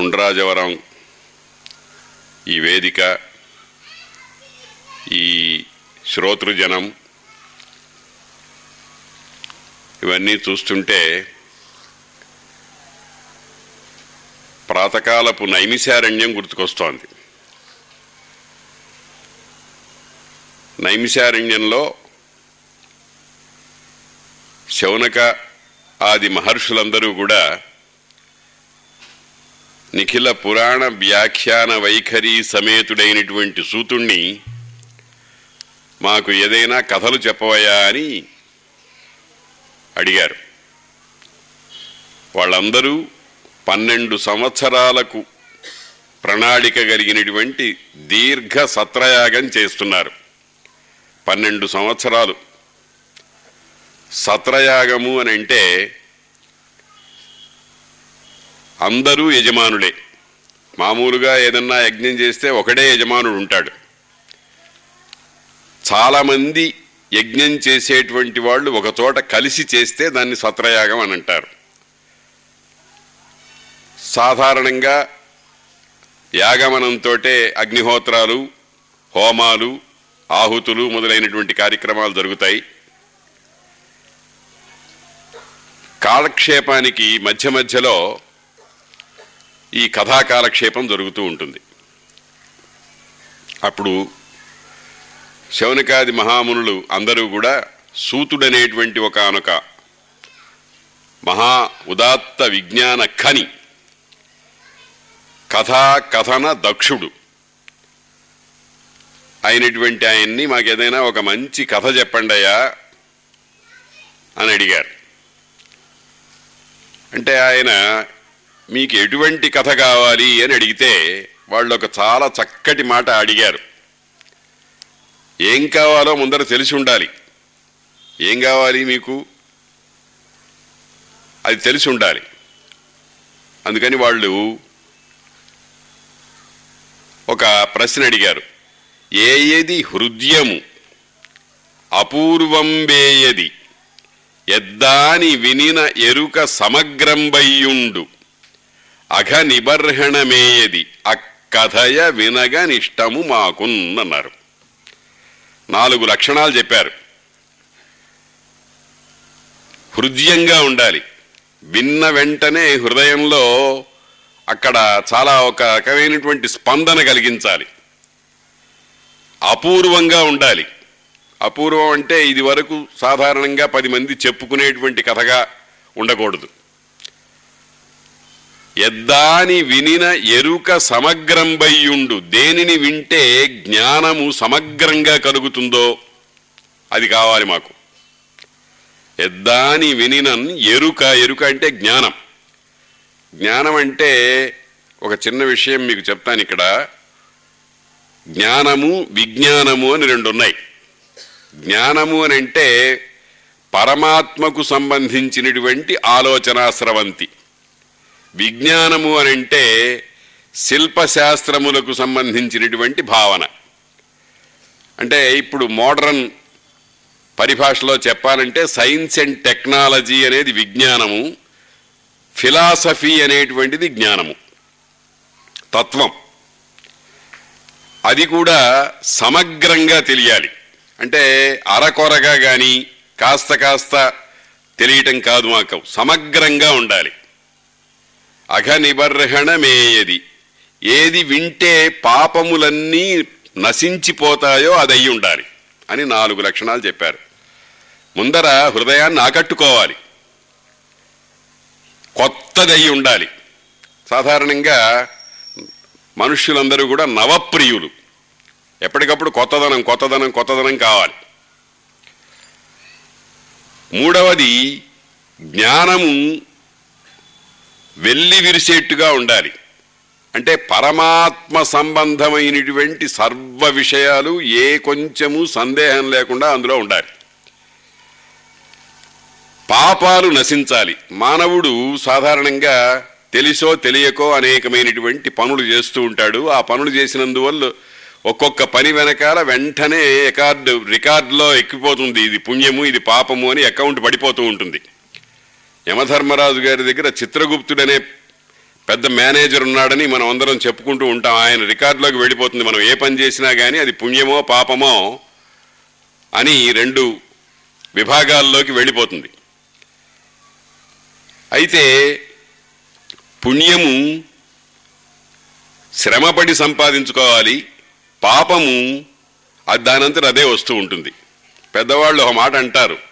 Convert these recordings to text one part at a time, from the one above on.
ఉండ్రాజవరం ఈ వేదిక ఈ శ్రోతృజనం ఇవన్నీ చూస్తుంటే ప్రాతకాలపు నైమిశారణ్యం గుర్తుకొస్తోంది. నైమిశారణ్యంలో శౌనక ఆది మహర్షులందరూ కూడా నిఖిల పురాణ వ్యాఖ్యాన వైఖరి సమేతుడైనటువంటి సూతుణ్ణి మాకు ఏదైనా కథలు చెప్పవయా అని అడిగారు. వాళ్ళందరూ పన్నెండు సంవత్సరాలకు ప్రణాళిక కలిగినటువంటి దీర్ఘ సత్రయాగం చేస్తున్నారు. పన్నెండు సంవత్సరాలు. సత్రయాగము అని అంటే అందరూ యజమానులే. మామూలుగా ఏదన్నా యజ్ఞం చేస్తే ఒకడే యజమానుడు ఉంటాడు చాలామంది యజ్ఞం చేసేటువంటి వాళ్ళు ఒక చోట కలిసి చేస్తే దాన్ని సత్రయాగం అని అంటారు. సాధారణంగా యాగమనంతో అగ్నిహోత్రాలు హోమాలు ఆహుతులు మొదలైనటువంటి కార్యక్రమాలు జరుగుతాయి. కాలక్షేపానికి మధ్య మధ్యలో ఈ కథా కాలక్షేపం జరుగుతూ ఉంటుంది. అప్పుడు శౌనకాది మహామునులు అందరూ కూడా సూతుడనేటువంటి ఒకనొక మహా ఉదాత్త విజ్ఞాన ఖని కథా కథన దక్షుడు అయినటువంటి ఆయన్ని మాకేదైనా ఒక మంచి కథ చెప్పండి అయ్యా అని అడిగారు. అంటే ఆయన మీకు ఎటువంటి కథ కావాలి అని అడిగితే వాళ్ళు ఒక చాలా చక్కటి మాట అడిగారు. ఏం కావాలో ముందర తెలిసి ఉండాలి. ఏం కావాలి మీకు? అది తెలిసి ఉండాలి. అందుకని వాళ్ళు ఒక ప్రశ్న అడిగారు. ఏయది హృదయము? అపూర్వంబేయది ఎద్దాని వినిన ఎరుక సమగ్రంబయ్యుండు. అఘ నిబర్హణమేయది అక్కథయ వినగనిష్టము మాకున్నన్నారు. నాలుగు లక్షణాలు చెప్పారు. హృదయంగా ఉండాలి. విన్న వెంటనే హృదయంలో అక్కడ చాలా ఒక రకమైనటువంటి స్పందన కలిగించాలి. అపూర్వంగా ఉండాలి. అపూర్వం అంటే ఇది వరకు సాధారణంగా పది మంది చెప్పుకునేటువంటి కథగా ఉండకూడదు. ఎద్దాని వినిన ఎరుక సమగ్రంబయ్యుండు. దేనిని వింటే జ్ఞానము సమగ్రంగా కలుగుతుందో అది కావాలి మాకు. ఎద్దాని వినినన్ ఎరుక ఎరుక అంటే జ్ఞానం. జ్ఞానం అంటే ఒక చిన్న విషయం మీకు చెప్తాను ఇక్కడ. జ్ఞానము విజ్ఞానము అని రెండు ఉన్నాయి జ్ఞానము అని అంటే పరమాత్మకు సంబంధించినటువంటి ఆలోచనా స్రవంతి. విజ్ఞానము అని అంటే శిల్పశాస్త్రములకు సంబంధించినటువంటి భావన. అంటే ఇప్పుడు మోడర్న్ పరిభాషలో చెప్పాలంటే సైన్స్ అండ్ టెక్నాలజీ అనేది విజ్ఞానము ఫిలాసఫీ అనేటువంటిది జ్ఞానము తత్వం. అది కూడా సమగ్రంగా తెలియాలి. అంటే అరకొరగా కానీ కాస్త కాస్త తెలియటం కాదు మాకు. సమగ్రంగా ఉండాలి. అఘ నిబర్హణమేయది ఏది వింటే పాపములన్నీ నశించిపోతాయో అది ఉండాలి అని నాలుగు లక్షణాలు చెప్పారు. ముందర హృదయాన్ని ఆకట్టుకోవాలి. కొత్తదయ్యి ఉండాలి సాధారణంగా మనుష్యులందరూ కూడా నవప్రియులు. ఎప్పటికప్పుడు కొత్తదనం కొత్తదనం కొత్తదనం కావాలి. మూడవది జ్ఞానము వెళ్ళి విరిసేట్టుగా ఉండాలి. అంటే పరమాత్మ సంబంధమైనటువంటి సర్వ విషయాలు ఏ కొంచెము సందేహం లేకుండా అందులో ఉండాలి. పాపాలు నశించాలి. మానవుడు సాధారణంగా తెలిసో తెలియకో అనేకమైనటువంటి పనులు చేస్తూ ఉంటాడు. ఆ పనులు చేసినందువల్ల ఒక్కొక్క పని వెనకాల వెంటనే రికార్డు రికార్డులో ఎక్కిపోతుంది. ఇది పుణ్యము ఇది పాపము అని అకౌంట్ పడిపోతూ ఉంటుంది. యమధర్మరాజు గారి దగ్గర చిత్రగుప్తుడనే పెద్ద మేనేజర్ ఉన్నాడని మనం అందరం చెప్పుకుంటూ ఉంటాం. ఆయన రికార్డులోకి వెళ్ళిపోతుంది. మనం ఏ పని చేసినా కానీ అది పుణ్యమో పాపమో అని రెండు విభాగాల్లోకి వెళ్ళిపోతుంది. అయితే పుణ్యము శ్రమపడి సంపాదించుకోవాలి. పాపము అది దానంతట అదే వస్తూ ఉంటుంది. పెద్దవాళ్ళు ఒక మాట అంటారు.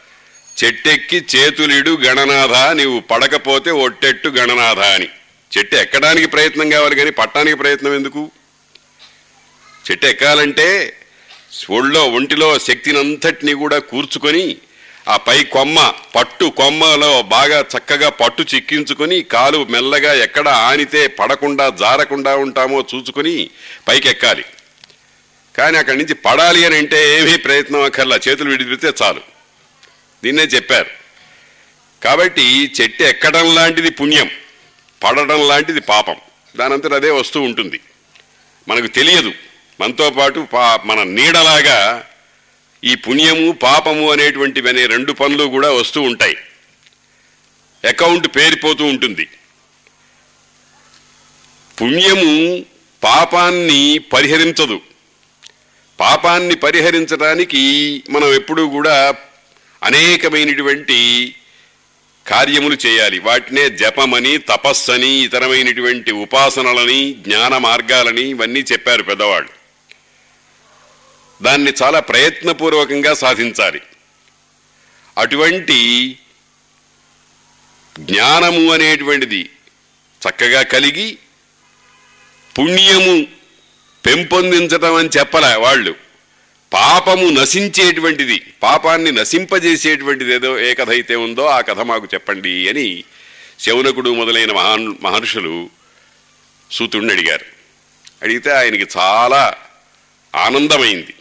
చెట్టెక్కి చేతులిడు గణనాథ నీవు పడకపోతే ఒట్టెట్టు గణనాథ అని. చెట్టు ఎక్కడానికి ప్రయత్నం కావాలి కానీ పట్టడానికి ప్రయత్నం ఎందుకు? చెట్టు ఎక్కాలంటే ఒళ్ళో ఒంటిలో శక్తినంతటిని కూడా కూర్చుకొని ఆ పై కొమ్మ పట్టు కొమ్మలో బాగా చక్కగా పట్టు చిక్కించుకొని కాలు మెల్లగా ఎక్కడ ఆనితే పడకుండా జారకుండా ఉంటామో చూసుకొని పైకి ఎక్కాలి కానీ అక్కడి నుంచి పడాలి అని అంటే ఏమీ ప్రయత్నం అక్కర్లా. చేతులు విడిపితే చాలు. దీన్నే చెప్పారు. కాబట్టి చెట్టు ఎక్కడం లాంటిది పుణ్యం పడడం లాంటిది పాపం. దానంతట అదే వస్తూ ఉంటుంది. మనకు తెలియదు. మనతో పాటు పా మన నీడలాగా ఈ పుణ్యము పాపము అనేటువంటివి అనే రెండు పనులు కూడా వస్తూ ఉంటాయి. అకౌంట్ పేరిపోతూ ఉంటుంది. పుణ్యము పాపాన్ని పరిహరించదు. పాపాన్ని పరిహరించడానికి మనం ఎప్పుడూ కూడా అనేకమైనటువంటి కార్యములు చేయాలి. వాటినే జపమని తపస్సని ఇతరమైనటువంటి ఉపాసనలని జ్ఞాన మార్గాలని ఇవన్నీ చెప్పారు పెద్దవాళ్ళు. దాన్ని చాలా ప్రయత్నపూర్వకంగా సాధించాలి. అటువంటి జ్ఞానము అనేటువంటిది చక్కగా కలిగి పుణ్యము పెంపొందించటం అని చెప్పలే వాళ్ళు. పాపము నశించేటువంటిది పాపాన్ని నశింపజేసేటువంటిది ఏదో ఏ కథ అయితే ఉందో ఆ కథ మాకు చెప్పండి అని శౌనకుడు మొదలైన మహాన్ మహర్షులు సూతుడిని అడిగారు. అడిగితే ఆయనకి చాలా ఆనందమైంది.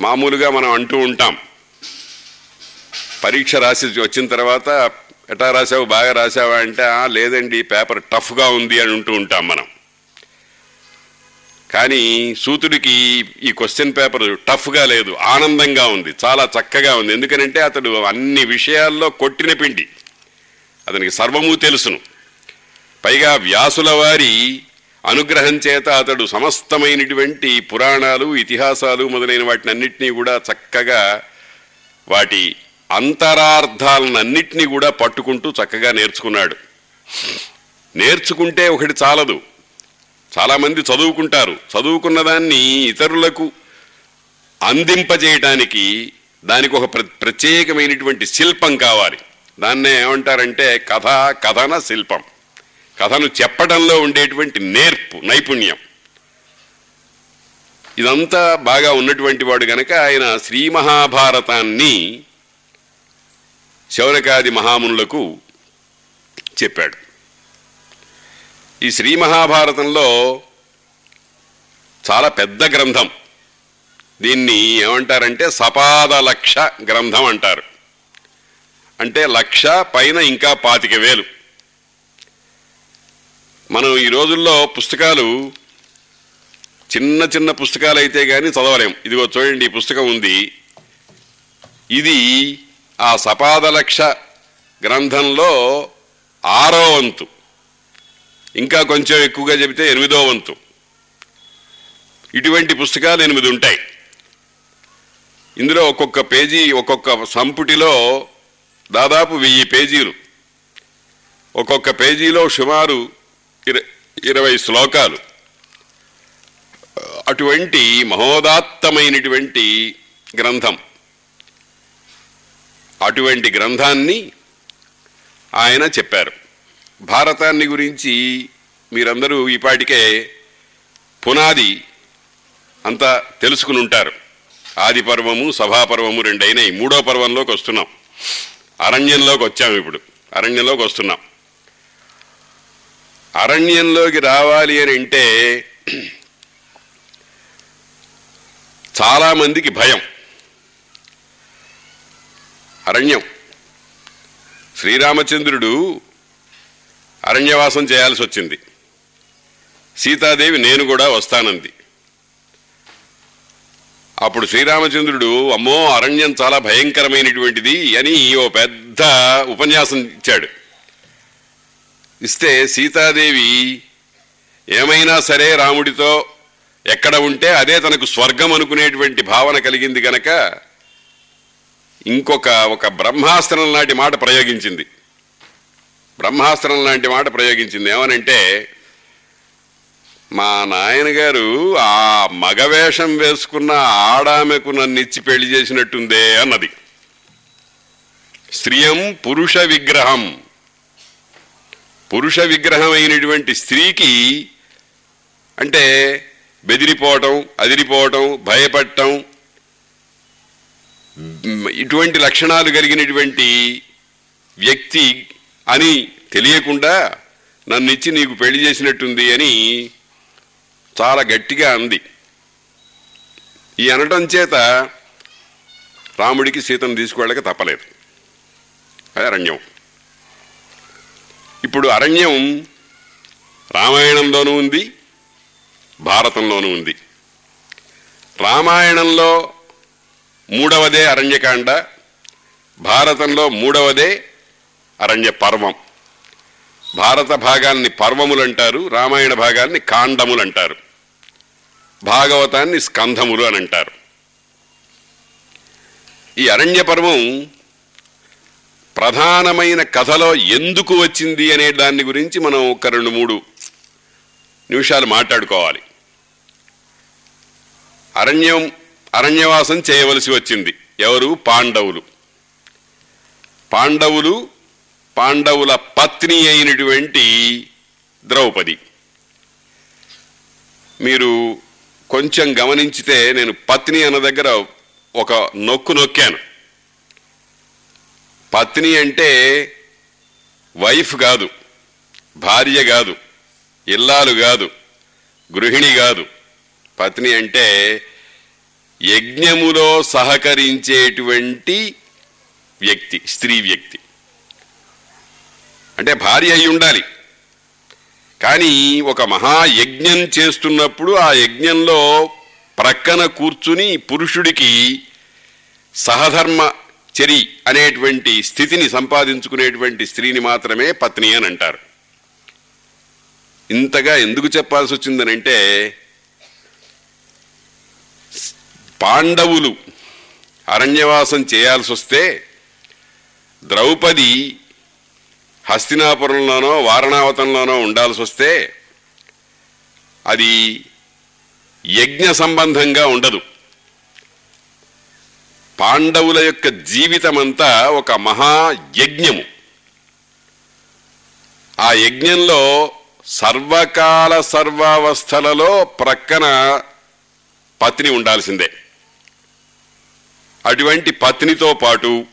మామూలుగా మనం అంటూ ఉంటాం పరీక్ష రాసి వచ్చిన తర్వాత ఎటా రాసావు బాగా రాసావా అంటే లేదండి పేపర్ టఫ్గా ఉంది అని ఉంటూ ఉంటాం మనం. కానీ సూతుడికి ఈ క్వశ్చన్ పేపర్ టఫ్గా లేదు ఆనందంగా ఉంది చాలా చక్కగా ఉంది. ఎందుకనంటే అతడు అన్ని విషయాల్లో కొట్టిన పిండి. అతనికి సర్వము తెలుసును. పైగా వ్యాసుల వారి అనుగ్రహం చేత అతడు సమస్తమైనటువంటి పురాణాలు ఇతిహాసాలు మొదలైన వాటిని అన్నిటినీ కూడా చక్కగా వాటి అంతరార్థాలన్నిటినీ కూడా పట్టుకుంటూ చక్కగా నేర్చుకున్నాడు. నేర్చుకుంటే ఒకటి చాలదు. చాలామంది చదువుకుంటారు. చదువుకున్న దాన్ని ఇతరులకు అందింపజేయటానికి దానికి ఒక ప్ర ప్రత్యేకమైనటువంటి శిల్పం కావాలి. దాన్నే ఏమంటారంటే కథ కథన శిల్పం. కథను చెప్పడంలో ఉండేటువంటి నేర్పు నైపుణ్యం. ఇదంతా బాగా ఉన్నటువంటి వాడు గనక ఆయన శ్రీ మహాభారతాన్ని శౌనకాది మహామునులకు చెప్పాడు. ఈ శ్రీ మహాభారతంలో చాలా పెద్ద గ్రంథం. దీన్ని ఏమంటారంటే సపాద లక్ష గ్రంథం అంటారు. అంటే లక్ష పైన ఇంకా పాతిక వేలు. మనం ఈ రోజుల్లో పుస్తకాలు చిన్న చిన్న పుస్తకాలు అయితే కానీ చదవలేం. ఇదిగో చూడండి ఈ పుస్తకం ఉంది. ఇది ఆ సపాద లక్ష గ్రంథంలో ఆరో వంతు. ఇంకా కొంచెం ఎక్కువగా చెబితే ఎనిమిదో వంతు. ఇటువంటి పుస్తకాలు ఎనిమిది ఉంటాయి. ఇందులో ఒక్కొక్క పేజీ ఒక్కొక్క సంపుటిలో దాదాపు వెయ్యి పేజీలు. ఒక్కొక్క పేజీలో సుమారు ఇర ఇరవై శ్లోకాలు. అటువంటి మహోదాత్తమైనటువంటి గ్రంథం. అటువంటి గ్రంథాన్ని ఆయన చెప్పారు. భారతాన్ని గురించి మీరందరూ ఈపాటికే పునాది అంతా తెలుసుకుని ఉంటారు. ఆది పర్వము సభాపర్వము రెండైనాయి మూడో పర్వంలోకి వస్తున్నాం. అరణ్యంలోకి వచ్చాము ఇప్పుడు. అరణ్యంలోకి వస్తున్నాం. అరణ్యంలోకి రావాలి అని అంటే చాలామందికి భయం. అరణ్యం. శ్రీరామచంద్రుడు అరణ్యవాసం చేయాల్సి వచ్చింది సీతాదేవి నేను కూడా వస్తానంది. అప్పుడు శ్రీరామచంద్రుడు అమ్మో అరణ్యం చాలా భయంకరమైనటువంటిది అని ఓ పెద్ద ఉపన్యాసం ఇచ్చాడు. ఇస్తే సీతాదేవి ఏమైనా సరే రాముడితో ఎక్కడ ఉంటే అదే తనకు స్వర్గం అనుకునేటువంటి భావన కలిగింది గనక ఇంకొక ఒక బ్రహ్మాస్త్రం లాంటి మాట ప్రయోగించింది. బ్రహ్మాస్త్రం లాంటి మాట ప్రయోగించింది. ఏమనంటే మా నాయనగారు ఆ మగవేషం వేసుకున్న ఆడామెకు నన్ను ఇచ్చి పెళ్ళి చేసినట్టుందే అన్నది. స్త్రియం పురుష విగ్రహం. పురుష విగ్రహం అయినటువంటి స్త్రీకి అంటే బెదిరిపోవటం అదిరిపోవటం భయపడటం ఇటువంటి లక్షణాలు కలిగినటువంటి వ్యక్తి అని తెలియకుండా నన్ను ఇచ్చి నీకు పెళ్ళి చేసినట్టుంది అని చాలా గట్టిగా అంది. ఈ అనటం చేత రాముడికి సీతను తీసుకువెళ్ళక తప్పలేదు. అది అరణ్యం. ఇప్పుడు అరణ్యం రామాయణంలోనూ ఉంది భారతంలోనూ ఉంది. రామాయణంలో మూడవదే అరణ్యకాండ భారతంలో మూడవదే అరణ్య పర్వం. భారత భాగాన్ని పర్వములు అంటారు రామాయణ భాగాన్ని కాండములు అంటారు భాగవతాన్ని స్కంధములు అని అంటారు ఈ అరణ్య పర్వం ప్రధానమైన కథలో ఎందుకు వచ్చింది అనే దాన్ని గురించి మనం ఒక రెండు మూడు నిమిషాలు మాట్లాడుకోవాలి. అరణ్యం అరణ్యవాసం చేయవలసి వచ్చింది. ఎవరు? పాండవులు. పాండవులు పాండవుల పత్ని అయినటువంటి ద్రౌపది. మీరు కొంచెం గమనించితే నేను పత్ని అన్న దగ్గర ఒక నొక్కు నొక్కాను. పత్ని అంటే వైఫ్ కాదు భార్య కాదు ఇల్లాలు కాదు గృహిణి కాదు. పత్ని అంటే యజ్ఞములో సహకరించేటువంటి వ్యక్తి స్త్రీ వ్యక్తి. అంటే భార్య అయి ఉండాలి. కానీ ఒక మహాయజ్ఞం చేస్తున్నప్పుడు ఆ యజ్ఞంలో ప్రక్కన కూర్చుని పురుషుడికి సహధర్మ చరి అనేటువంటి స్థితిని సంపాదించుకునేటువంటి స్త్రీని మాత్రమే పత్ని అని అంటారు. ఇంతగా ఎందుకు చెప్పాల్సి వచ్చిందనంటే పాండవులు అరణ్యవాసం చేయాల్సి వస్తే ద్రౌపది హస్తినాపురంలోనో వారణావతంలోనో ఉండాల్సి వస్తే అది యజ్ఞ సంబంధంగా ఉండదు. పాండవుల యొక్క జీవితమంతా ఒక మహాయజ్ఞము ఆ యజ్ఞంలో సర్వకాల సర్వావస్థలలో ప్రక్కన పత్ని ఉండాల్సిందే. అటువంటి పత్నితో పాటు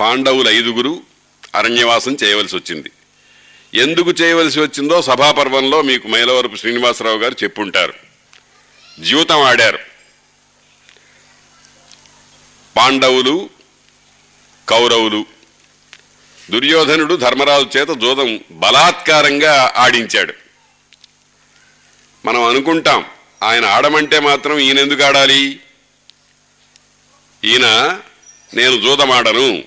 పాండవుల ఐదుగురు అరణ్యవాసం చేయవలసి వచ్చింది. ఎందుకు చేయవలసి వచ్చిందో సభాపర్వంలో మీకు మైలవరపు శ్రీనివాసరావు గారు చెప్పుంటారు. జీవితం ఆడారు. పాండవులు కౌరవులు దుర్యోధనుడు ధర్మరాజు చేత జూదం బలాత్కారంగా ఆడించాడు. మనం అనుకుంటాం ఆయన ఆడమంటే మాత్రం ఈయన ఎందుకు ఆడాలి? ఈయన నేను జూదమాడను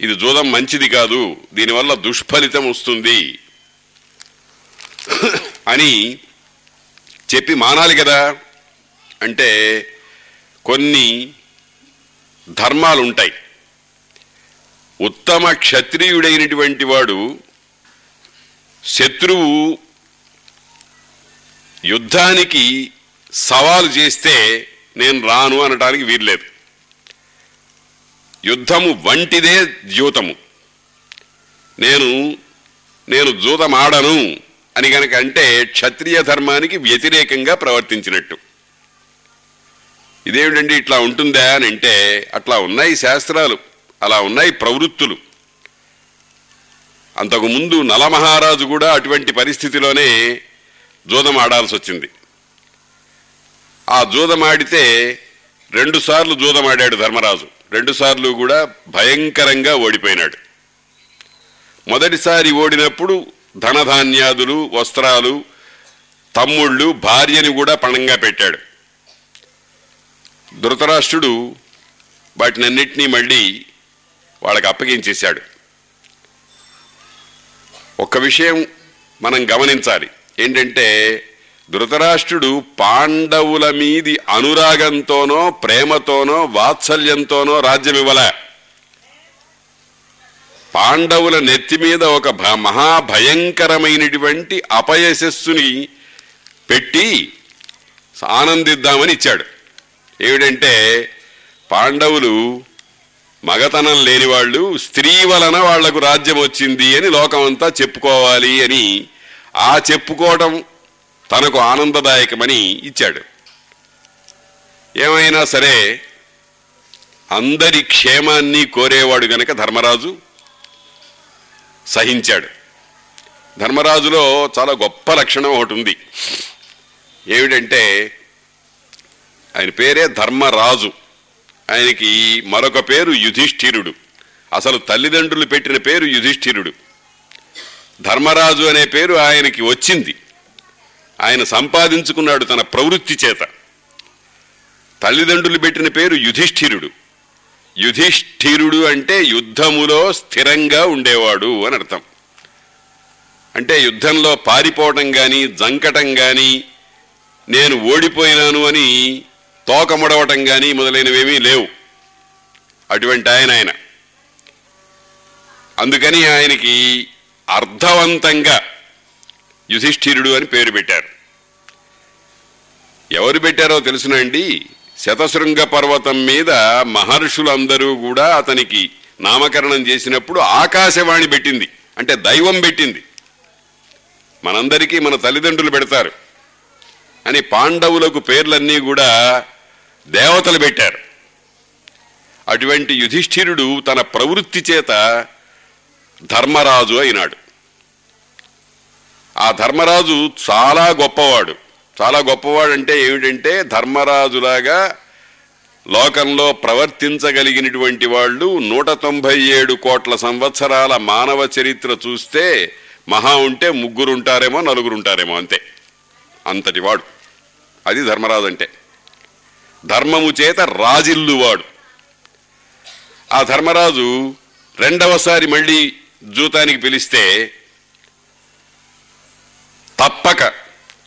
ఇది జూదం మంచిది కాదు దీనివల్ల దుష్ఫలితం వస్తుంది. అని చెప్పి మానాలి కదా. అంటే కొన్ని ధర్మాలు ఉంటాయి ఉత్తమ క్షత్రియుడైనటువంటి వాడు శత్రువు యుద్ధానికి సవాలు చేస్తే నేను రాను అనటానికి వీల్లేదు. యుద్ధము వంటిదే ద్యూతము. నేను నేను జూతమాడను అని గనక అంటే క్షత్రియ ధర్మానికి వ్యతిరేకంగా ప్రవర్తించినట్టు. ఇదేమిటండి ఇట్లా ఉంటుందా అని అంటే అట్లా ఉన్నాయి శాస్త్రాలు అలా ఉన్నాయి ప్రవృత్తులు. అంతకుముందు నలమహారాజు కూడా అటువంటి పరిస్థితిలోనే జూదం ఆడాల్సి వచ్చింది ఆ జూదమాడితే రెండుసార్లు జూదమాడాడు ధర్మరాజు. రెండుసార్లు కూడా భయంకరంగా ఓడిపోయినాడు. మొదటిసారి ఓడినప్పుడు ధనధాన్యాదులు వస్త్రాలు తమ్ముళ్ళు భార్యని కూడా పణంగా పెట్టాడు. ధృతరాష్ట్రుడు వాటినన్నిటినీ మళ్ళీ వాళ్ళకి అప్పగించేశాడు. ఒక్క విషయం మనం గమనించాలి. ఏంటంటే ధృతరాష్ట్రుడు పాండవుల మీది అనురాగంతోనో ప్రేమతోనో వాత్సల్యంతోనో రాజ్యం ఇవ్వలే పాండవుల నెత్తి మీద ఒక భ- మహాభయంకరమైనటువంటి అపయశస్సుని పెట్టి ఆనందిద్దామని ఇచ్చాడు. ఏమిటంటే పాండవులు మగతనం లేని వాళ్ళు స్త్రీ వలన వాళ్ళకు రాజ్యం వచ్చింది అని లోకమంతా చెప్పుకోవాలి అని ఆ చెప్పుకోవటం తనకు ఆనందదాయకమని ఇచ్చాడు. ఏమైనా సరే అందరి క్షేమాన్ని కోరేవాడు గనక ధర్మరాజు సహించాడు. ధర్మరాజులో చాలా గొప్ప లక్షణం ఒకటి ఉంది. ఏమిటంటే ఆయన పేరే ధర్మరాజు. ఆయనకి మరొక పేరు యుధిష్ఠిరుడు. అసలు తల్లిదండ్రులు పెట్టిన పేరు యుధిష్ఠిరుడు. ధర్మరాజు అనే పేరు ఆయనకి వచ్చింది. ఆయన సంపాదించుకున్నాడు తన ప్రవృత్తి చేత. తల్లిదండ్రులు పెట్టిన పేరు యుధిష్ఠిరుడు. యుధిష్ఠిరుడు అంటే యుద్ధములో స్థిరంగా ఉండేవాడు అని అర్థం. అంటే యుద్ధంలో పారిపోవటం కానీ జంకటం కానీ నేను ఓడిపోయినాను అని తోకముడవటం కానీ మొదలైనవేమీ లేవు. అటువంటి ఆయన ఆయన. అందుకని ఆయనకి అర్థవంతంగా యుధిష్ఠిరుడు అని పేరు పెట్టారు. ఎవరు పెట్టారో తెలుసునండి. శతశృంగ పర్వతం మీద మహర్షులందరూ కూడా అతనికి నామకరణం చేసినప్పుడు ఆకాశవాణి పెట్టింది. అంటే దైవం పెట్టింది. మనందరికీ మన తల్లిదండ్రులు పెడతారు. అని పాండవులకు పేర్లన్నీ కూడా దేవతలు పెట్టారు. అటువంటి యుధిష్ఠిరుడు తన ప్రవృత్తి చేత ధర్మరాజు అయినాడు. ఆ ధర్మరాజు చాలా గొప్పవాడు. చాలా గొప్పవాడు అంటే ఏమిటంటే ధర్మరాజులాగా లోకంలో ప్రవర్తించగలిగినటువంటి వాళ్ళు నూట తొంభై ఏడు కోట్ల సంవత్సరాల మానవ చరిత్ర చూస్తే మహా ఉంటే ముగ్గురు ఉంటారేమో నలుగురు ఉంటారేమో అంతే. అంతటి వాడు. అది ధర్మరాజు అంటే ధర్మము చేత రాజిల్లువాడు. ఆ ధర్మరాజు రెండవసారి మళ్ళీ జూతానికి పిలిస్తే తప్పక.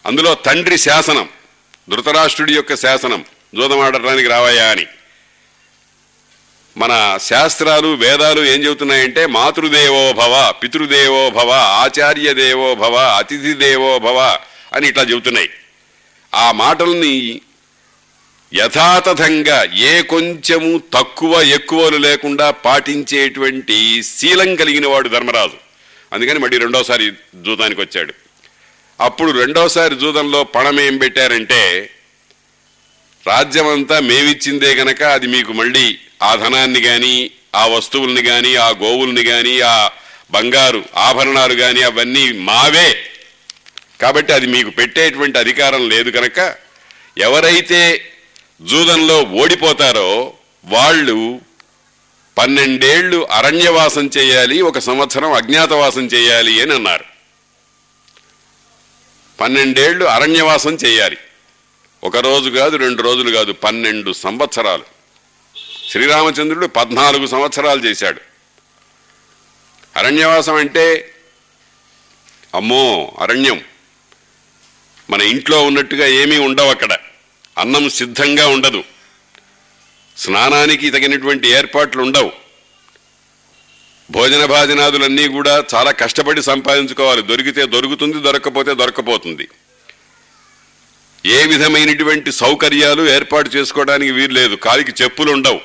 అందులో తండ్రి శాసనం ధృతరాష్ట్రుడి యొక్క శాసనం జూదమాడటానికి రావయ్యా అని. మన శాస్త్రాలు వేదాలు ఏం చెబుతున్నాయంటే మాతృదేవో భవ పితృదేవో భవ ఆచార్య దేవో భవ అతిథి దేవో భవ అని ఇట్లా చెబుతున్నాయి. ఆ మాటల్ని యథాతథంగా ఏ కొంచెము తక్కువ ఎక్కువలు లేకుండా పాటించేటువంటి శీలం కలిగిన వాడు ధర్మరాజు. అందుకని మళ్ళీ రెండోసారి జూతానికి వచ్చాడు అప్పుడు రెండోసారి జూదంలో పణం ఏం పెట్టారంటే రాజ్యమంతా మేమిచ్చిందే గనక అది మీకు మళ్ళీ ఆ ధనాన్ని కానీ ఆ వస్తువుల్ని కానీ ఆ గోవుల్ని కానీ ఆ బంగారు ఆభరణాలు కానీ అవన్నీ మావే. కాబట్టి అది మీకు పెట్టేటువంటి అధికారం లేదు కనుక ఎవరైతే జూదంలో ఓడిపోతారో వాళ్ళు పన్నెండేళ్ళు అరణ్యవాసం చేయాలి ఒక సంవత్సరం అజ్ఞాతవాసం చేయాలి అని అన్నారు. పన్నెండేళ్ళు అరణ్యవాసం చేయాలి. ఒక రోజు కాదు రెండు రోజులు కాదు పన్నెండు సంవత్సరాలు. శ్రీరామచంద్రుడు పద్నాలుగు సంవత్సరాలు చేశాడు. అరణ్యవాసం అంటే అమ్మో అరణ్యం. మన ఇంట్లో ఉన్నట్టుగా ఏమీ ఉండవు అక్కడ. అన్నం సిద్ధంగా ఉండదు. స్నానానికి తగినటువంటి ఏర్పాట్లు ఉండవు. భోజన భాజనాదులన్నీ కూడా చాలా కష్టపడి సంపాదించుకోవాలి. దొరికితే దొరుకుతుంది దొరకపోతే దొరకపోతుంది. ఏ విధమైనటువంటి సౌకర్యాలు ఏర్పాటు చేసుకోవడానికి వీలు లేదు. కాలికి చెప్పులు ఉండవు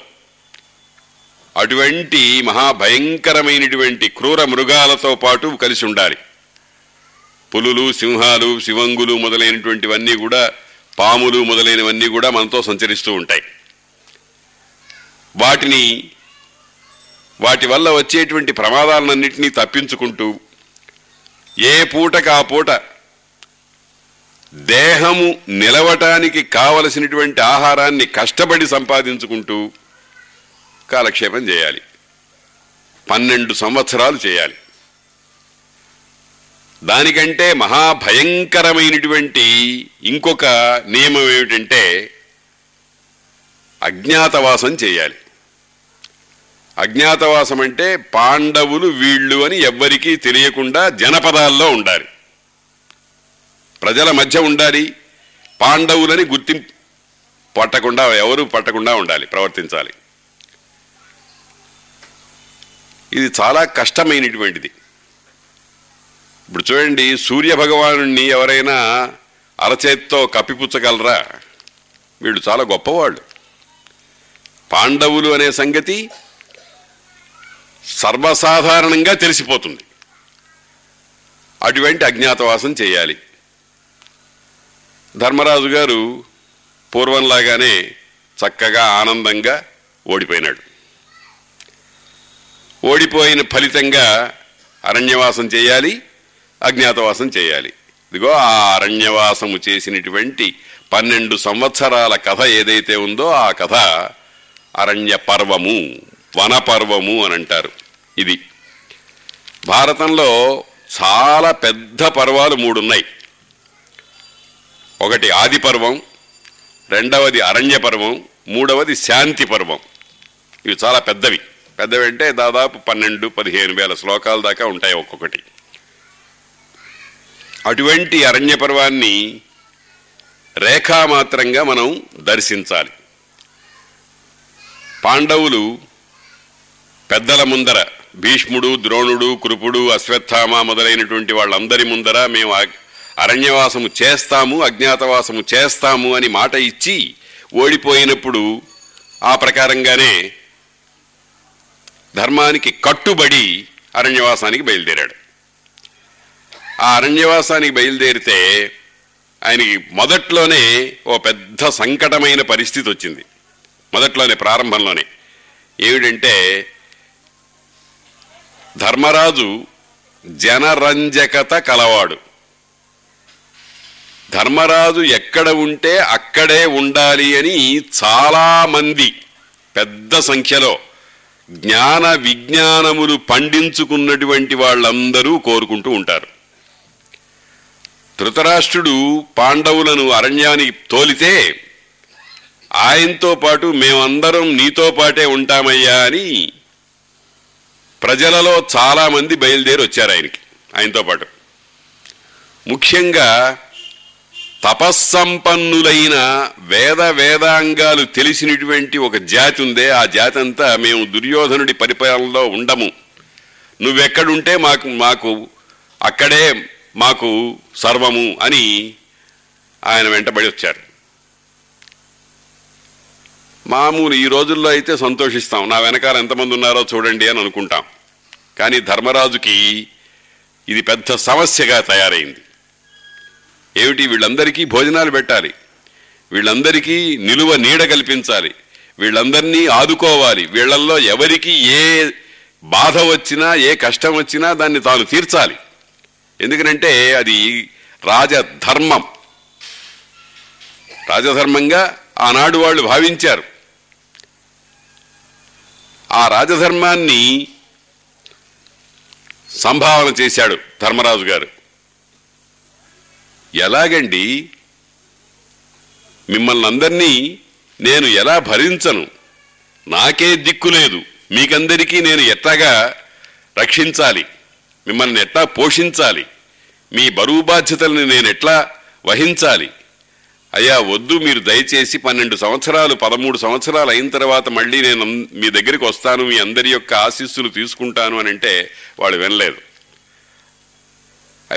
అటువంటి మహాభయంకరమైనటువంటి క్రూర మృగాలతో పాటు కలిసి ఉండాలి. పులులు సింహాలు శివంగులు మొదలైనటువంటివన్నీ కూడా పాములు మొదలైనవన్నీ కూడా మనతో సంచరిస్తూ ఉంటాయి. వాటిని వాటి వల్ల వచ్చేటువంటి ప్రమాదాలన్నింటినీ తప్పించుకుంటూ ఏ పూటకు ఆ పూట దేహము నిలవటానికి కావలసినటువంటి ఆహారాన్ని కష్టపడి సంపాదించుకుంటూ కాలక్షేపం చేయాలి. పన్నెండు సంవత్సరాలు చేయాలి. దానికంటే మహాభయంకరమైనటువంటి ఇంకొక నియమం ఏమిటంటే అజ్ఞాతవాసం చేయాలి. అజ్ఞాతవాసం అంటే పాండవులు వీళ్ళు అని ఎవ్వరికీ తెలియకుండా జనపదాల్లో ఉండాలి. ప్రజల మధ్య ఉండాలి పాండవులని గుర్తింపు పట్టకుండా ఎవరు పట్టకుండా ఉండాలి ప్రవర్తించాలి. ఇది చాలా కష్టమైనటువంటిది. ఇప్పుడు చూడండి సూర్య భగవాను ఎవరైనా అరచేత్తో కప్పిపుచ్చగలరా? వీళ్ళు చాలా గొప్పవాళ్ళు. పాండవులు అనే సంగతి సర్వసాధారణంగా తెలిసిపోతుంది. అటువంటి అజ్ఞాతవాసం చేయాలి. ధర్మరాజు గారు పూర్వంలాగానే చక్కగా ఆనందంగా ఓడిపోయినాడు. ఓడిపోయిన ఫలితంగా అరణ్యవాసం చేయాలి అజ్ఞాతవాసం చేయాలి. ఇదిగో ఆ అరణ్యవాసము చేసినటువంటి పన్నెండు సంవత్సరాల కథ ఏదైతే ఉందో ఆ కథ అరణ్య పర్వము వనపర్వము అని అంటారు. ఇది భారతంలో చాలా పెద్ద పర్వాలు మూడు ఉన్నాయి ఒకటి ఆది పర్వం రెండవది అరణ్య పర్వం మూడవది శాంతి పర్వం ఇవి చాలా పెద్దవి. పెద్దవి అంటే దాదాపు పన్నెండు పదిహేను వేల శ్లోకాల దాకా ఉంటాయి ఒక్కొక్కటి. అటువంటి అరణ్య పర్వాన్ని రేఖామాత్రంగా మనం దర్శించాలి. పాండవులు పెద్దల ముందర భీష్ముడు ద్రోణుడు కృపుడు అశ్వత్థామ మొదలైనటువంటి వాళ్ళందరి ముందర మేము అరణ్యవాసము చేస్తాము అజ్ఞాతవాసము చేస్తాము అని మాట ఇచ్చి ఓడిపోయినప్పుడు ఆ ప్రకారంగానే ధర్మానికి కట్టుబడి అరణ్యవాసానికి బయలుదేరాడు. ఆ అరణ్యవాసానికి బయలుదేరితే ఆయనకి మొదట్లోనే ఓ పెద్ద సంకటమైన పరిస్థితి వచ్చింది. మొదట్లోనే ప్రారంభంలోనే. ఏమిటంటే ధర్మరాజు జనరంజకత కలవాడు. ధర్మరాజు ఎక్కడ ఉంటే అక్కడే ఉండాలి అని చాలామంది పెద్ద సంఖ్యలో జ్ఞాన విజ్ఞానములు పండించుకున్నటువంటి వాళ్ళందరూ కోరుకుంటూ ఉంటారు. ధృతరాష్ట్రుడు పాండవులను అరణ్యానికి తోలితే ఆయనతో పాటు మేమందరం నీతో పాటే ఉంటామయ్యా అని ప్రజలలో చాలామంది బయలుదేరి వచ్చారు ఆయనకి ఆయనతో పాటు. ముఖ్యంగా తపస్సంపన్నులైన వేద వేదాంగాలు తెలిసినటువంటి ఒక జాతి ఉందే ఆ జాతి అంతా మేము దుర్యోధనుడి పరిపాలనలో ఉండము. నువ్వెక్కడుంటే మాకు మాకు అక్కడే మాకు సర్వము అని ఆయన వెంటబడి వచ్చారు. మామూలు ఈ రోజుల్లో అయితే సంతోషిస్తాం. నా వెనకాల ఎంతమంది ఉన్నారో చూడండి అని అనుకుంటాం. కానీ ధర్మరాజుకి ఇది పెద్ద సమస్యగా తయారైంది. ఏమిటి? వీళ్ళందరికీ భోజనాలు పెట్టాలి. వీళ్ళందరికీ నిలువ నీడ కల్పించాలి. వీళ్ళందరినీ ఆదుకోవాలి. వీళ్ళల్లో ఎవరికి ఏ బాధ వచ్చినా ఏ కష్టం వచ్చినా దాన్ని తాను తీర్చాలి. ఎందుకనంటే అది రాజధర్మం. రాజధర్మంగా ఆనాడు వాళ్ళు భావించారు. ఆ రాజధర్మాన్ని సంభావన చేశాడు ధర్మరాజు గారు. ఎలాగండి? మిమ్మల్ని అందరినీ నేను ఎలా భరించను? నాకే దిక్కు లేదు. మీకందరికీ నేను ఎట్లాగా రక్షించాలి? మిమ్మల్ని ఎట్లా పోషించాలి? మీ బరువు బాధ్యతల్ని నేను ఎట్లా వహించాలి? అయ్యా వద్దు మీరు దయచేసి పన్నెండు సంవత్సరాలు పదమూడు సంవత్సరాలు అయిన తర్వాత మళ్ళీ నేను మీ దగ్గరికి వస్తాను మీ అందరి యొక్క ఆశీస్సులు తీసుకుంటాను అని అంటే వాళ్ళు వినలేదు.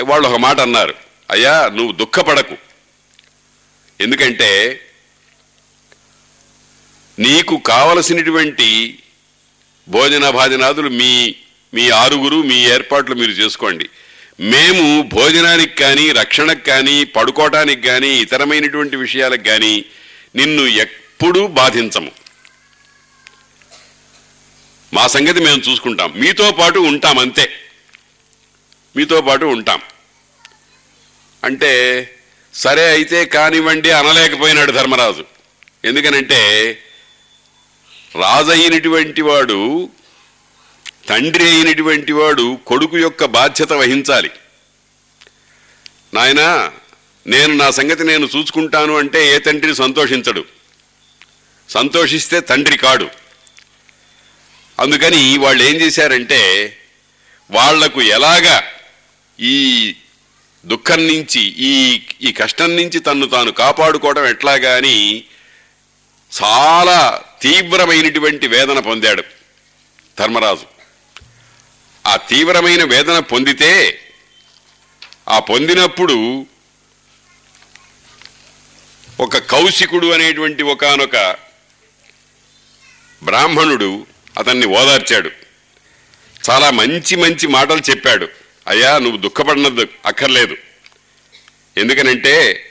వాళ్ళు ఒక మాట అన్నారు. అయ్యా నువ్వు దుఃఖపడకు. ఎందుకంటే నీకు కావలసినటువంటి భోజన భాజనాదులు మీ మీ ఆరుగురు మీ ఏర్పాట్లు మీరు చేసుకోండి. మేము భోజనానికి కానీ రక్షణకు కానీ పడుకోవటానికి కానీ ఇతరమైనటువంటి విషయాలకు కానీ నిన్ను ఎప్పుడూ బాధించము. మా సంగతి మేము చూసుకుంటాం. మీతో పాటు ఉంటాం అంతే. మీతో పాటు ఉంటాం. అంటే సరే అయితే కానివ్వండి అనలేకపోయినాడు ధర్మరాజు. ఎందుకనంటే రాజు అయినటువంటి వాడు తండ్రి అయినటువంటి వాడు కొడుకు యొక్క బాధ్యత వహించాలి. నాయనా నేను నా సంగతి నేను చూసుకుంటాను అంటే ఏ తండ్రి సంతోషించడు. సంతోషిస్తే తండ్రి కాడు. అందుకని వాళ్ళు ఏం చేశారంటే వాళ్ళకు ఎలాగా ఈ దుఃఖం నుంచి ఈ ఈ కష్టం నుంచి తన్ను తాను కాపాడుకోవడం ఎట్లాగా అని చాలా తీవ్రమైనటువంటి వేదన పొందాడు ధర్మరాజు. ఆ తీవ్రమైన వేదన పొందితే ఆ పొందినప్పుడు ఒక కౌశికుడు అనేటువంటి ఒకనొక బ్రాహ్మణుడు అతన్ని ఓదార్చాడు. చాలా మంచి మంచి మాటలు చెప్పాడు. అయ్యా నువ్వు దుఃఖపడినద్దు అక్కర్లేదు. ఎందుకనంటే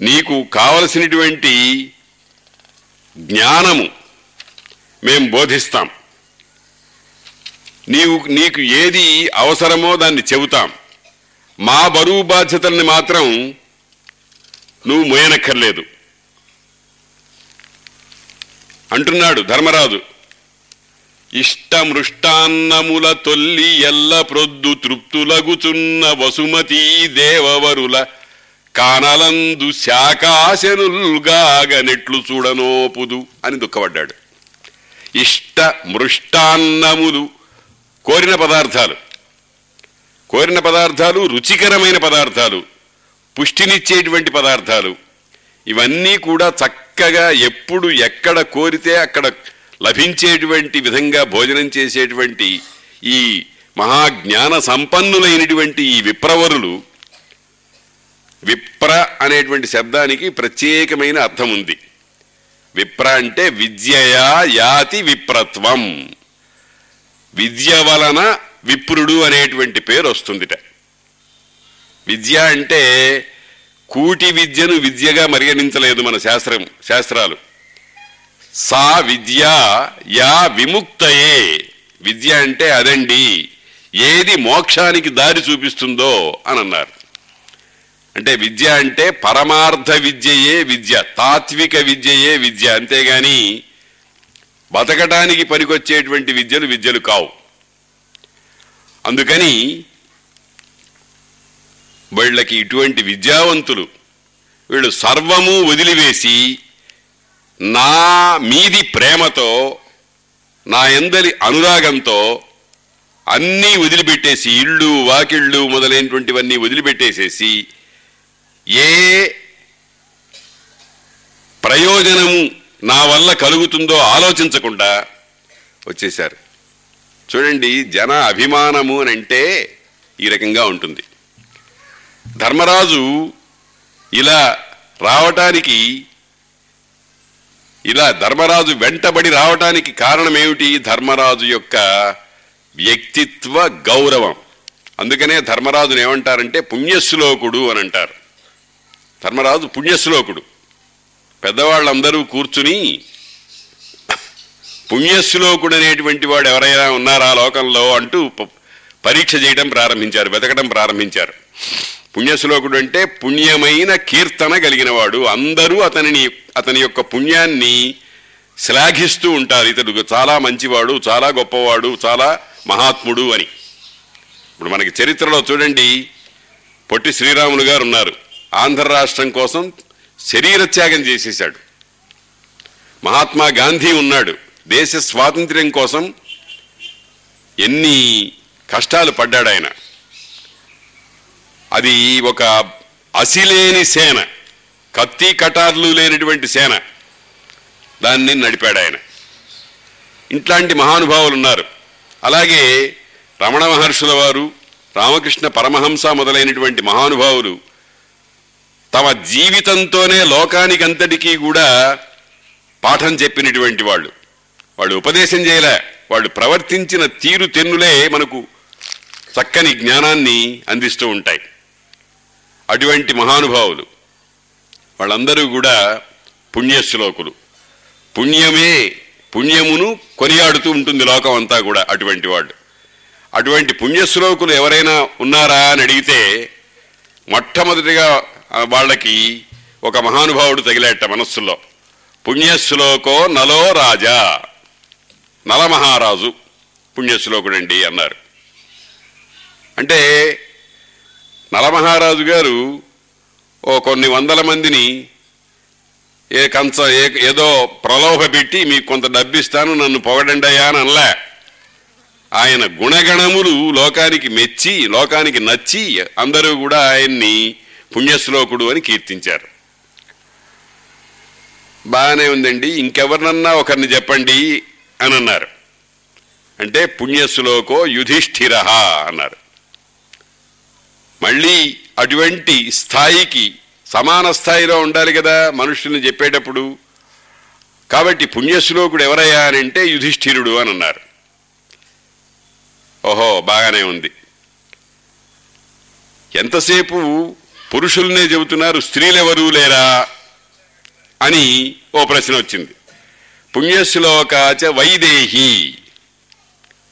నీకు కావలసినటువంటి జ్ఞానము మేము బోధిస్తాం. నీవు నీకు ఏది అవసరమో దాన్ని చెబుతాం. మా బరువు బాధ్యతల్ని మాత్రం నువ్వు మోయనక్కర్లేదు. అంటున్నాడు ధర్మరాజు. ఇష్టమృష్టాన్నముల తొల్లి ఎల్ల ప్రొద్దు తృప్తులగుచున్న వసుమతీ దేవవరుల కానలందు శాకాశనుల్గాగనెట్లు చూడనోపుదు అని దుఃఖపడ్డాడు. ఇష్ట మృష్టాన్నములు కోరిన పదార్థాలు. కోరిన పదార్థాలు రుచికరమైన పదార్థాలు పుష్టినిచ్చేటువంటి పదార్థాలు. ఇవన్నీ కూడా చక్కగా ఎప్పుడు ఎక్కడ కోరితే అక్కడ లభించేటువంటి విధంగా భోజనం చేసేటువంటి ఈ మహాజ్ఞాన సంపన్నులైనటువంటి ఈ విప్రవరులు విప్ర అనేటువంటి శబ్దానికి ప్రత్యేకమైన అర్థం ఉంది విప్ర అంటే విద్యయా యాతి విప్రత్వం. విద్య వలన విప్రుడు అనేటువంటి పేరు వస్తుందిట. విద్య అంటే కూటి విద్యను విద్యగా పరిగణించలేదు మన శాస్త్రం శాస్త్రాలు. సా విద్య యా విముక్తయే. విద్య అంటే అదండి ఏది మోక్షానికి దారి చూపిస్తుందో అని అన్నారు అంటే విద్య అంటే పరమార్థ విద్యయే విద్య తాత్విక విద్యయే విద్య అంతేగాని బతకటానికి పనికొచ్చేటువంటి విద్యలు విద్యలు కావు. అందుకని వీళ్ళకి ఇటువంటి విద్యావంతులు వీళ్ళు సర్వము వదిలివేసి నా మీది ప్రేమతో నా ఎందలి అనురాగంతో అన్నీ వదిలిపెట్టేసి ఇళ్ళు వాకిళ్ళు మొదలైనటువంటివన్నీ వదిలిపెట్టేసేసి ఏ ప్రయోజనము నా వల్ల కలుగుతుందో ఆలోచించకుండా వచ్చేశారు. చూడండి జన అభిమానము అని అంటే ఈ రకంగా ఉంటుంది. ధర్మరాజు ఇలా రావటానికి ఇలా ధర్మరాజు వెంటబడి రావటానికి కారణమేమిటి? ధర్మరాజు యొక్క వ్యక్తిత్వ గౌరవం. అందుకనే ధర్మరాజును ఏమంటారంటే పుణ్యశ్లోకుడు అని అంటారు ధర్మరాజు పుణ్యశ్లోకుడు. పెద్దవాళ్ళందరూ కూర్చుని పుణ్యశ్లోకుడు అనేటువంటి వాడు ఎవరైనా ఉన్నారా లోకంలో అంటూ పరీక్ష చేయడం ప్రారంభించారు వెతకడం ప్రారంభించారు. పుణ్యశ్లోకుడు అంటే పుణ్యమైన కీర్తన కలిగినవాడు. అందరూ అతనిని అతని యొక్క పుణ్యాన్ని శ్లాఘిస్తూ ఉంటారు. ఇతడు చాలా మంచివాడు చాలా గొప్పవాడు చాలా మహాత్ముడు అని. ఇప్పుడు మనకి చరిత్రలో చూడండి పొట్టి శ్రీరాములు గారు ఉన్నారు. ఆంధ్ర రాష్ట్రం కోసం శరీర త్యాగం చేసేశాడు. మహాత్మా గాంధీ ఉన్నాడు. దేశ స్వాతంత్ర్యం కోసం ఎన్ని కష్టాలు పడ్డాడు ఆయన. అది ఒక అసిలేని సేన కత్తి కటార్లు లేనటువంటి సేన. దాన్ని నడిపాడు ఆయన. ఇట్లాంటి మహానుభావులు ఉన్నారు. అలాగే రమణ మహర్షుల వారు రామకృష్ణ పరమహంస మొదలైనటువంటి మహానుభావులు తమ జీవితంతోనే లోకానికంతటికీ కూడా పాఠం చెప్పినటువంటి వాళ్ళు. వాళ్ళు ఉపదేశం చేయలే. వాళ్ళు ప్రవర్తించిన తీరు తెన్నులే మనకు చక్కని జ్ఞానాన్ని అందిస్తూ ఉంటాయి. అటువంటి మహానుభావులు. వాళ్ళందరూ కూడా పుణ్యశ్లోకులు పుణ్యమే పుణ్యమును కొనియాడుతూ ఉంటుంది లోకం అంతా కూడా అటువంటి వాళ్ళు. అటువంటి పుణ్యశ్లోకులు ఎవరైనా ఉన్నారా అని అడిగితే మొట్టమొదటిగా వాళ్ళకి ఒక మహానుభావుడు తగిలేట మనస్సులో. పుణ్యశ్లోకో నలో రాజా. నలమహారాజు పుణ్యశ్లోకుడండి అన్నారు. అంటే నలమహారాజు గారు ఓ కొన్ని వందల మందిని ఏ కంచ ఏ ఏదో ప్రలోభ పెట్టి మీకు కొంత డబ్బిస్తాను నన్ను పొగడండి అని అనలే. ఆయన గుణగణములు లోకానికి మెచ్చి లోకానికి నచ్చి అందరూ కూడా ఆయన్ని పుణ్యశ్లోకుడు అని కీర్తించారు. బాగానే ఉందండి ఇంకెవరినన్నా ఒకరిని చెప్పండి అని అన్నారు. అంటే పుణ్యశ్లోకో యుధిష్ఠిర అన్నారు. మళ్ళీ అటువంటి స్థాయికి సమాన స్థాయిలో ఉండాలి కదా మనుషుల్ని చెప్పేటప్పుడు. కాబట్టి పుణ్యశ్లోకుడు ఎవరయ్యా అని అంటే యుధిష్ఠిరుడు అని అన్నారు. ఓహో బాగానే ఉంది. ఎంతసేపు పురుషుల్నే చెబుతున్నారు స్త్రీలెవరూ లేరా అని ఓ ప్రశ్న వచ్చింది. పుణ్యశ్లోకాచ వైదేహి.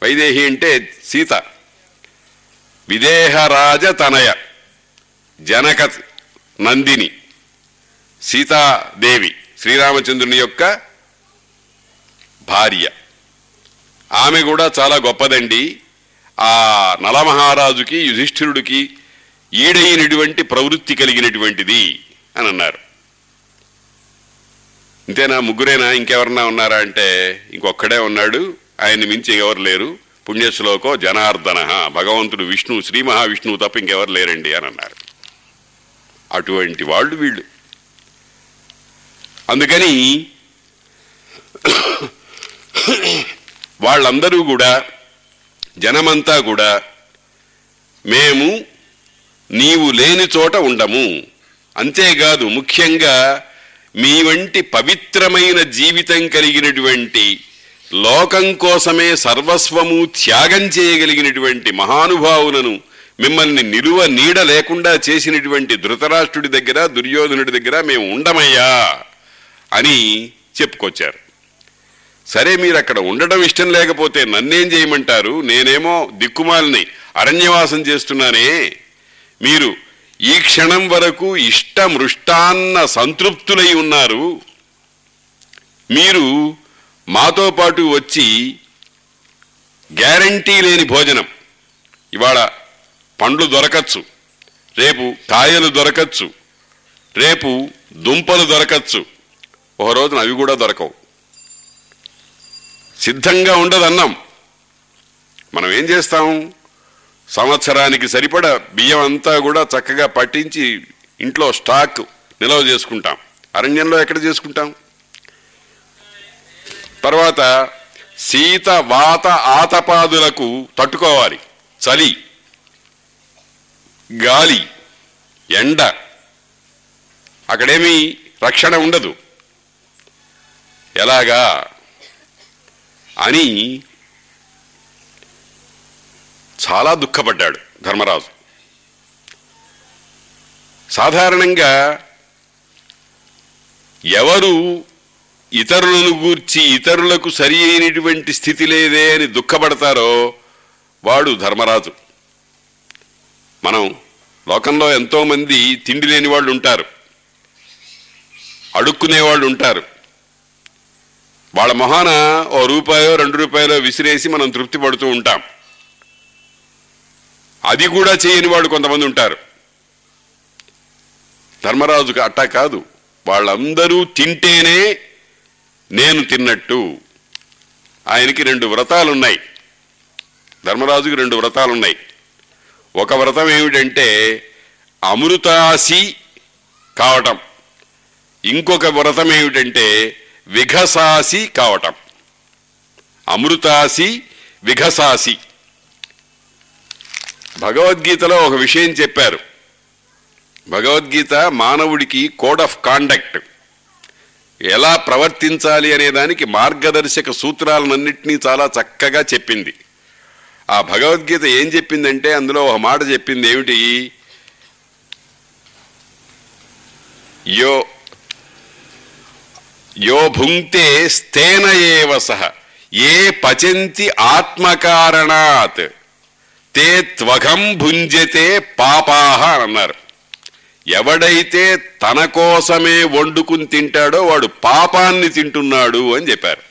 వైదేహి అంటే సీత. విదేహరాజ తనయ. జనక నందిని. సీతాదేవి శ్రీరామచంద్రుని యొక్క భార్య. ఆమె కూడా చాలా గొప్పదండి. ఆ నలమహారాజుకి యుధిష్ఠిరుడికి ఈడైనటువంటి ప్రవృత్తి కలిగినటువంటిది అని అన్నారు. ఇంతేనా? ముగ్గురేనా? ఇంకెవరన్నా ఉన్నారా అంటే ఇంకొక్కడే ఉన్నాడు. ఆయన్ని మించి ఎవరు లేరు? పుణ్యశ్లోకో జనార్దన. భగవంతుడు విష్ణు శ్రీ మహావిష్ణువు తప్ప ఇంకెవరు లేరండి అని అన్నారు. అటువంటి వాళ్ళు వీళ్ళు. అందుకని వాళ్ళందరూ కూడా జనమంతా కూడా మేము నీవు లేని చోట ఉండము. అంతేకాదు ముఖ్యంగా మీ వంటి పవిత్రమైన జీవితం కలిగినటువంటి లోకం కోసమే సర్వస్వము త్యాగం చేయగలిగినటువంటి మహానుభావులను మిమ్మల్ని నిలువ నీడ లేకుండా చేసినటువంటి ధృతరాష్ట్రుడి దగ్గర దుర్యోధనుడి దగ్గర మేము ఉండమయ్యా అని చెప్పుకొచ్చారు. సరే మీరు అక్కడ ఉండడం ఇష్టం లేకపోతే నన్నేం చేయమంటారు? నేనేమో దిక్కుమాలని అరణ్యవాసం చేస్తున్నానే. మీరు ఈ క్షణం వరకు ఇష్టమృష్టాన్న సంతృప్తులై ఉన్నారు. మీరు మాతో పాటు వచ్చి గ్యారంటీ లేని భోజనం. ఇవాళ పండ్లు దొరకచ్చు. రేపు కాయలు దొరకచ్చు. రేపు దుంపలు దొరకచ్చు. ఒక రోజున అవి కూడా దొరకవు. సిద్ధంగా ఉండదు అన్నం మనం ఏం చేస్తాం? సంవత్సరానికి సరిపడ బియ్యం అంతా కూడా చక్కగా పట్టించి ఇంట్లో స్టాక్ నిల్వ చేసుకుంటాం. అరణ్యంలో ఎక్కడ చేసుకుంటాం? తర్వాత శీత వాత ఆతపాదులకు తట్టుకోవాలి. చలి గాలి ఎండ. అక్కడేమీ రక్షణ ఉండదు. ఎలాగా? అని చాలా దుఃఖపడ్డాడు ధర్మరాజు. సాధారణంగా ఎవరు ఇతరులను గూర్చి ఇతరులకు సరి అయినటువంటి స్థితి లేదే అని దుఃఖపడతారో వాడు ధర్మరాజు. మనం లోకంలో ఎంతోమంది తిండి లేని వాళ్ళు ఉంటారు. అడుక్కునే వాళ్ళు ఉంటారు. వాళ్ళ మొహాన ఓ రూపాయో రెండు రూపాయలో విసిరేసి మనం తృప్తి పడుతూ ఉంటాం. అది కూడా చేయని వాళ్ళు కొంతమంది ఉంటారు. ధర్మరాజుకి అట్టా కాదు. వాళ్ళందరూ తింటేనే నేను తిన్నట్టు. ఆయనకి రెండు వ్రతాలున్నాయి. ధర్మరాజుకి రెండు వ్రతాలున్నాయి. ఒక వ్రతం ఏమిటంటే అమృతాసి కావటం. ఇంకొక వ్రతం ఏమిటంటే విఘసాసి కావటం. అమృతాసి విఘసాసి. భగవద్గీతలో ఒక విషయం చెప్పారు. భగవద్గీత మానవుడికి కోడ్ ఆఫ్ కాండక్ట్ ఎలా ప్రవర్తించాలి అనే దానికి మార్గదర్శక సూత్రాలన్నింటినీ చాలా చక్కగా చెప్పింది. ఆ భగవద్గీత ఏం చెప్పిందంటే అందులో ఒక మాట చెప్పింది ఏమిటి? యో యో భుంక్తే స్థేన ఏవ సహ ఏ పచంతి ఆత్మకారణాత్. తే త్వగం భుంజతే పాపాహ అన్నారు. ఎవడైతే తన కోసమే వండుకుని తింటాడో వాడు పాపాన్ని తింటున్నాడు అని చెప్పారు.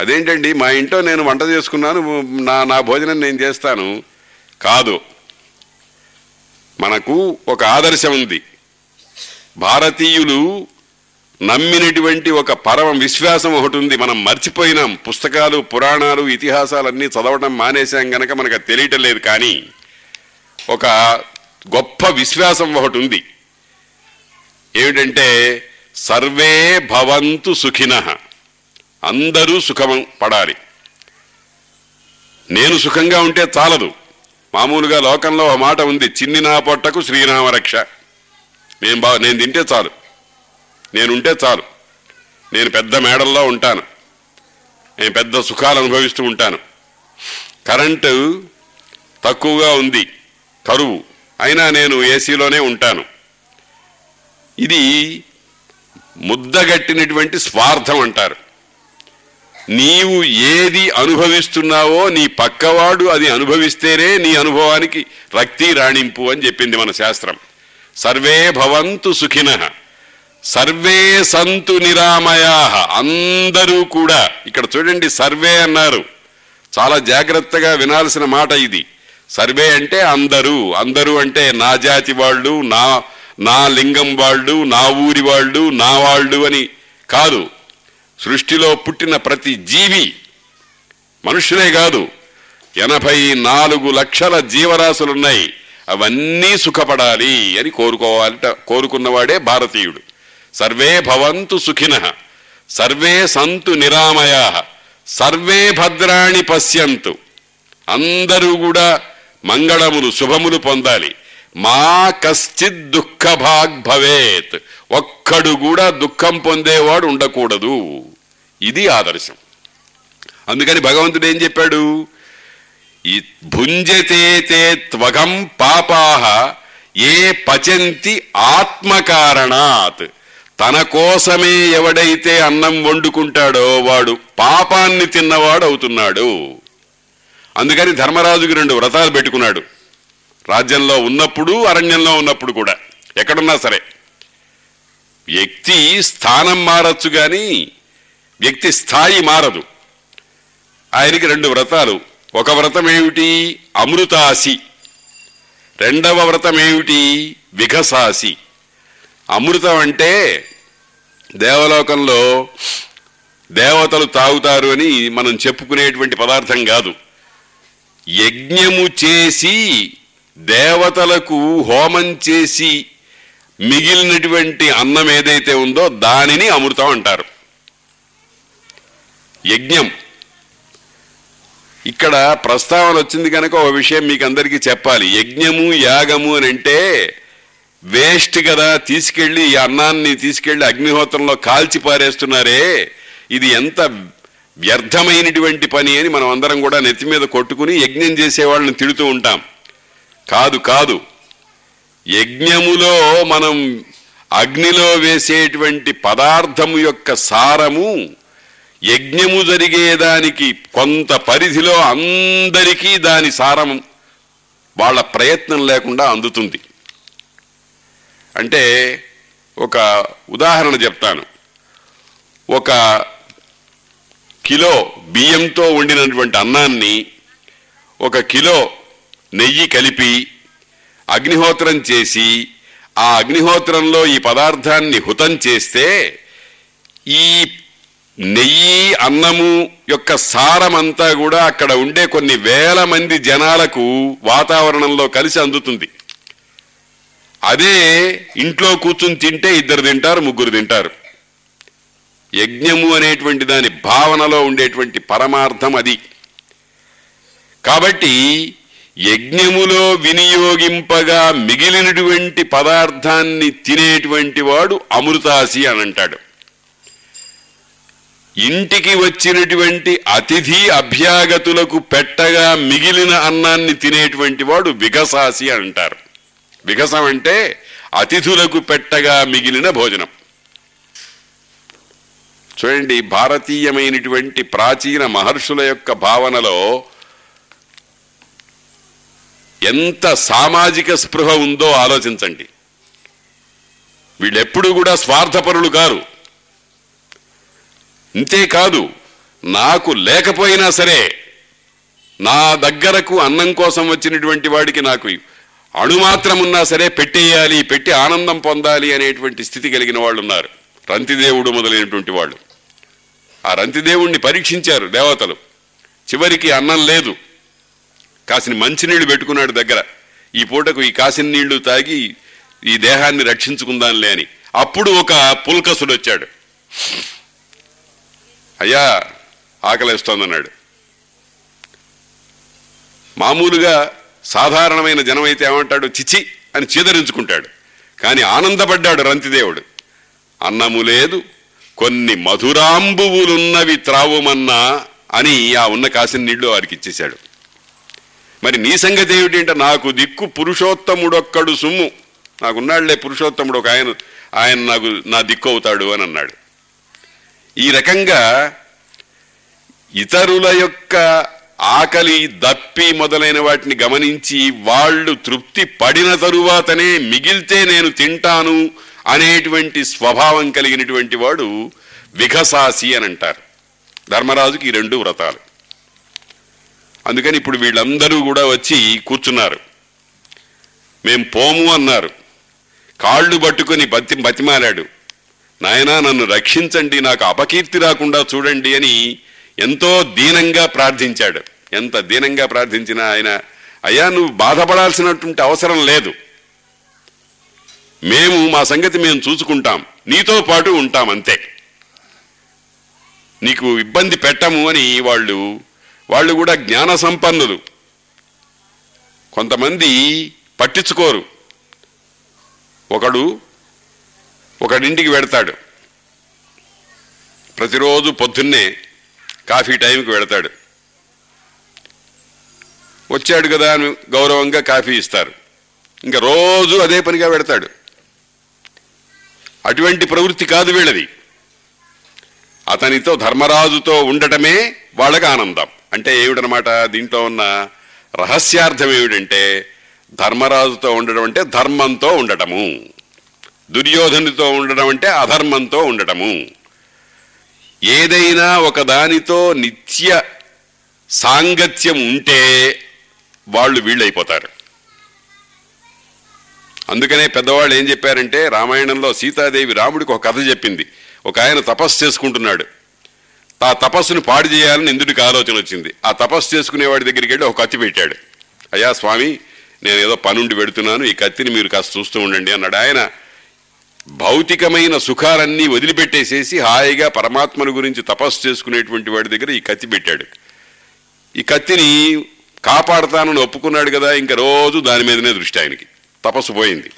అదేంటండి మా ఇంట్లో నేను వంట చేసుకున్నాను నా నా భోజనం నేను చేస్తాను. కాదు మనకు ఒక ఆదర్శం ఉంది. భారతీయులు నమ్మినటువంటి ఒక పరమ విశ్వాసం ఒకటి ఉంది. మనం మర్చిపోయినాం. పుస్తకాలు పురాణాలు ఇతిహాసాలన్నీ చదవడం మానేశాం గనక మనకు తెలియటం లేదు. కానీ ఒక గొప్ప విశ్వాసం ఒకటి ఉంది. ఏమిటంటే సర్వే భవంతు సుఖిన. అందరూ సుఖం పడాలి. నేను సుఖంగా ఉంటే చాలదు. మామూలుగా లోకంలో ఒక మాట ఉంది. చిన్ని నా పొట్టకు శ్రీరామరక్ష. నేను బా నేను తింటే చాలు. నేనుంటే చాలు. నేను పెద్ద మేడల్లో ఉంటాను. నేను పెద్ద సుఖాలు అనుభవిస్తూ ఉంటాను. కరెంటు తక్కువగా ఉంది కరువు. అయినా నేను ఏసీలోనే ఉంటాను. ఇది ముద్దగట్టినటువంటి స్వార్థం అంటారు. నీవు ఏది అనుభవిస్తున్నావో నీ పక్కవాడు అది అనుభవిస్తేనే నీ అనుభవానికి రక్తి రాణింపు అని చెప్పింది మన శాస్త్రం. సర్వే భవంతు సుఖిన. సర్వే సంతు నిరామయా. అందరూ కూడా ఇక్కడ చూడండి సర్వే అన్నారు. చాలా జాగ్రత్తగా వినాల్సిన మాట ఇది. సర్వే అంటే అందరూ. అందరూ అంటే నా జాతి వాళ్ళు నా నా లింగం వాళ్ళు నా ఊరి వాళ్ళు నా వాళ్ళు అని కాదు. సృష్టిలో పుట్టిన ప్రతి జీవి మనుషులే కాదు. ఎనభై నాలుగు లక్షల జీవరాశులున్నాయి. అవన్నీ సుఖపడాలి అని కోరుకోవాలట కోరుకున్నవాడే భారతీయుడు. సర్వే భవంతు సుఖిన సర్వే సంతు నిరామయా సర్వే భద్రాణి పశ్యంతు. అందరూ కూడా మంగళములు శుభములు పొందాలి. మా కశ్చిత్ దుఃఖభాగ్ భవేత్. ఒక్కడు కూడా దుఃఖం పొందేవాడు ఉండకూడదు. ఇది ఆదర్శం. అందుకని భగవంతుడు ఏం చెప్పాడు? ఈ భుంజతే తే త్వగం పాపాహ ఏ పచంతి ఆత్మకారణాత్. తన కోసమే ఎవడైతే అన్నం వండుకుంటాడో వాడు పాపాన్ని తిన్నవాడు అవుతున్నాడు అందుకని ధర్మరాజుకి రెండు వ్రతాలు పెట్టుకున్నాడు. రాజ్యంలో ఉన్నప్పుడు అరణ్యంలో ఉన్నప్పుడు కూడా ఎక్కడున్నా సరే. వ్యక్తి స్థానం మారచ్చు కానీ వ్యక్తి స్థాయి మారదు. ఆయనకి రెండు వ్రతాలు. ఒక వ్రతం ఏమిటి అమృతాసి. రెండవ వ్రతం ఏమిటి విఘసాసి. అమృతం అంటే దేవలోకంలో దేవతలు తాగుతారు అని మనం చెప్పుకునేటువంటి పదార్థం కాదు. యజ్ఞము చేసి దేవతలకు హోమం చేసి మిగిలినటువంటి అన్నం ఏదైతే ఉందో దానిని అమృతం అంటారు. యజ్ఞం. ఇక్కడ ప్రస్తావన వచ్చింది కనుక ఒక విషయం మీకు అందరికీ చెప్పాలి. యజ్ఞము యాగము అని అంటే వేస్ట్ కదా తీసుకెళ్ళి ఈ అన్నాన్ని తీసుకెళ్ళి అగ్నిహోత్రంలో కాల్చి పారేస్తున్నారే. ఇది ఎంత వ్యర్థమైనటువంటి పని అని మనం అందరం కూడా నెత్తి మీద కొట్టుకుని యజ్ఞం చేసేవాళ్ళని తిడుతూ ఉంటాం. కాదు కాదు. యజ్ఞములో మనం అగ్నిలో వేసేటువంటి పదార్థము యొక్క సారము యజ్ఞము జరిగేదానికి కొంత పరిధిలో అందరికీ దాని సారం వాళ్ళ ప్రయత్నం లేకుండా అందుతుంది. అంటే ఒక ఉదాహరణ చెప్తాను. ఒక కిలో బియ్యంతో వండినటువంటి అన్నాన్ని ఒక కిలో నెయ్యి కలిపి అగ్నిహోత్రం చేసి ఆ అగ్నిహోత్రంలో ఈ పదార్థాన్ని హుతం చేస్తే ఈ నెయ్యి అన్నము యొక్క సారమంతా కూడా అక్కడ ఉండే కొన్ని వేల మంది జనాలకు వాతావరణంలో కలిసి అందుతుంది. అదే ఇంట్లో కూర్చుని తింటే ఇద్దరు తింటారు ముగ్గురు తింటారు. యజ్ఞము అనేటువంటి దాని భావనలో ఉండేటువంటి పరమార్థం అది. కాబట్టి యజ్ఞములో వినియోగింపగా మిగిలినటువంటి పదార్థాన్ని తినేటువంటి వాడు అమృతాసి అని అంటాడు. ఇంటికి వచ్చినటువంటి అతిథి అభ్యాగతులకు పెట్టగా మిగిలిన అన్నాన్ని తినేటువంటి వాడు విగసాసి అంటారు. వికసం అంటే అతిథులకు పెట్టగా మిగిలిన భోజనం. చూడండి భారతీయమైనటువంటి ప్రాచీన మహర్షుల యొక్క భావనలో ఎంత సామాజిక స్పృహ ఉందో ఆలోచించండి. వీళ్ళెప్పుడు కూడా స్వార్థపరులు కారు. ఇంతేకాదు నాకు లేకపోయినా సరే నా దగ్గరకు అన్నం కోసం వచ్చినటువంటి వాడికి నాకు అణుమాత్రమున్నా సరే పెట్టేయాలి పెట్టి ఆనందం పొందాలి అనేటువంటి స్థితి కలిగిన వాళ్ళు ఉన్నారు రంతిదేవుడు మొదలైనటువంటి వాళ్ళు. ఆ రంతిదేవుణ్ణి పరీక్షించారు దేవతలు. చివరికి అన్నం లేదు. కాసిన మంచినీళ్ళు పెట్టుకున్నాడు దగ్గర. ఈ పూటకు ఈ కాసిన నీళ్ళు తాగి ఈ దేహాన్ని రక్షించుకుందాంలే అని. అప్పుడు ఒక పుల్కసుడు వచ్చాడు. అయ్యా ఆకలిస్తోందన్నాడు. మామూలుగా సాధారణమైన జనం అయితే ఏమంటాడు? చిచి అని చీదరించుకుంటాడు. కానీ ఆనందపడ్డాడు రంతిదేవుడు. అన్నము లేదు కొన్ని మధురాంబువులున్నవి త్రావుమన్నా అని ఆ ఉన్న కాసిన నీళ్ళు వారికి ఇచ్చేశాడు. మరి నీ సంగతి ఏమిటంటే నాకు దిక్కు పురుషోత్తముడొక్కడు సుమ్ము. నాకున్నాళ్ళే పురుషోత్తముడు ఒక ఆయన ఆయన నాకు నా దిక్కు అవుతాడు అని అన్నాడు. ఈ రకంగా ఇతరుల యొక్క ఆకలి దప్పి మొదలైన వాటిని గమనించి వాళ్ళు తృప్తి పడిన తరువాతనే మిగిల్తే నేను తింటాను అనేటువంటి స్వభావం కలిగినటువంటి వాడు విఘసాసి అని అంటారు. ధర్మరాజుకి ఈ రెండు వ్రతాలు. అందుకని ఇప్పుడు వీళ్ళందరూ కూడా వచ్చి కూర్చున్నారు. మేం పోము అన్నారు. కాళ్ళు పట్టుకొని బతి బతిమాలాడు. నాయనా నన్ను రక్షించండి నాకు అపకీర్తి రాకుండా చూడండి అని ఎంతో దీనంగా ప్రార్థించాడు. ఎంత దీనంగా ప్రార్థించినా ఆయన అయ్యా నువ్వు బాధపడాల్సినటువంటి అవసరం లేదు. మేము మా సంగతి మేము చూసుకుంటాం. నీతో పాటు ఉంటాం అంతే. నీకు ఇబ్బంది పెట్టము అని వాళ్ళు వాళ్ళు కూడా జ్ఞాన సంపన్నులు. కొంతమంది పట్టించుకోరు. ఒకడు ఒకడింటికి వెడతాడు. ప్రతిరోజు పొద్దున్నే కాఫీ టైంకి వెడతాడు వచ్చాడు కదా అని గౌరవంగా కాఫీ ఇస్తారు. ఇంకా రోజు అదే పనిగా పెడతాడు అటువంటి ప్రవృత్తి కాదు వీళ్ళది. అతనితో ధర్మరాజుతో ఉండటమే వాళ్ళకి ఆనందం. అంటే ఏమిటనమాట దీంట్లో ఉన్న రహస్యార్థం ఏమిటంటే ధర్మరాజుతో ఉండడం అంటే ధర్మంతో ఉండటము. దుర్యోధనుతో ఉండడం అంటే అధర్మంతో ఉండటము. ఏదైనా ఒకదానితో నిత్య సాంగత్యం ఉంటే వాళ్ళు వీళ్ళైపోతారు. అందుకనే పెద్దవాళ్ళు ఏం చెప్పారంటే రామాయణంలో సీతాదేవి రాముడికి ఒక కథ చెప్పింది. ఒక ఆయన తపస్సు చేసుకుంటున్నాడు. ఆ తపస్సును పాడు చేయాలని ఇంద్రుడికి ఆలోచన వచ్చింది. ఆ తపస్సు చేసుకునేవాడి దగ్గరికి వెళ్ళి ఒక కత్తి పెట్టాడు. అయ్యా స్వామి నేను ఏదో పనుండి పెడుతున్నాను ఈ కత్తిని మీరు కాస్త చూస్తూ ఉండండి అన్నాడు. ఆయన భౌతికమైన సుఖాలన్నీ వదిలిపెట్టేసేసి హాయిగా పరమాత్మను గురించి తపస్సు చేసుకునేటువంటి వాడి దగ్గర ఈ కత్తి పెట్టాడు. ఈ కత్తిని కాపాడతానని ఒప్పుకున్నాడు కదా ఇంకా రోజు దాని మీదనే దృష్టి ఆయనకి. తపస్సు పోయింది.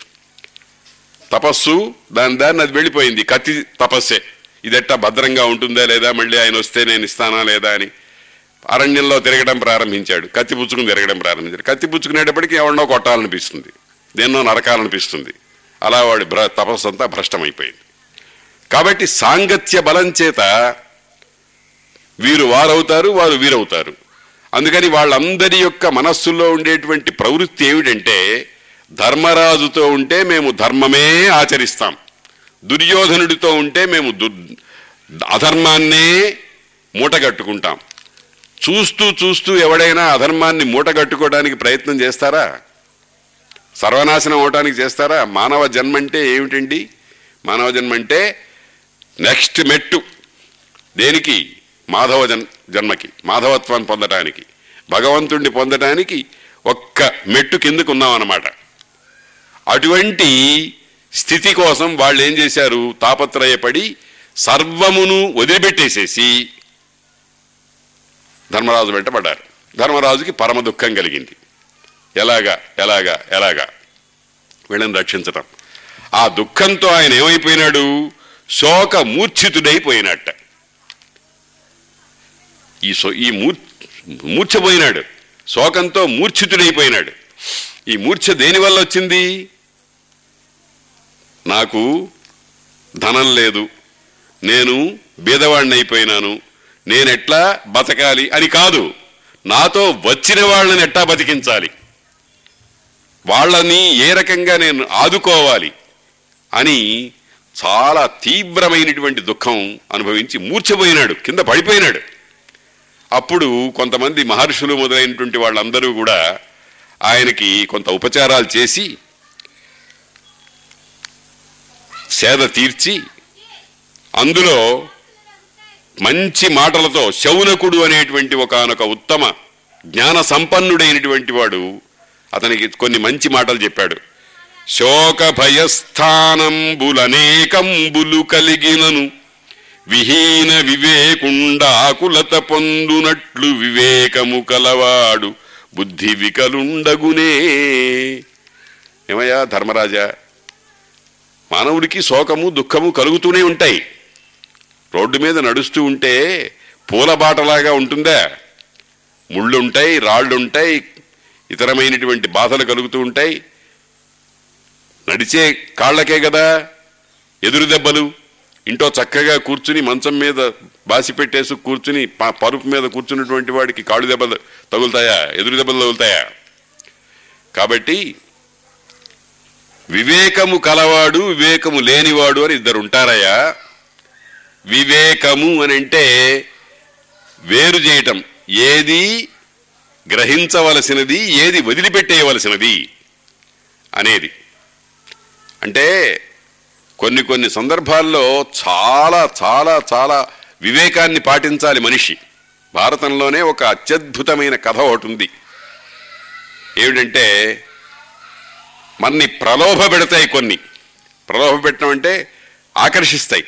తపస్సు దాని దాన్ని అది వెళ్ళిపోయింది. కత్తి తపస్సే. ఇదెట్టా భద్రంగా ఉంటుందా లేదా? మళ్ళీ ఆయన వస్తే నేను ఇస్తానా లేదా అని అరణ్యంలో తిరగడం ప్రారంభించాడు. కత్తి పుచ్చుకుని తిరగడం ప్రారంభించాడు. కత్తి పుచ్చుకునేటప్పటికి ఎవరినో కొట్టాలనిపిస్తుంది. దేన్నో నరకాలనిపిస్తుంది. అలా వాడి భ్ర తపస్సు అంతా భ్రష్టమైపోయింది. కాబట్టి సాంగత్య బలం చేత వీరు వారవుతారు వారు వీరవుతారు. అందుకని వాళ్ళందరి యొక్క మనస్సులో ఉండేటువంటి ప్రవృత్తి ఏమిటంటే ధర్మరాజుతో ఉంటే మేము ధర్మమే ఆచరిస్తాం. దుర్యోధనుడితో ఉంటే మేము దు అధర్మాన్నే మూటగట్టుకుంటాం. చూస్తూ చూస్తూ ఎవడైనా అధర్మాన్ని మూటగట్టుకోవడానికి ప్రయత్నం చేస్తారా? సర్వనాశనం అవటానికి చేస్తారా? మానవ జన్మ అంటే ఏమిటండి? మానవ జన్మ అంటే నెక్స్ట్ మెట్టు. దేనికి? మాధవ జన్ జన్మకి మాధవత్వాన్ని పొందటానికి. భగవంతుణ్ణి పొందటానికి ఒక్క మెట్టు కిందకు ఉన్నామన్నమాట అటువంటి స్థితి కోసం వాళ్ళు ఏం చేశారు? తాపత్రయపడి సర్వమును వదిలిపెట్టేసేసి ధర్మరాజు వెంటబడ్డారు. ధర్మరాజుకి పరమ దుఃఖం కలిగింది. ఎలాగా ఎలాగా ఎలాగా? వీళ్ళని రక్షించటం. ఆ దుఃఖంతో ఆయన ఏమైపోయినాడు? శోక మూర్ఛితుడైపోయినట్ట ఈ సో ఈ మూర్ మూర్ఛపోయినాడు. శోకంతో మూర్ఛితుడైపోయినాడు. ఈ మూర్ఛ దేనివల్ల వచ్చింది? నాకు ధనం లేదు. నేను బీదవాడిని అయిపోయినాను నేనెట్లా బతకాలి అని కాదు. నాతో వచ్చిన వాళ్ళని ఎట్టా బతికించాలి? వాళ్ళని ఏ రకంగా నేను ఆదుకోవాలి అని చాలా తీవ్రమైనటువంటి దుఃఖం అనుభవించి మూర్ఛపోయినాడు కింద పడిపోయినాడు. అప్పుడు కొంతమంది మహర్షులు మొదలైనటువంటి వాళ్ళందరూ కూడా ఆయనకి కొంత ఉపచారాలు చేసి సేద తీర్చి అందులో మంచి మాటలతో శౌనకుడు అనేటువంటి ఒకనొక ఉత్తమ జ్ఞాన సంపన్నుడైనటువంటి వాడు అతనికి కొన్ని మంచి మాటలు చెప్పాడు. శోక భయస్థానంబులనేకంబులు కలిగినను విహీన వివేకుండాకులత పొందునట్లు వివేకము కలవాడు బుద్ధి వికలుండగునే. ఏమయ్యా ధర్మరాజా మానవుడికి శోకము దుఃఖము కలుగుతూనే ఉంటాయి. రోడ్డు మీద నడుస్తూ ఉంటే పూలబాటలాగా ఉంటుందా? ముళ్ళుంటాయి రాళ్ళుంటాయి ఇతరమైనటువంటి బాధలు కలుగుతూ ఉంటాయి. నడిచే కాళ్ళకే కదా ఎదురు దెబ్బలు. ఇంట్లో చక్కగా కూర్చుని మంచం మీద బాసి పెట్టేసి కూర్చుని పరుపు మీద కూర్చున్నటువంటి వాడికి కాళ్ళు దెబ్బలు తగులుతాయా? ఎదురు దెబ్బలు తగులుతాయా? కాబట్టి వివేకము కలవాడు వివేకము లేనివాడు అని ఇద్దరు ఉంటారయ్యా. వివేకము అని అంటే వేరు చేయటం. ఏది? గ్రహించవలసినది ఏది వదిలిపెట్టేయవలసినది అనేది. అంటే కొన్ని కొన్ని సందర్భాల్లో చాలా చాలా చాలా వివేకాన్ని పాటించాలి మనిషి. భారతంలోనే ఒక అత్యద్భుతమైన కథ ఒకటి ఉంది. ఏమిటంటే మనని ప్రలోభ పెడతాయి కొన్ని. ప్రలోభ పెట్టడం అంటే ఆకర్షిస్తాయి.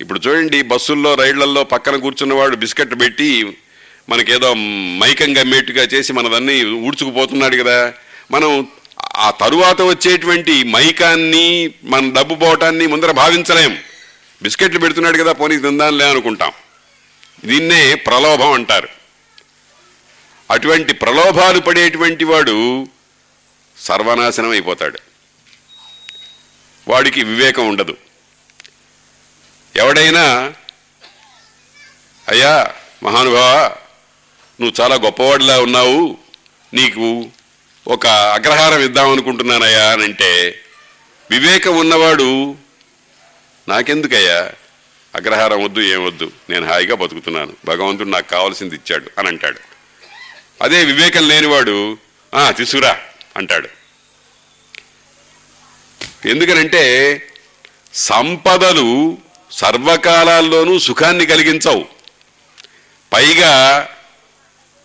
ఇప్పుడు చూడండి బస్సుల్లో రైళ్ళల్లో పక్కన కూర్చున్నవాడు బిస్కెట్ పెట్టి మనకేదో మైకంగా మేటుగా చేసి మనదన్నీ ఊడ్చుకుపోతున్నాడు కదా. మనం ఆ తరువాత వచ్చేటువంటి మైకాన్ని మన డబ్బు పోవటాన్ని ముందర భావించలేం. బిస్కెట్లు పెడుతున్నాడు కదా పోనీ తిందాంలే అనుకుంటాం. దీన్నే ప్రలోభం అంటారు. అటువంటి ప్రలోభాలు పడేటువంటి వాడు సర్వనాశనం అయిపోతాడు. వాడికి వివేకం ఉండదు. ఎవడైనా అయ్యా మహానుభావ నువ్వు చాలా గొప్పవాడిలా ఉన్నావు నీకు ఒక అగ్రహారం ఇద్దామనుకుంటున్నానయ్యా అని అంటే వివేకం ఉన్నవాడు నాకెందుకయ్యా? అగ్రహారం వద్దు ఏం వద్దు నేను హాయిగా బతుకుతున్నాను భగవంతుడు నాకు కావాల్సింది ఇచ్చాడు అని అంటాడు. అదే వివేకం లేనివాడు తీసుకురా అంటాడు. ఎందుకనంటే సంపదలు సర్వకాలాల్లోనూ సుఖాన్ని కలిగించవు. పైగా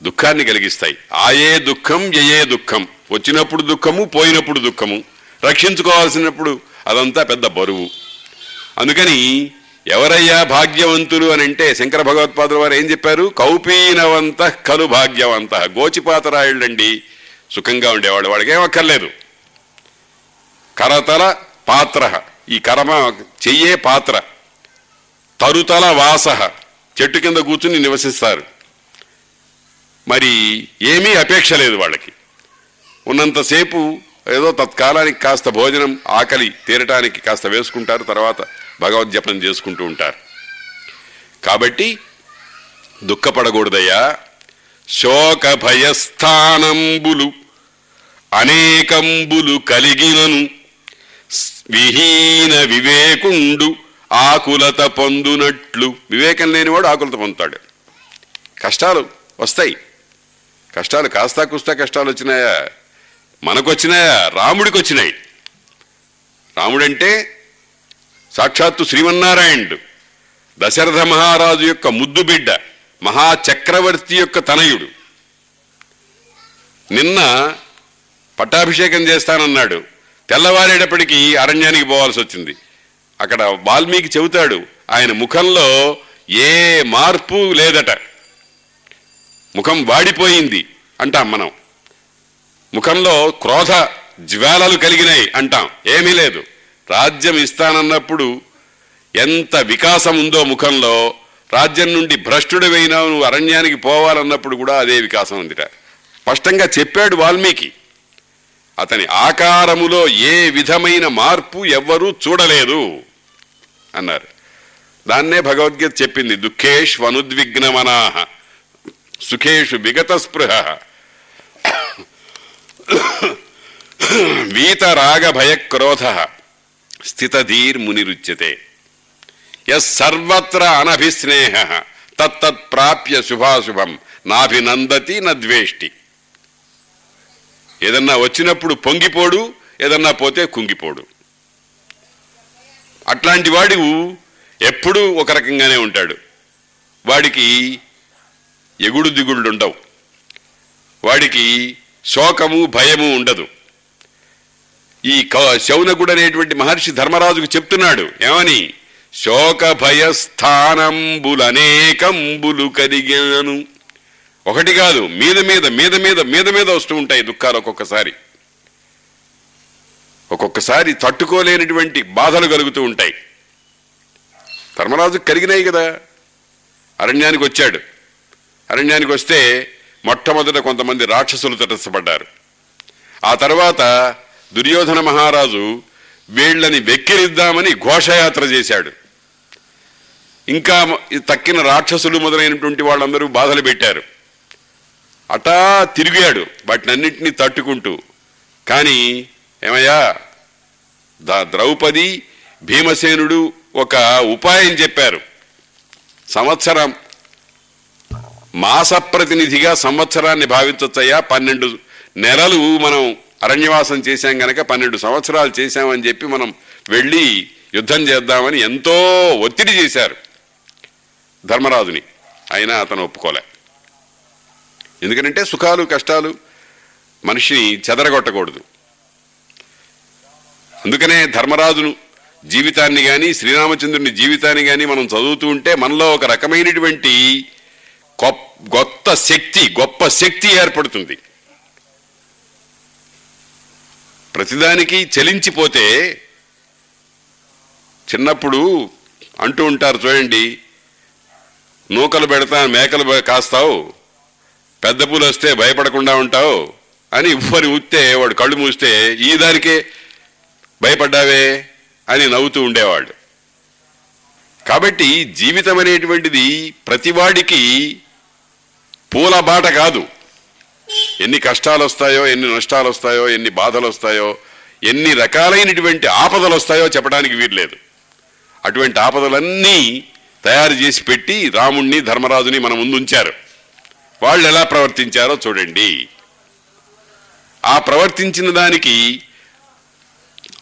దుఃఖాన్ని కలిగిస్తాయి. ఆయే దుఃఖం యయే దుఃఖం. వచ్చినప్పుడు దుఃఖము పోయినప్పుడు దుఃఖము. రక్షించుకోవాల్సినప్పుడు అదంతా పెద్ద బరువు. అందుకని ఎవరయ్యా భాగ్యవంతులు అని అంటే శంకర భగవత్పాదుల వారు ఏం చెప్పారు? కౌపీనవంత కలు భాగ్యవంత. గోచిపాతరాయుళ్ళండి. సుఖంగా ఉండేవాడు వాడికి ఏమక్కర్లేదు కరతల పాత్ర. ఈ కరమ చెయ్యే పాత్ర. తరుతల వాస. చెట్టు కింద కూర్చుని నివసిస్తారు. మరి ఏమీ అపేక్ష లేదు వాళ్ళకి. ఉన్నంతసేపు ఏదో తత్కాలానికి కాస్త భోజనం ఆకలి తీరటానికి కాస్త వేసుకుంటారు తర్వాత భగవద్జపనం చేసుకుంటూ ఉంటారు. కాబట్టి దుఃఖపడకూడదయ్యా. శోక భయస్థానంబులు అనేకంబులు కలిగినను విహీన వివేకుండు ఆకులత పొందునట్లు. వివేకం లేనివాడు ఆకులత పొందుతాడు. కష్టాలు వస్తాయి. కష్టాలు కాస్తా కుస్తా కష్టాలు వచ్చినాయా? మనకొచ్చినాయా? రాముడికి వచ్చినాయి రాముడంటే సాక్షాత్తు శ్రీమన్నారాయణుడు. దశరథ మహారాజు యొక్క ముద్దు బిడ్డ మహాచక్రవర్తి యొక్క తనయుడు. నిన్న పట్టాభిషేకం చేస్తానన్నాడు. తెల్లవారేటప్పటికీ అరణ్యానికి పోవాల్సి వచ్చింది. అక్కడ వాల్మీకి చెబుతాడు ఆయన ముఖంలో ఏ మార్పు లేదట. ముఖం వాడిపోయింది అంటాం మనం. ముఖంలో క్రోధ జ్వాలలు కలిగినాయి అంటాం. ఏమీ లేదు. రాజ్యం ఇస్తానన్నప్పుడు ఎంత వికాసం ఉందో ముఖంలో. రాజ్యం నుండి భ్రష్టుడు భ్రష్టుడివైనా నువ్వు అరణ్యానికి పోవాలన్నప్పుడు కూడా అదే వికాసం ఉందిట. స్పష్టంగా చెప్పాడు వాల్మీకి. అతని ఆకారములో ఏ విధమైన మార్పు ఎవ్వరూ చూడలేదు అన్నారు. దాన్నే భగవద్గీత చెప్పింది. దుఃఖేష్ అనుద్విగ్నమనాహ సుఖేషు విగత స్పృహ వీతరాగభయక్రోధ. స్థితధీర్మునిరుచ్యతే. స్థితధీర్ మునిరుచ్యతే సర్వత్ర అనభిస్నేహ. తత్తత్ ప్రాప్య శుభాశుభం. నాభినందతి నద్వేష్టి. ఏదన్నా వచ్చినప్పుడు పొంగిపోడు ఏదన్నా పోతే కుంగిపోడు. అట్లాంటి వాడు ఎప్పుడూ ఒక రకంగానే ఉంటాడు. వాడికి ఎగుడు దిగుళ్ళు ఉండవు వాడికి శోకము భయము ఉండదు. ఈ క- శౌనకుడు అనేటువంటి మహర్షి ధర్మరాజుకు చెప్తున్నాడు ఏమని? శోక భయ స్థానంబులనేకంబులు కరిగాను. ఒకటి కాదు మీద మీద మీద మీద మీద మీద వస్తూ ఉంటాయి దుఃఖాలు ఒక్కొక్కసారి. ఒక్కొక్కసారి తట్టుకోలేనటువంటి బాధలు కలుగుతూ ఉంటాయి. ధర్మరాజుకు కలిగినాయి కదా. అరణ్యానికి వచ్చాడు. అరణ్యానికి వస్తే మొట్టమొదట కొంతమంది రాక్షసులు తటస్థపడ్డారు. ఆ తర్వాత దుర్యోధన మహారాజు వీళ్ళని వెక్కిరిద్దామని ఘోషయాత్ర చేశాడు. ఇంకా తక్కిన రాక్షసులు మొదలైనటువంటి వాళ్ళందరూ బాధలు పెట్టారు. అటా తిరిగాడు వాటినన్నింటినీ తట్టుకుంటూ. కానీ ఏమయ్యా ద ద్రౌపది భీమసేనుడు ఒక ఉపాయం చెప్పారు. సంవత్సరం మాస ప్రతినిధిగా సంవత్సరాన్ని భావించవచ్చయ్యా పన్నెండు నెలలు మనం అరణ్యవాసం చేశాం గనక పన్నెండు సంవత్సరాలు చేశామని చెప్పి మనం వెళ్ళి యుద్ధం చేద్దామని ఎంతో ఒత్తిడి చేశారు ధర్మరాజుని. అయినా అతను ఒప్పుకోలే. ఎందుకంటే సుఖాలు కష్టాలు మనిషిని చెదరగొట్టకూడదు. అందుకనే ధర్మరాజును జీవితాన్ని కానీ శ్రీరామచంద్రుని జీవితాన్ని కానీ మనం చదువుతూ ఉంటే మనలో ఒక రకమైనటువంటి గొప్ప శక్తి గొప్ప శక్తి ఏర్పడుతుంది. ప్రతిదానికి చలించిపోతే చిన్నప్పుడు అంటూ ఉంటారు చూడండి నూకలు పెడతా మేకలు కాస్తావు పెద్ద పూలు వస్తే భయపడకుండా ఉంటావు అని ఉవ్వరి ఉత్తే వాడు కళ్ళు మూస్తే ఈ దానికే భయపడ్డావే అని నవ్వుతూ ఉండేవాడు కాబట్టి జీవితం అనేటువంటిది ప్రతివాడికి పూల బాట కాదు. ఎన్ని కష్టాలు వస్తాయో ఎన్ని నష్టాలు వస్తాయో ఎన్ని బాధలు వస్తాయో ఎన్ని రకాలైనటువంటి ఆపదలు వస్తాయో చెప్పడానికి వీర్లేదు అటువంటి ఆపదలన్నీ తయారు చేసి పెట్టి రాముణ్ణి ధర్మరాజుని మన ముందుంచారు. వాళ్ళు ఎలా ప్రవర్తించారో చూడండి. ఆ ప్రవర్తించిన దానికి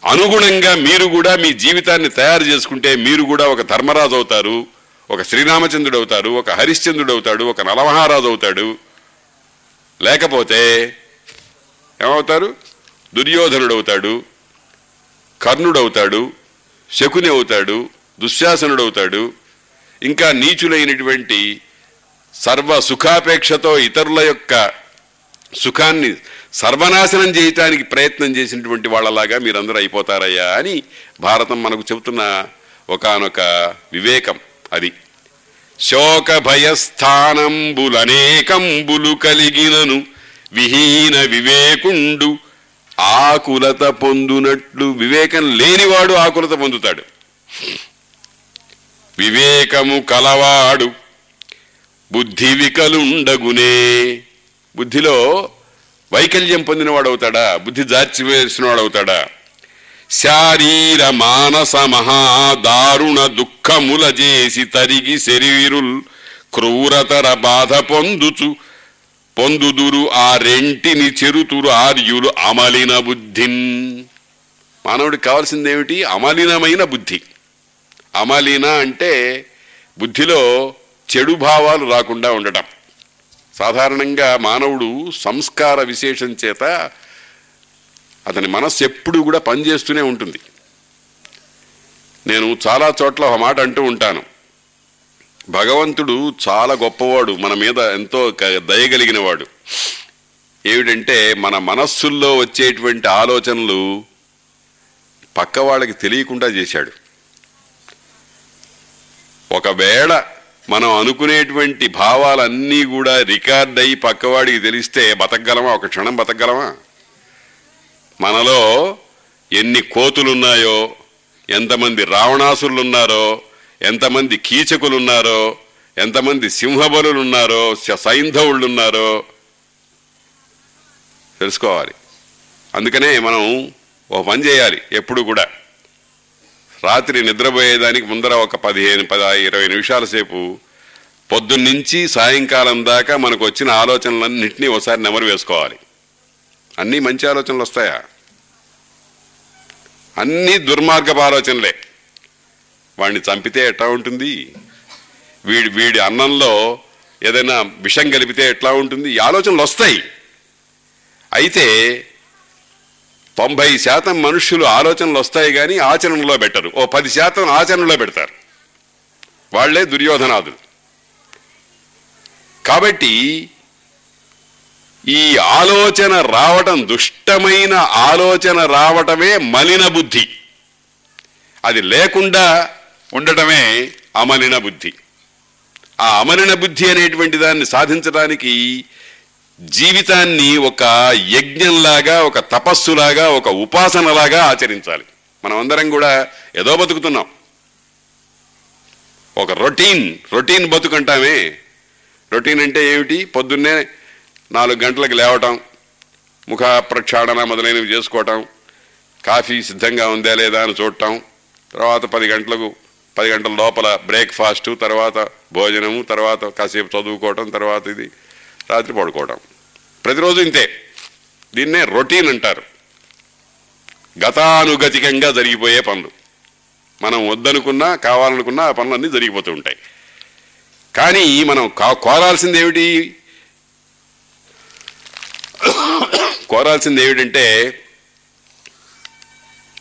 అనుగుణంగా మీరు కూడా మీ జీవితాన్ని తయారు చేసుకుంటే మీరు కూడా ఒక ధర్మరాజు అవుతారు. ఒక శ్రీరామచంద్రుడు అవుతారు ఒక హరిశ్చంద్రుడు అవుతాడు ఒక నలమహారాజు అవుతాడు లేకపోతే ఏమవుతారు? దుర్యోధనుడు అవుతాడు కర్ణుడు అవుతాడు శకుని అవుతాడు దుశ్శాసనుడు అవుతాడు ఇంకా నీచులైనటువంటి సర్వ సుఖాపేక్షతో ఇతరుల యొక్క సుఖాన్ని సర్వనాశనం చేయటానికి ప్రయత్నం చేసినటువంటి వాళ్ళలాగా మీరందరూ అయిపోతారయ్యా అని భారతం మనకు చెబుతున్న ఒకానొక వివేకం. అది. శోక భయస్థానంబులనేకంబులు కలిగినను విహీన వివేకుండు ఆకులత పొందునట్లు వివేకం లేనివాడు ఆకులత పొందుతాడు. వివేకము కలవాడు బుద్ధి వికలుండగునే. బుద్ధిలో వైకల్యం పొందినవాడవుతాడా? బుద్ధి జార్చివేసినవాడవుతాడా శారీర మానస మహాదారుణ దుఃఖముల చేసి తరిగి శరీరుల్ క్రూరతర బాధ పొందుచు. పొందుదురు ఆ రెంటిని చెరుతురు ఆర్యులు అమలిన బుద్ధిన్. మానవుడికి కావాల్సిందేమిటి? అమలినమైన బుద్ధి. అమలిన అంటే బుద్ధిలో చెడు భావాలు రాకుండా ఉండటం. సాధారణంగా మానవుడు సంస్కార విశేషం చేత అతని మనస్సు ఎప్పుడూ కూడా పనిచేస్తూనే ఉంటుంది. నేను చాలా చోట్ల ఒక మాట అంటూ ఉంటాను. భగవంతుడు చాలా గొప్పవాడు మన మీద ఎంతో క- దయగలిగిన వాడు ఏమిటంటే మన మనస్సుల్లో వచ్చేటువంటి ఆలోచనలు పక్క వాళ్ళకి తెలియకుండా చేశాడు. ఒకవేళ మనం అనుకునేటువంటి భావాలన్నీ కూడా రికార్డ్ అయి పక్కవాడికి తెలిస్తే బతకగలమా? ఒక క్షణం బతకగలమా? మనలో ఎన్ని కోతులున్నాయో ఎంతమంది రావణాసురులున్నారో ఎంతమంది కీచకులున్నారో ఎంతమంది సింహబలులున్నారో స- సైంధవుళ్ళున్నారో తెలుసుకోవాలి. అందుకనే మనం ఒక పని చేయాలి ఎప్పుడు కూడా. రాత్రి నిద్రపోయేదానికి ముందర ఒక పదిహేను పద ఇరవై నిమిషాల సేపు పొద్దున్నుంచి సాయంకాలం దాకా మనకు వచ్చిన ఆలోచనలన్నింటినీ ఒకసారి నెమరు వేసుకోవాలి. అన్నీ మంచి ఆలోచనలు వస్తాయా? అన్నీ దుర్మార్గపు ఆలోచనలే. వాడిని చంపితే ఎట్లా ఉంటుంది? వీడి వీడి అన్నంలో ఏదైనా విషం కలిపితే ఎట్లా ఉంటుంది? ఈ ఆలోచనలు వస్తాయి. అయితే తొంభై శాతం మనుషులు ఆలోచనలు వస్తాయి కానీ ఆచరణలో పెట్టరు. ఓ పది శాతం ఆచరణలో పెడతారు. వాళ్ళే దుర్యోధనాదులు. కాబట్టి ఈ ఆలోచన రావటం దుష్టమైన ఆలోచన రావటమే మలిన బుద్ధి. అది లేకుండా ఉండటమే అమలిన బుద్ధి. ఆ అమలిన బుద్ధి అనేటువంటి దాన్ని సాధించడానికి జీవితాన్ని ఒక యజ్ఞంలాగా ఒక తపస్సులాగా ఒక ఉపాసనలాగా ఆచరించాలి. మనం అందరం కూడా ఏదో బతుకుతున్నాం. ఒక రొటీన్ రొటీన్ బతుకంటామే. రొటీన్ అంటే ఏమిటి? పొద్దున్నే నాలుగు గంటలకు లేవటం ముఖ ప్రక్షాళన మొదలైనవి చేసుకోవటం కాఫీ సిద్ధంగా ఉందా లేదా అని చూడటం తర్వాత పది గంటలకు పది గంటల లోపల బ్రేక్ఫాస్టు తర్వాత భోజనము తర్వాత కాసేపు చదువుకోవటం తర్వాత ఇది రాత్రి పడుకోవటం. ప్రతిరోజు ఇంతే. దీన్నే రొటీన్ అంటారు. గతానుగతికంగా జరిగిపోయే పనులు. మనం వద్దనుకున్నా కావాలనుకున్నా ఆ పనులన్నీ జరిగిపోతూ ఉంటాయి. కానీ మనం కా- కోరాల్సింది ఏమిటి కోరాల్సింది ఏమిటంటే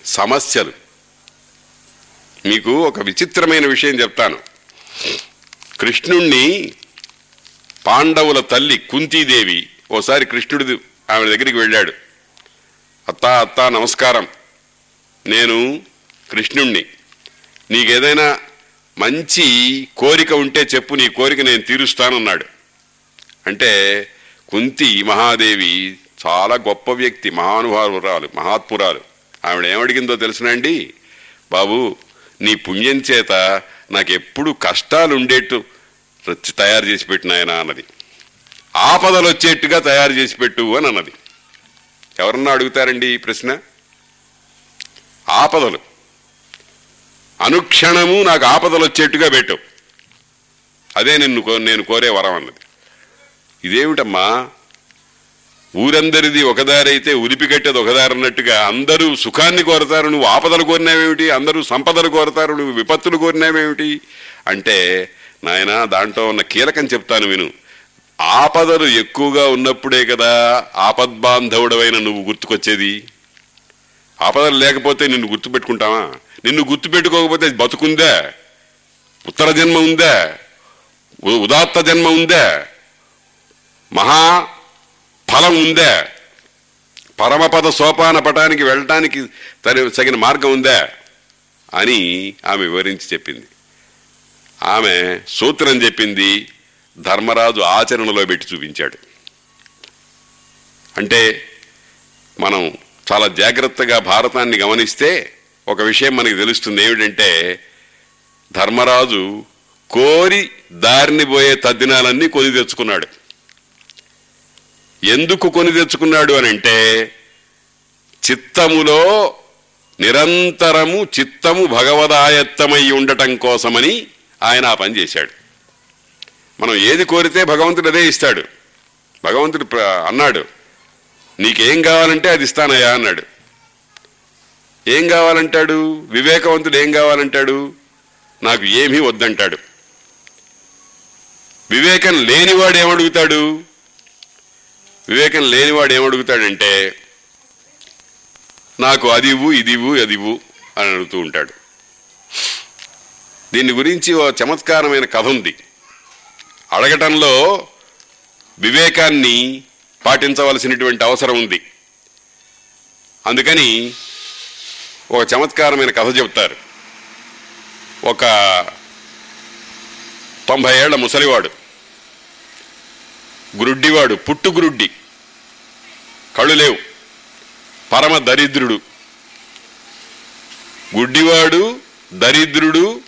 సమస్యలు. మీకు ఒక విచిత్రమైన విషయం చెప్తాను. కృష్ణుణ్ణి పాండవుల తల్లి కుంతీదేవి ఓసారి కృష్ణుడు ఆమె దగ్గరికి వెళ్ళాడు. అత్తా అత్తా నమస్కారం. నేను కృష్ణుణ్ణి. నీకేదైనా మంచి కోరిక ఉంటే చెప్పు నీ కోరిక నేను తీరుస్తానన్నాడు. అంటే కుంతి మహాదేవి చాలా గొప్ప వ్యక్తి మహానుభావురాలు మహాత్మురాలు. ఆవిడ ఏమడిగిందో తెలుసునండి బాబు నీ పుణ్యం చేత నాకెప్పుడు కష్టాలు ఉండేట్టు తయారు చేసి పెట్టినాయన అన్నది. ఆపదలు వచ్చేట్టుగా తయారు చేసి పెట్టు అని అన్నది. ఎవరన్నా అడుగుతారండి ఈ ప్రశ్న? ఆపదలు. అనుక్షణము నాకు ఆపదలు వచ్చేట్టుగా పెట్టు. అదే నిన్ను కో- నేను కోరే వరం అన్నది. ఇదేమిటమ్మా? ఊరందరిది ఒకదారైతే అయితే ఒకదారన్నట్టుగా కట్టేది అన్నట్టుగా అందరూ సుఖాన్ని కోరతారు నువ్వు ఆపదలు కోరినావేమిటి? అందరూ సంపదలు కోరతారు నువ్వు విపత్తులు కోరినావేమిటి? అంటే నాయన దాంట్లో ఉన్న కీలకం చెప్తాను విను. ఆపదలు ఎక్కువగా ఉన్నప్పుడే కదా ఆపద్బాంధవుడవైన నువ్వు గుర్తుకొచ్చేది? ఆపదలు లేకపోతే నిన్ను గుర్తుపెట్టుకుంటావా? నిన్ను గుర్తుపెట్టుకోకపోతే బతుకుందా? ఉత్తర జన్మ ఉందా? ఉదాత్త జన్మ ఉందా? మహా ఫలం ఉందే. పరమపద సోపాన పటానికి వెళ్ళటానికి తన తగిన మార్గం ఉందా అని ఆమె వివరించి చెప్పింది. ఆమె సూత్రం చెప్పింది ధర్మరాజు ఆచరణలో పెట్టి చూపించాడు. అంటే మనం చాలా జాగ్రత్తగా భారతాన్ని గమనిస్తే ఒక విషయం మనకి తెలుస్తుంది ఏమిటంటే ధర్మరాజు కోరి దారిని పోయే తద్దినాలన్నీ కొని తెచ్చుకున్నాడు. ఎందుకు కొని తెచ్చుకున్నాడు అని అంటే చిత్తములో నిరంతరము చిత్తము భగవదాయత్తమై ఉండటం కోసమని ఆయన ఆ పని చేశాడు. మనం ఏది కోరితే భగవంతుడు అదే ఇస్తాడు. భగవంతుడు అన్నాడు నీకేం కావాలంటే అది ఇస్తానయ్యా అన్నాడు. ఏం కావాలంటాడు? వివేకవంతుడు ఏం కావాలంటాడు? నాకు ఏమీ వద్దంటాడు. వివేకం లేనివాడు ఏమడుగుతాడు వివేకం లేనివాడు ఏమడుగుతాడంటే నాకు అది ఇవ్వు ఇది ఇవ్వు అది ఇవ్వు అని అడుగుతూ ఉంటాడు. దీని గురించి ఓ చమత్కారమైన కథ ఉంది. అడగటంలో వివేకాన్ని పాటించవలసినటువంటి అవసరం ఉంది. అందుకని ఒక చమత్కారమైన కథ చెప్తారు ఒక తొంభై ఏళ్ళ ముసలివాడు గ్రుడ్డివాడు పుట్టు గ్రుడ్డి. కళ్ళు లేవు. పరమ దరిద్రుడు. గుడ్డివాడు దరిద్రుడు.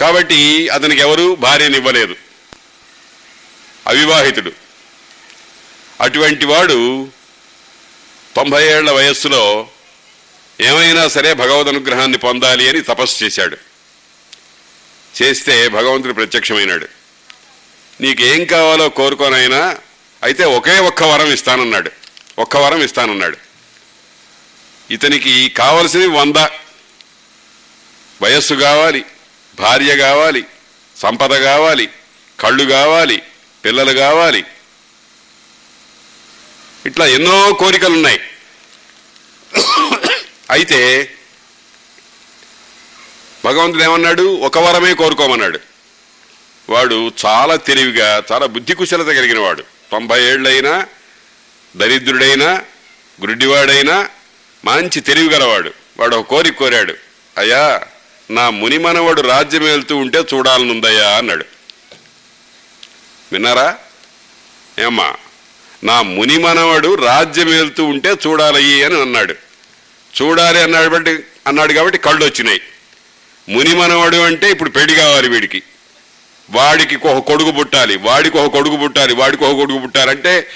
కాబట్టి అతనికి ఎవరు భార్యనివ్వలేదు. అవివాహితుడు. అటువంటి వాడు తొంభై ఏళ్ళ వయస్సులో ఏమైనా సరే భగవద్ అనుగ్రహాన్ని పొందాలి అని తపస్సు చేశాడు. చేస్తే భగవంతుడు ప్రత్యక్షమైనాడు. నీకేం కావాలో కోరుకోనైనా అయితే ఒకే ఒక్క వరం ఇస్తానన్నాడు. ఒక్క వరం ఇస్తానన్నాడు. ఇతనికి కావలసినవి వంద. వయస్సు కావాలి భార్య కావాలి సంపద కావాలి కళ్ళు కావాలి పిల్లలు కావాలి. ఇట్లా ఎన్నో కోరికలు ఉన్నాయి అయితే భగవంతుడు ఏమన్నాడు? ఒక వరమే కోరుకోమన్నాడు. వాడు చాలా తెలివిగా చాలా బుద్ధి కుశలత కలిగిన వాడు తొంభై ఏళ్ళైనా దరిద్రుడైనా గుడ్డివాడైనా మంచి తెలివి గలవాడు. వాడు ఒక కోరిక కోరాడు. అయ్యా నా మునిమనవడు రాజ్యం వెళ్తూ ఉంటే చూడాలనుందయ్యా అన్నాడు. విన్నారా? ఏమ్మా నా మునిమనవడు రాజ్యం వెళ్తూ ఉంటే చూడాలయ్యి అని అన్నాడు. చూడాలి అన్నాడు బట్టి అన్నాడు కాబట్టి కళ్ళు వచ్చినాయి. మునిమనవడు అంటే ఇప్పుడు పెళ్ళి కావాలి వీడికి. వాడికి ఒక కొడుకు పుట్టాలి వాడికి ఒక కొడుకు పుట్టాలి వాడికి ఒక కొడుకు పుట్టాలంటే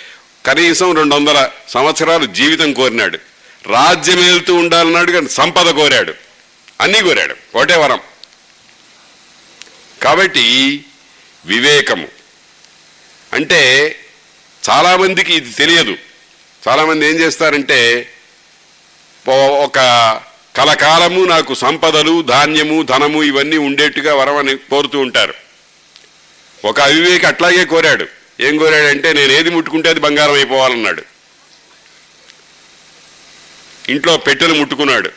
కనీసం రెండు వందల సంవత్సరాలు జీవితం కోరినాడు. రాజ్యం వెళ్తూ ఉండాలన్నాడు కానీ సంపద కోరాడు. అన్నీ కోరాడు. ఒకటే వరం. కాబట్టి వివేకము. అంటే చాలామందికి ఇది తెలియదు. చాలామంది ఏం చేస్తారంటే ఒక కలకాలము నాకు సంపదలు ధాన్యము ధనము ఇవన్నీ ఉండేట్టుగా వరమని కోరుతూ ఉంటారు. ఒక అవివేకి అట్లాగే కోరాడు. ఏం కోరాడంటే నేను ఏది ముట్టుకుంటే అది బంగారం అయిపోవాలన్నాడు. ఇంట్లో పెట్టెలు ముట్టుకున్నాడు.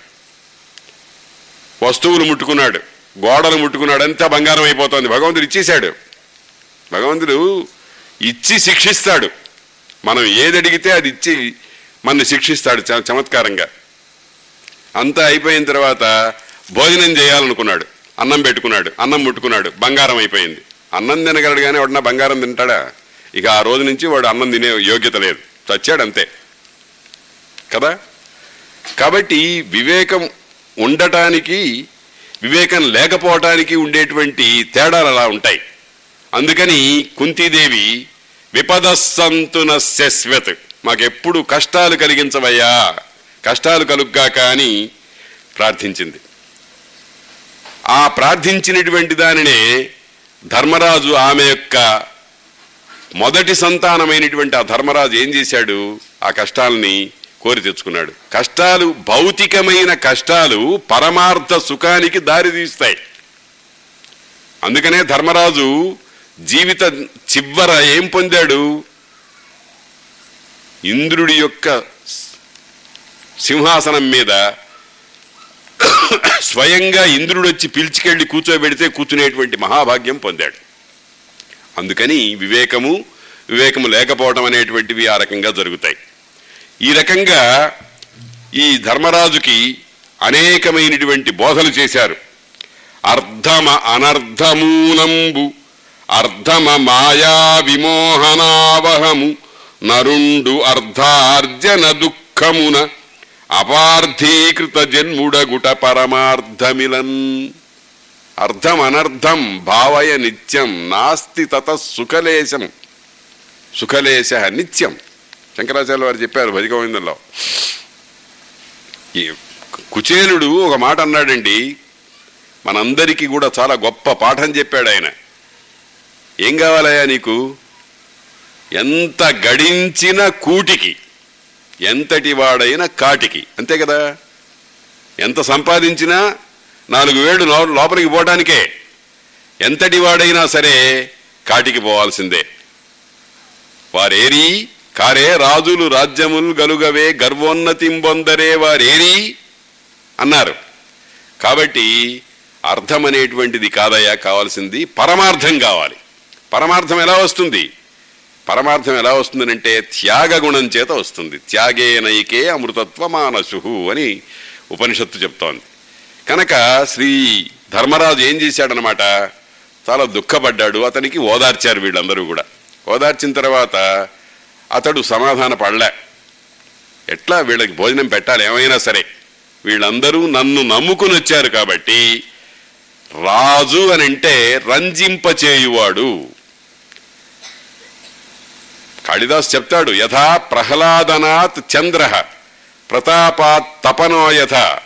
వస్తువులు ముట్టుకున్నాడు. గోడలు ముట్టుకున్నాడు. అంతా బంగారం అయిపోతుంది. భగవంతుడు ఇచ్చేశాడు. భగవంతుడు ఇచ్చి శిక్షిస్తాడు. మనం ఏది అడిగితే అది ఇచ్చి మన శిక్షిస్తాడు చ- చమత్కారంగా. అంతా అయిపోయిన తర్వాత భోజనం చేయాలనుకున్నాడు. అన్నం పెట్టుకున్నాడు. అన్నం ముట్టుకున్నాడు. బంగారం అయిపోయింది. అన్నం తినగలడు కానీ వాడిన బంగారం తింటాడా? ఇక ఆ రోజు నుంచి వాడు అన్నం తినే యోగ్యత లేదు. చచ్చాడు అంతే. కదా? కాబట్టి వివేకం ఉండటానికి వివేకం లేకపోవటానికి ఉండేటువంటి తేడాలు అలా ఉంటాయి. అందుకని కుంతీదేవి విపదస్సంతున శశ్వత్ మాకెప్పుడు కష్టాలు కలిగించవయ్యా. కష్టాలు కలుగ్గాక అని ప్రార్థించింది. ఆ ప్రార్థించినటువంటి దానినే ధర్మరాజు ఆమె యొక్క మొదటి సంతానమైనటువంటి ఆ ధర్మరాజు ఏం చేశాడు? ఆ కష్టాలని కోరి తెచ్చుకున్నాడు. కష్టాలు భౌతికమైన కష్టాలు పరమార్థ సుఖానికి దారితీస్తాయి అందుకనే ధర్మరాజు జీవిత చివర ఏం పొందాడు? ఇంద్రుడి యొక్క సింహాసనం మీద స్వయంగా ఇంద్రుడు వచ్చి పిలిచికెళ్ళి కూర్చోబెడితే కూర్చునేటువంటి మహాభాగ్యం పొందాడు. అందుకని వివేకము వివేకము లేకపోవడం అనేటువంటివి ఆ రకంగా జరుగుతాయి. ఈ రకంగా ఈ ధర్మరాజుకి అనేకమైనటువంటి బోధలు చేశారు. అర్ధమ అనర్ధమూలంబు అర్ధమ మాయా విమోహనావహము నరుండు అర్ధార్జన దుఃఖమున అపార్థీకృత జన్ముడగుట పరమార్థమిలన్. అర్థం అనర్థం భావయ నిత్యం నాస్తి తత సుఖలేశం. సుఖలేశ నిత్యం. శంకరాచార్య వారు చెప్పారు భజగోవిందంలో ఈ కుచేలుడు ఒక మాట అన్నాడండి. మనందరికీ కూడా చాలా గొప్ప పాఠం చెప్పాడు ఆయన. ఏం కావాలయ్యా నీకు? ఎంత గడించిన కూటికి. ఎంతటి వాడైన కాటికి. అంతే కదా? ఎంత సంపాదించినా నాలుగు వేడు లోపలికి పోవడానికే. ఎంతటి వాడైనా సరే కాటికి పోవాల్సిందే. వారేరి కారే రాజులు రాజ్యములు గలుగవే గర్వోన్నతింబొందరే వారేరి అన్నారు. కాబట్టి అర్థం అనేటువంటిది కాదయ్యా కావాల్సింది పరమార్థం కావాలి. పరమార్థం ఎలా వస్తుంది? పరమార్థం ఎలా వస్తుందనంటే త్యాగ గుణం చేత వస్తుంది. త్యాగే నైకే అమృతత్వ మానసు అని ఉపనిషత్తు చెప్తోంది. కనుక శ్రీ ధర్మరాజు ఏం చేశాడనమాట చాలా దుఃఖపడ్డాడు. అతనికి ఓదార్చారు వీళ్ళందరూ కూడా. ఓదార్చిన తర్వాత అతడు సమాధాన పడలే. ఎట్లా వీళ్ళకి భోజనం పెట్టాలి? ఏమైనా సరే. వీళ్ళందరూ నన్ను నమ్ముకుని వచ్చారు కాబట్టి రాజు అని అంటే రంజింపచేయువాడు. కాళిదాస్ చెప్తాడు యథా ప్రహ్లాదనాత్ చంద్ర ప్రతాపాత్ తపనో యథ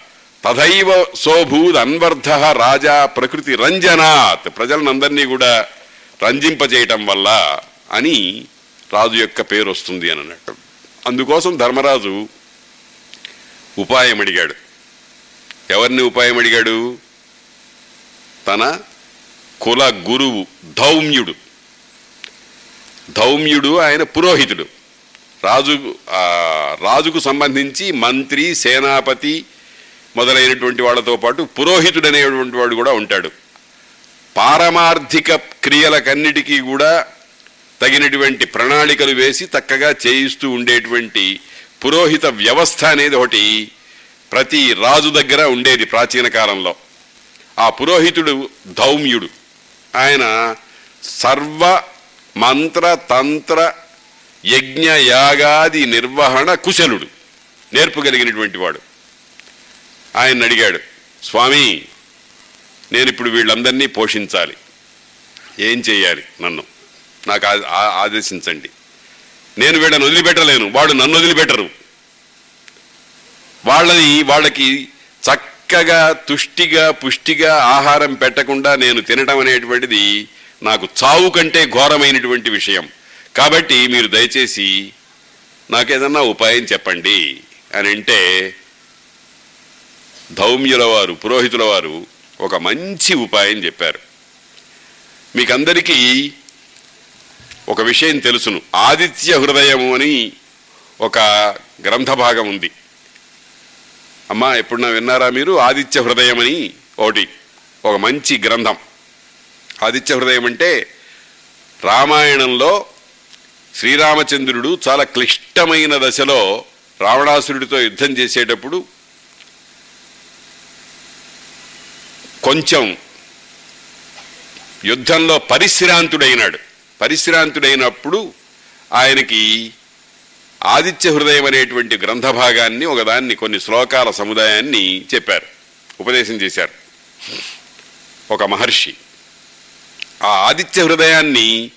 తథైవ సోభూద్ అన్వర్ధ రాజా ప్రకృతి రంజనాత్ ప్రజలనందరినీ కూడా రంజింపజేయటం వల్ల అని రాజు యొక్క పేరు వస్తుంది అని అన్నట్టు అందుకోసం ధర్మరాజు ఉపాయం అడిగాడు. ఎవరిని ఉపాయం అడిగాడు? తన కుల గురువు ధౌమ్యుడు. ధౌమ్యుడు ఆయన పురోహితుడు. రాజు రాజుకు సంబంధించి మంత్రి సేనాపతి మొదలైనటువంటి వాళ్ళతో పాటు పురోహితుడు అనేటువంటి వాడు కూడా ఉంటాడు. పారమార్థిక క్రియలకన్నిటికీ కూడా తగినటువంటి ప్రణాళికలు వేసి చక్కగా చేయిస్తూ ఉండేటువంటి పురోహిత వ్యవస్థ అనేది ఒకటి ప్రతి రాజు దగ్గర ఉండేది ప్రాచీన కాలంలో. ఆ పురోహితుడు ధౌమ్యుడు. ఆయన సర్వ మంత్ర తంత్ర యజ్ఞ యాగాది నిర్వహణ కుశలుడు. నేర్పగలిగినటువంటి వాడు. ఆయన అడిగాడు స్వామి నేను ఇప్పుడు వీళ్ళందరినీ పోషించాలి. ఏం చేయాలి నన్ను? నాకు ఆ- ఆదేశించండి. నేను వీళ్ళని వదిలిపెట్టలేను. వాడు నన్ను వదిలిపెట్టరు. వాళ్ళని వాళ్ళకి చక్కగా తుష్టిగా పుష్టిగా ఆహారం పెట్టకుండా నేను తినటం అనేటువంటిది నాకు చావు కంటే ఘోరమైనటువంటి విషయం. కాబట్టి మీరు దయచేసి నాకేదన్నా ఉపాయం చెప్పండి అని అంటే ధౌమ్యుల వారు పురోహితుల వారు ఒక మంచి ఉపాయం చెప్పారు. మీకందరికీ ఒక విషయం తెలుసును. ఆదిత్య హృదయము అని ఒక గ్రంథ భాగం ఉంది. అమ్మా ఎప్పుడన్నా విన్నారా మీరు? ఆదిత్య హృదయం అని ఒకటి ఒక మంచి గ్రంథం. ఆదిత్య హృదయం అంటే రామాయణంలో శ్రీరామచంద్రుడు చాలా క్లిష్టమైన దశలో రావణాసురుడితో యుద్ధం చేసేటప్పుడు కొంచెం యుద్ధంలో పరిశ్రాంతుడైనాడు. పరిశ్రాంతుడైనప్పుడు ఆయనకి ఆదిత్య హృదయం అనేటువంటి గ్రంథ భాగాన్ని ఒకదాన్ని కొన్ని శ్లోకాల సముదాయాన్ని చెప్పారు. ఉపదేశం చేశారు. ఒక మహర్షి. ఆ ఆదిత్య హృదయాన్ని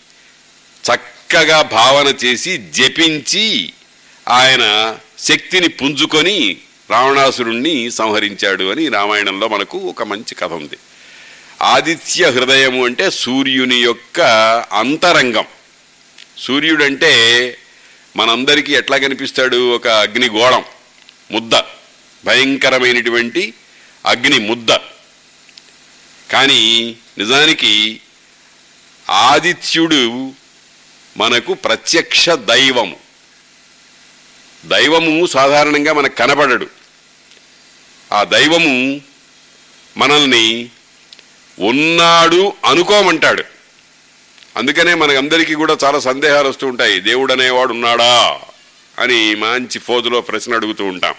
చక్కగా భావన చేసి జపించి ఆయన శక్తిని పుంజుకొని రావణాసురుణ్ణి సంహరించాడు అని రామాయణంలో మనకు ఒక మంచి కథ ఉంది. ఆదిత్య హృదయము అంటే సూర్యుని యొక్క అంతరంగం. సూర్యుడంటే మనందరికీ ఎట్లా కనిపిస్తాడు? ఒక అగ్నిగోళం ముద్ద భయంకరమైనటువంటి అగ్ని ముద్ద. కానీ నిజానికి ఆదిత్యుడు మనకు ప్రత్యక్ష దైవము. దైవము సాధారణంగా మనకు కనబడడు. ఆ దైవము మనల్ని ఉన్నాడు అనుకోమంటాడు. అందుకనే మనకందరికీ కూడా చాలా సందేహాలు వస్తూ ఉంటాయి. దేవుడు అనేవాడు ఉన్నాడా అని మంచి ఫోజులో ప్రశ్న అడుగుతూ ఉంటాం.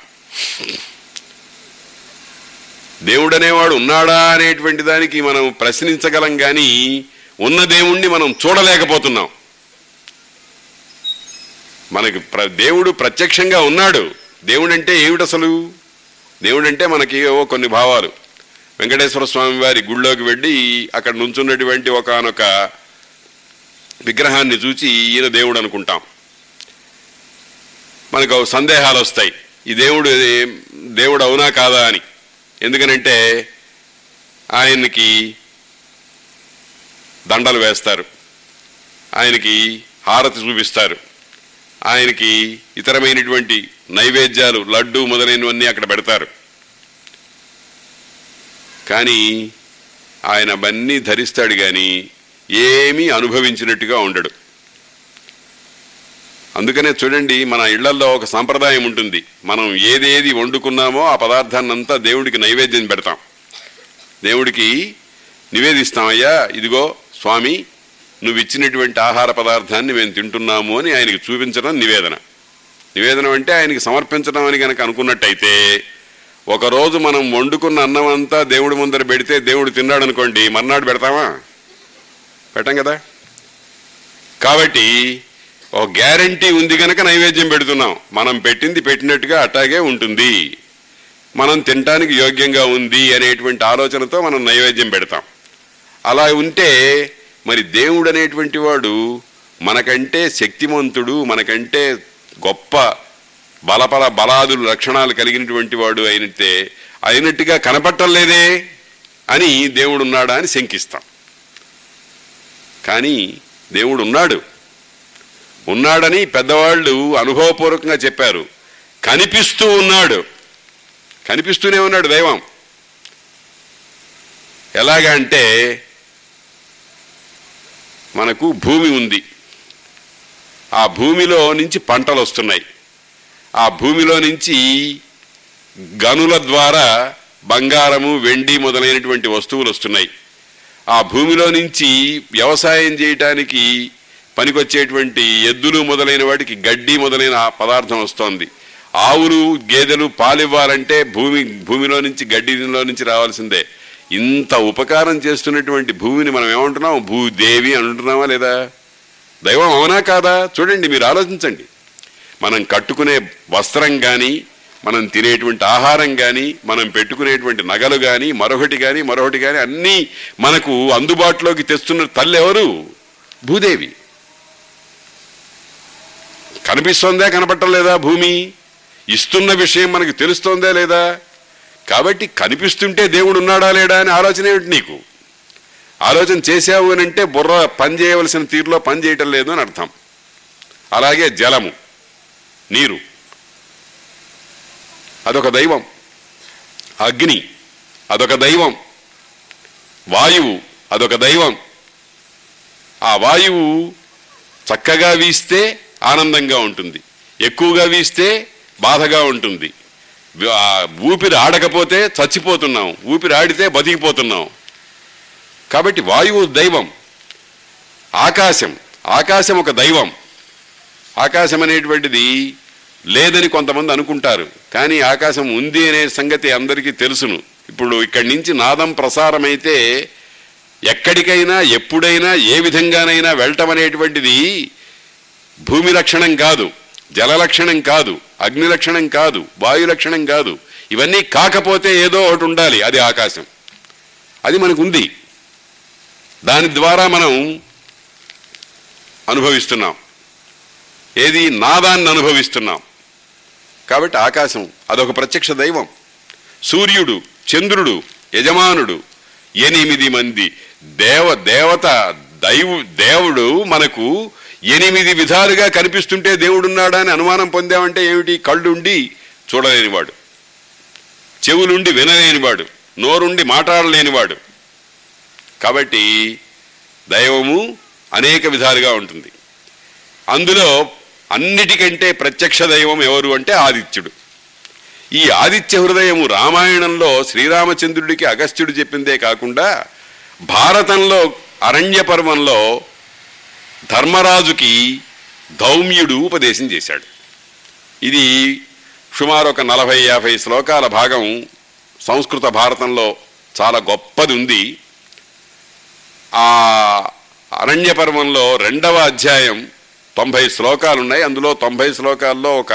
దేవుడు అనేవాడు ఉన్నాడా అనేటువంటి దానికి మనం ప్రశ్నించగలం కానీ ఉన్న దేవుణ్ణి మనం చూడలేకపోతున్నాం. మనకి ప్ర దేవుడు ప్రత్యక్షంగా ఉన్నాడు. దేవుడు అంటే ఏమిటి అసలు దేవుడు అంటే మనకి ఏవో కొన్ని భావాలు. వెంకటేశ్వర స్వామి వారి గుళ్ళోకి వెళ్ళి అక్కడ నుంచున్నటువంటి ఒకనొక విగ్రహాన్ని చూచి ఈయన దేవుడు అనుకుంటాం. మనకు సందేహాలు వస్తాయి. ఈ దేవుడు దేవుడు అవునా కాదా అని. ఎందుకనంటే ఆయనకి దండలు వేస్తారు. ఆయనకి హారతి చూపిస్తారు. ఆయనకి ఇతరమైనటువంటి నైవేద్యాలు లడ్డు మొదలైనవన్నీ అక్కడ పెడతారు. కానీ ఆయన అవన్నీ ధరిస్తాడు కానీ ఏమీ అనుభవించినట్టుగా ఉండడు. అందుకనే చూడండి మన ఇళ్ళల్లో ఒక సాంప్రదాయం ఉంటుంది. మనం ఏదేది వండుకున్నామో ఆ పదార్థాన్ని అంతా దేవుడికి నైవేద్యం పెడతాం. దేవుడికి నివేదిస్తామయ్యా ఇదిగో స్వామి నువ్వు ఇచ్చినటువంటి ఆహార పదార్థాన్ని మేము తింటున్నాము అని ఆయనకి చూపించడం నివేదన. నివేదన అంటే ఆయనకి సమర్పించడం అని కనుక అనుకున్నట్టయితే ఒకరోజు మనం వండుకున్న అన్నం అంతా దేవుడి ముందర పెడితే దేవుడు తిన్నాడు అనుకోండి మర్నాడు పెడతామా? పెట్టం కదా? కాబట్టి ఒక గ్యారంటీ ఉంది కనుక నైవేద్యం పెడుతున్నాం. మనం పెట్టింది పెట్టినట్టుగా అట్టాగే ఉంటుంది. మనం తినటానికి యోగ్యంగా ఉంది అనేటువంటి ఆలోచనతో మనం నైవేద్యం పెడతాం. అలా ఉంటే మరి దేవుడు అనేటువంటి వాడు మనకంటే శక్తిమంతుడు మనకంటే గొప్ప బలపల బలాదులు లక్షణాలు కలిగినటువంటి వాడు అయినట్టే అయినట్టుగా కనపట్టలేదే అని దేవుడు ఉన్నాడా అని శంకిస్తాం. కానీ దేవుడు ఉన్నాడు ఉన్నాడని పెద్దవాళ్ళు అనుభవపూర్వకంగా చెప్పారు. కనిపిస్తూ ఉన్నాడు. కనిపిస్తూనే ఉన్నాడు దైవం. ఎలాగంటే అంటే మనకు భూమి ఉంది. ఆ భూమిలో నుంచి పంటలు వస్తున్నాయి. ఆ భూమిలో నుంచి గనుల ద్వారా బంగారము వెండి మొదలైనటువంటి వస్తువులు వస్తున్నాయి. ఆ భూమిలో నుంచి వ్యవసాయం చేయటానికి పనికొచ్చేటువంటి ఎద్దులు మొదలైన వాటికి గడ్డి మొదలైన పదార్థం వస్తోంది. ఆవులు గేదెలు పాలివ్వాలంటే భూమి భూమిలో నుంచి గడ్డిలో నుంచి రావాల్సిందే. ఇంత ఉపకారం చేస్తున్నటువంటి భూమిని మనం ఏమంటున్నాం? భూదేవి అని అంటున్నామా లేదా? దైవం అవునా కాదా? చూడండి మీరు ఆలోచించండి. మనం కట్టుకునే వస్త్రం కానీ మనం తినేటువంటి ఆహారం కానీ మనం పెట్టుకునేటువంటి నగలు కానీ మరొకటి కానీ మరొకటి కానీ అన్నీ మనకు అందుబాటులోకి తెస్తున్న తల్లి ఎవరు? భూదేవి. కనిపిస్తోందా కనపడటం లేదా భూమి? ఇస్తున్న విషయం మనకు తెలుస్తోందా లేదా? కాబట్టి కనిపిస్తుంటే దేవుడు ఉన్నాడా లేడా అని ఆలోచన ఏమిటి నీకు? ఆలోచన చేసావు అని అంటే బుర్ర పని చేయవలసిన తీరులో పని చేయటం లేదు అని అర్థం. అలాగే జలము నీరు అదొక దైవం. అగ్ని అదొక దైవం. వాయువు అదొక దైవం. ఆ వాయువు చక్కగా వీస్తే ఆనందంగా ఉంటుంది. ఎక్కువగా వీస్తే బాధగా ఉంటుంది. ఊపిరి ఆడకపోతే చచ్చిపోతున్నాం. ఊపిరి ఆడితే బతికిపోతున్నాం. కాబట్టి వాయువు దైవం. ఆకాశం. ఆకాశం ఒక దైవం. ఆకాశం అనేటువంటిది లేదని కొంతమంది అనుకుంటారు. కానీ ఆకాశం ఉంది అనే సంగతి అందరికీ తెలుసును. ఇప్పుడు ఇక్కడి నుంచి నాదం ప్రసారమైతే ఎక్కడికైనా ఎప్పుడైనా ఏ విధంగానైనా వెళ్ళటం అనేటువంటిది భూమి లక్షణం కాదు. జల లక్షణం కాదు అగ్ని లక్షణం కాదు వాయు లక్షణం కాదు. ఇవన్నీ కాకపోతే ఏదో ఒకటి ఉండాలి అది ఆకాశం. అది మనకు ఉంది దాని ద్వారా మనం అనుభవిస్తున్నాం. ఏది నాదాన్ని అనుభవిస్తున్నాం. కాబట్టి ఆకాశం అదొక ప్రత్యక్ష దైవం. సూర్యుడు చంద్రుడు యజమానుడు ఎనిమిది మంది దేవ దేవత దైవు దేవుడు మనకు ఎనిమిది విధాలుగా కనిపిస్తుంటే దేవుడున్నాడా అని అనుమానం పొందామంటే ఏమిటి? కళ్ళుండి చూడలేనివాడు. చెవులుండి వినలేనివాడు. నోరుండి మాట్లాడలేనివాడు. కాబట్టి దైవము అనేక విధాలుగా ఉంటుంది. అందులో అన్నిటికంటే ప్రత్యక్ష దైవం ఎవరు అంటే ఆదిత్యుడు. ఈ ఆదిత్య హృదయము రామాయణంలో శ్రీరామచంద్రుడికి అగస్త్యుడు చెప్పిందే కాకుండా భారతంలో అరణ్య పర్వంలో ధర్మరాజుకి ధౌమ్యుడు ఉపదేశం చేశాడు. ఇది సుమారు ఒక నలభై యాభై శ్లోకాల భాగం సంస్కృత భారతంలో చాలా గొప్పది ఉంది. ఆ అరణ్య పర్వంలో రెండవ అధ్యాయం తొంభై శ్లోకాలు ఉన్నాయి అందులో తొంభై శ్లోకాల్లో ఒక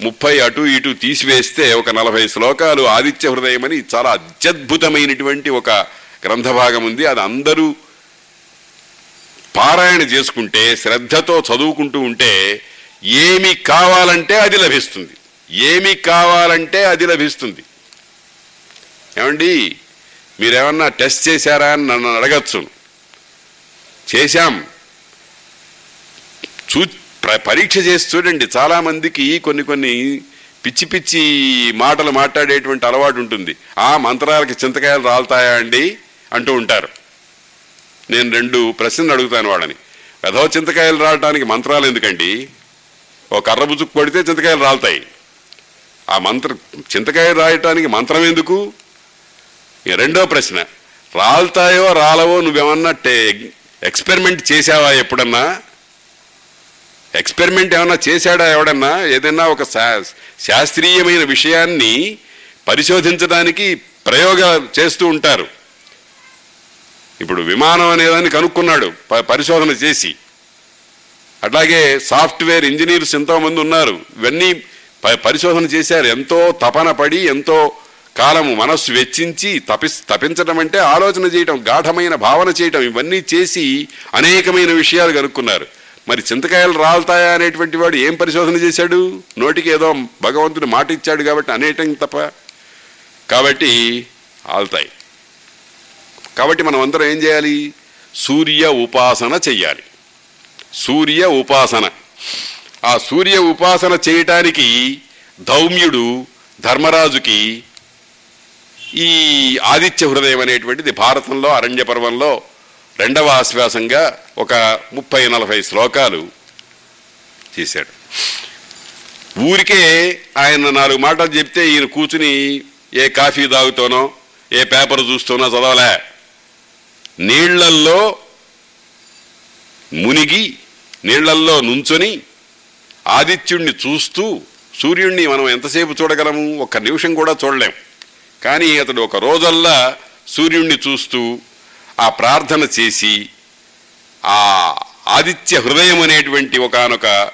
ముప్పై అటు ఇటు తీసివేస్తే ఒక నలభై శ్లోకాలు ఆదిత్య హృదయం అని చాలా అత్యద్భుతమైనటువంటి ఒక గ్రంథ భాగం ఉంది. అది అందరూ పారాయణ చేసుకుంటే శ్రద్ధతో చదువుకుంటూ ఉంటే ఏమి కావాలంటే అది లభిస్తుంది. ఏమి కావాలంటే అది లభిస్తుంది. ఏమండి? మీరేమన్నా టెస్ట్ చేశారా అని నన్ను అడగచ్చు. చేశాం. చూ పరీక్ష చేసి చూడండి. చాలామందికి కొన్ని కొన్ని పిచ్చి పిచ్చి మాటలు మాట్లాడేటువంటి అలవాటు ఉంటుంది. ఆ మంత్రాలకి చింతకాయలు రాలుతాయా అండి? అంటూ ఉంటారు. నేను రెండు ప్రశ్నలు అడుగుతాను వాళ్ళని. ఏదో చింతకాయలు రావడానికి మంత్రాలు ఎందుకండి? ఓ కర్ర బుజుకు పడితే చింతకాయలు రాలుతాయి. ఆ మంత్ర చింతకాయలు రాయటానికి మంత్రం ఎందుకు? రెండో ప్రశ్న రాలుతాయో రాలవో నువ్వేమన్నా టే ఎక్స్పెరిమెంట్ చేసావా ఎప్పుడన్నా? ఎక్స్పెరిమెంట్ ఏమన్నా చేశాడా ఎవడన్నా? ఏదైనా ఒక శా- శాస్త్రీయమైన విషయాన్ని పరిశోధించడానికి ప్రయోగాలు చేస్తూ ఉంటారు. ఇప్పుడు విమానం అనేదాన్ని కనుక్కున్నాడు ప- పరిశోధన చేసి. అట్లాగే సాఫ్ట్వేర్ ఇంజనీర్స్ ఎంతోమంది ఉన్నారు. ఇవన్నీ ప- పరిశోధన చేశారు. ఎంతో తపన పడి ఎంతో కాలము మనస్సు వెచ్చించి తపి తపించడం అంటే ఆలోచన చేయటం గాఢమైన భావన చేయటం ఇవన్నీ చేసి అనేకమైన విషయాలు కనుక్కున్నారు. మరి చింతకాయలు రాలుతాయా అనేటువంటి వాడు ఏం పరిశోధన చేశాడు? నోటికి ఏదో భగవంతుడు మాట ఇచ్చాడు కాబట్టి అనేటం తప్ప. కాబట్టి ఆల్తాయి. కాబట్టి మనం అందరం ఏం చేయాలి? సూర్య ఉపాసన చెయ్యాలి. సూర్య ఉపాసన. ఆ సూర్య ఉపాసన చేయటానికి ధౌమ్యుడు ధర్మరాజుకి ఈ ఆదిత్య హృదయం అనేటువంటిది భారతంలో అరణ్య పర్వంలో రెండవ ఆశ్వాసంగా ఒక ముప్పై నలభై శ్లోకాలు చేశాడు. ఊరికే ఆయన నాలుగు మాటలు చెప్తే ఈయన కూర్చుని ఏ కాఫీ తాగుతానో ఏ పేపర్ చూస్తూనో చదవలే. నీళ్ళల్లో మునిగి నీళ్ళల్లో నుంచొని ఆదిత్యుణ్ణి చూస్తూ సూర్యుణ్ణి మనం ఎంతసేపు చూడగలము? ఒక్క నిమిషం కూడా చూడలేం. కానీ అతడు ఒక రోజల్లా సూర్యుణ్ణి చూస్తూ ఆ ప్రార్థన చేసి ఆ ఆదిత్య హృదయం అనేటువంటి ఒకనొక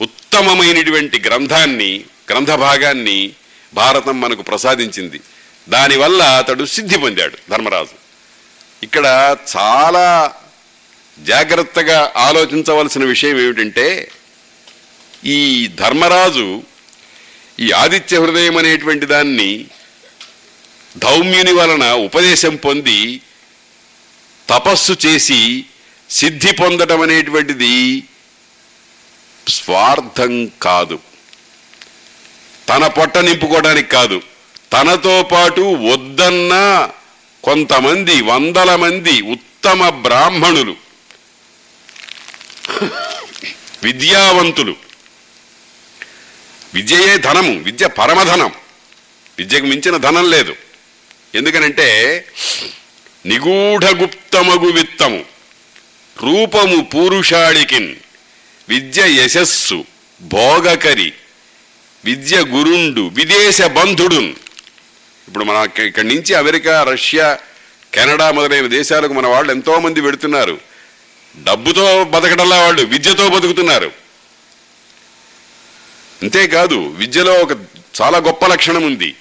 ఉత్తమమైనటువంటి గ్రంథాన్ని గ్రంథ భాగాన్ని భారతం మనకు ప్రసాదించింది. దానివల్ల అతడు సిద్ధి పొందాడు ధర్మరాజు. ఇక్కడ చాలా జాగ్రత్తగా ఆలోచించవలసిన విషయం ఏమిటంటే ఈ ధర్మరాజు ఈ ఆదిత్య హృదయం అనేటువంటి దాన్ని ధౌమ్యుని వలన ఉపదేశం పొంది తపస్సు చేసి సిద్ధి పొందడం అనేటువంటిది స్వార్థం కాదు. తన పొట్ట నింపుకోవడానికి కాదు. తనతో పాటు వద్దన్న కొంతమంది వందల మంది ఉత్తమ బ్రాహ్మణులు విద్యావంతులు. విద్యయే ధనము విద్య పరమధనం. విద్యకు మించిన ధనం లేదు. ఎందుకనంటే నిగూఢగుప్తమగు విత్తము రూపము పూరుషాడికిన్ విద్య యశస్సు భోగకరి విద్య గురుండు విదేశ బంధుడున్. ఇప్పుడు మన ఇక్కడి నుంచి అమెరికా రష్యా కెనడా మొదలైన దేశాలకు మన వాళ్ళు ఎంతోమంది పెడుతున్నారు డబ్బుతో బతకడంలా వాళ్ళు విద్యతో బతుకుతున్నారు. అంతేకాదు విద్యలో ఒక చాలా గొప్ప లక్షణం ఉంది.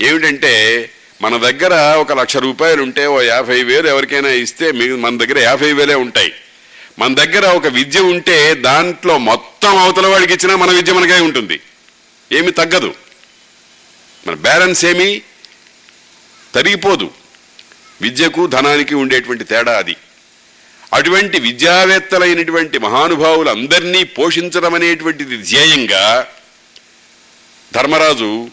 ఏమిటంటే మన దగ్గర ఒక లక్ష రూపాయలు ఉంటే ఓ యాభై వేలు ఎవరికైనా ఇస్తే మీ మన దగ్గర యాభై వేలే ఉంటాయి. మన దగ్గర ఒక విద్య ఉంటే దాంట్లో మొత్తం అవతల వాడికి ఇచ్చినా మన విద్య మనకే ఉంటుంది. ఏమి తగ్గదు. మన బ్యాలెన్స్ ఏమీ? తరిగిపోదు. విద్యకు ధనానికి ఉండేటువంటి తేడా అది. అటువంటి విద్యావేత్తలైనటువంటి మహానుభావులు అందరినీ పోషించడం అనేటువంటిది ధ్యేయంగా ధర్మరాజు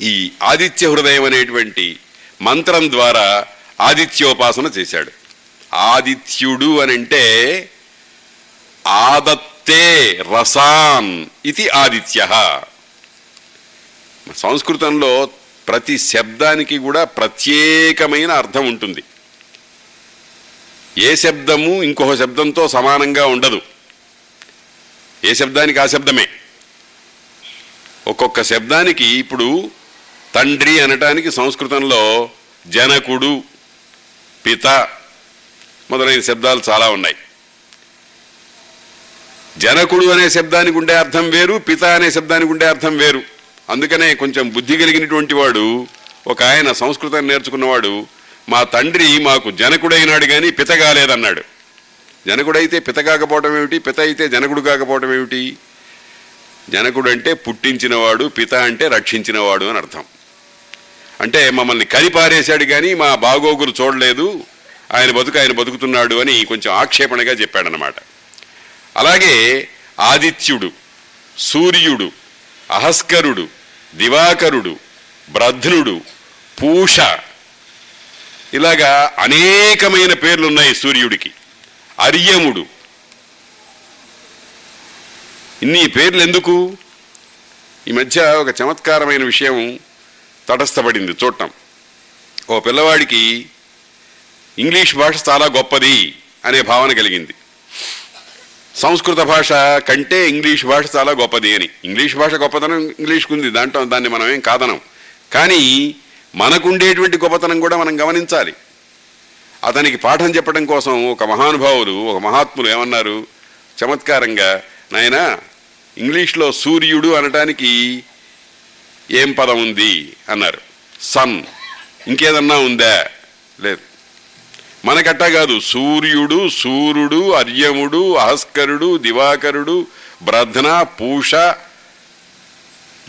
ఈ ఆదిత్య హృదయం అనేటువంటి మంత్రం ద్వారా ఆదిత్యోపాసన చేశాడు. ఆదిత్యుడు అనంటే ఆదత్తే రసాన్ ఇది ఆదిత్య. సంస్కృతంలో ప్రతి శబ్దానికి కూడా ప్రత్యేకమైన అర్థం ఉంటుంది. ఏ శబ్దము ఇంకొక శబ్దంతో సమానంగా ఉండదు. ఏ శబ్దానికి ఆ శబ్దమే. ఒక్కొక్క శబ్దానికి ఇప్పుడు తండ్రి అనటానికి సంస్కృతంలో జనకుడు పిత మొదలైన శబ్దాలు చాలా ఉన్నాయి. జనకుడు అనే శబ్దానికి ఉండే అర్థం వేరు పిత అనే శబ్దానికి ఉండే అర్థం వేరు. అందుకనే కొంచెం బుద్ధి కలిగినటువంటి వాడు ఒక ఆయన సంస్కృతాన్ని నేర్చుకున్నవాడు మా తండ్రి మాకు జనకుడైనాడు కానీ పిత కాలేదన్నాడు జనకుడైతే పిత కాకపోవటం ఏమిటి? పిత అయితే జనకుడు కాకపోవటం ఏమిటి? జనకుడు అంటే పుట్టించినవాడు పిత అంటే రక్షించినవాడు అని అర్థం. అంటే మమ్మల్ని కలిపారేశాడు కానీ మా బాగోగులు చూడలేదు ఆయన బతుకు ఆయన బతుకుతున్నాడు అని కొంచెం ఆక్షేపణగా చెప్పాడనమాట అలాగే ఆదిత్యుడు సూర్యుడు అహస్కరుడు దివాకరుడు బ్రధ్నుడు పూష. ఇలాగా అనేకమైన పేర్లు ఉన్నాయి సూర్యుడికి. అర్యముడు. ఇన్ని పేర్లు ఎందుకు ఈ మధ్య ఒక చమత్కారమైన విషయం తటస్థపడింది చూడటం. ఓ పిల్లవాడికి ఇంగ్లీష్ భాష చాలా గొప్పది అనే భావన కలిగింది. సంస్కృత భాష కంటే ఇంగ్లీష్ భాష చాలా గొప్పది అని. ఇంగ్లీష్ భాష గొప్పతనం ఇంగ్లీష్కు ఉంది దాంట్లో దాన్ని మనం ఏం కాదనం. కానీ మనకుండేటువంటి గొప్పతనం కూడా మనం గమనించాలి. అతనికి పాఠం చెప్పడం కోసం ఒక మహానుభావులు ఒక మహాత్ములు ఏమన్నారు? చమత్కారంగా నాయన ఇంగ్లీష్లో సూర్యుడు అనటానికి ఏం పదం ఉంది? అన్నారు. సన్. ఇంకేదన్నా ఉందా? లేదు. మనకట్టా కాదు సూర్యుడు సూర్యుడు అర్యముడు అహస్కరుడు దివాకరుడు బ్రధన పూష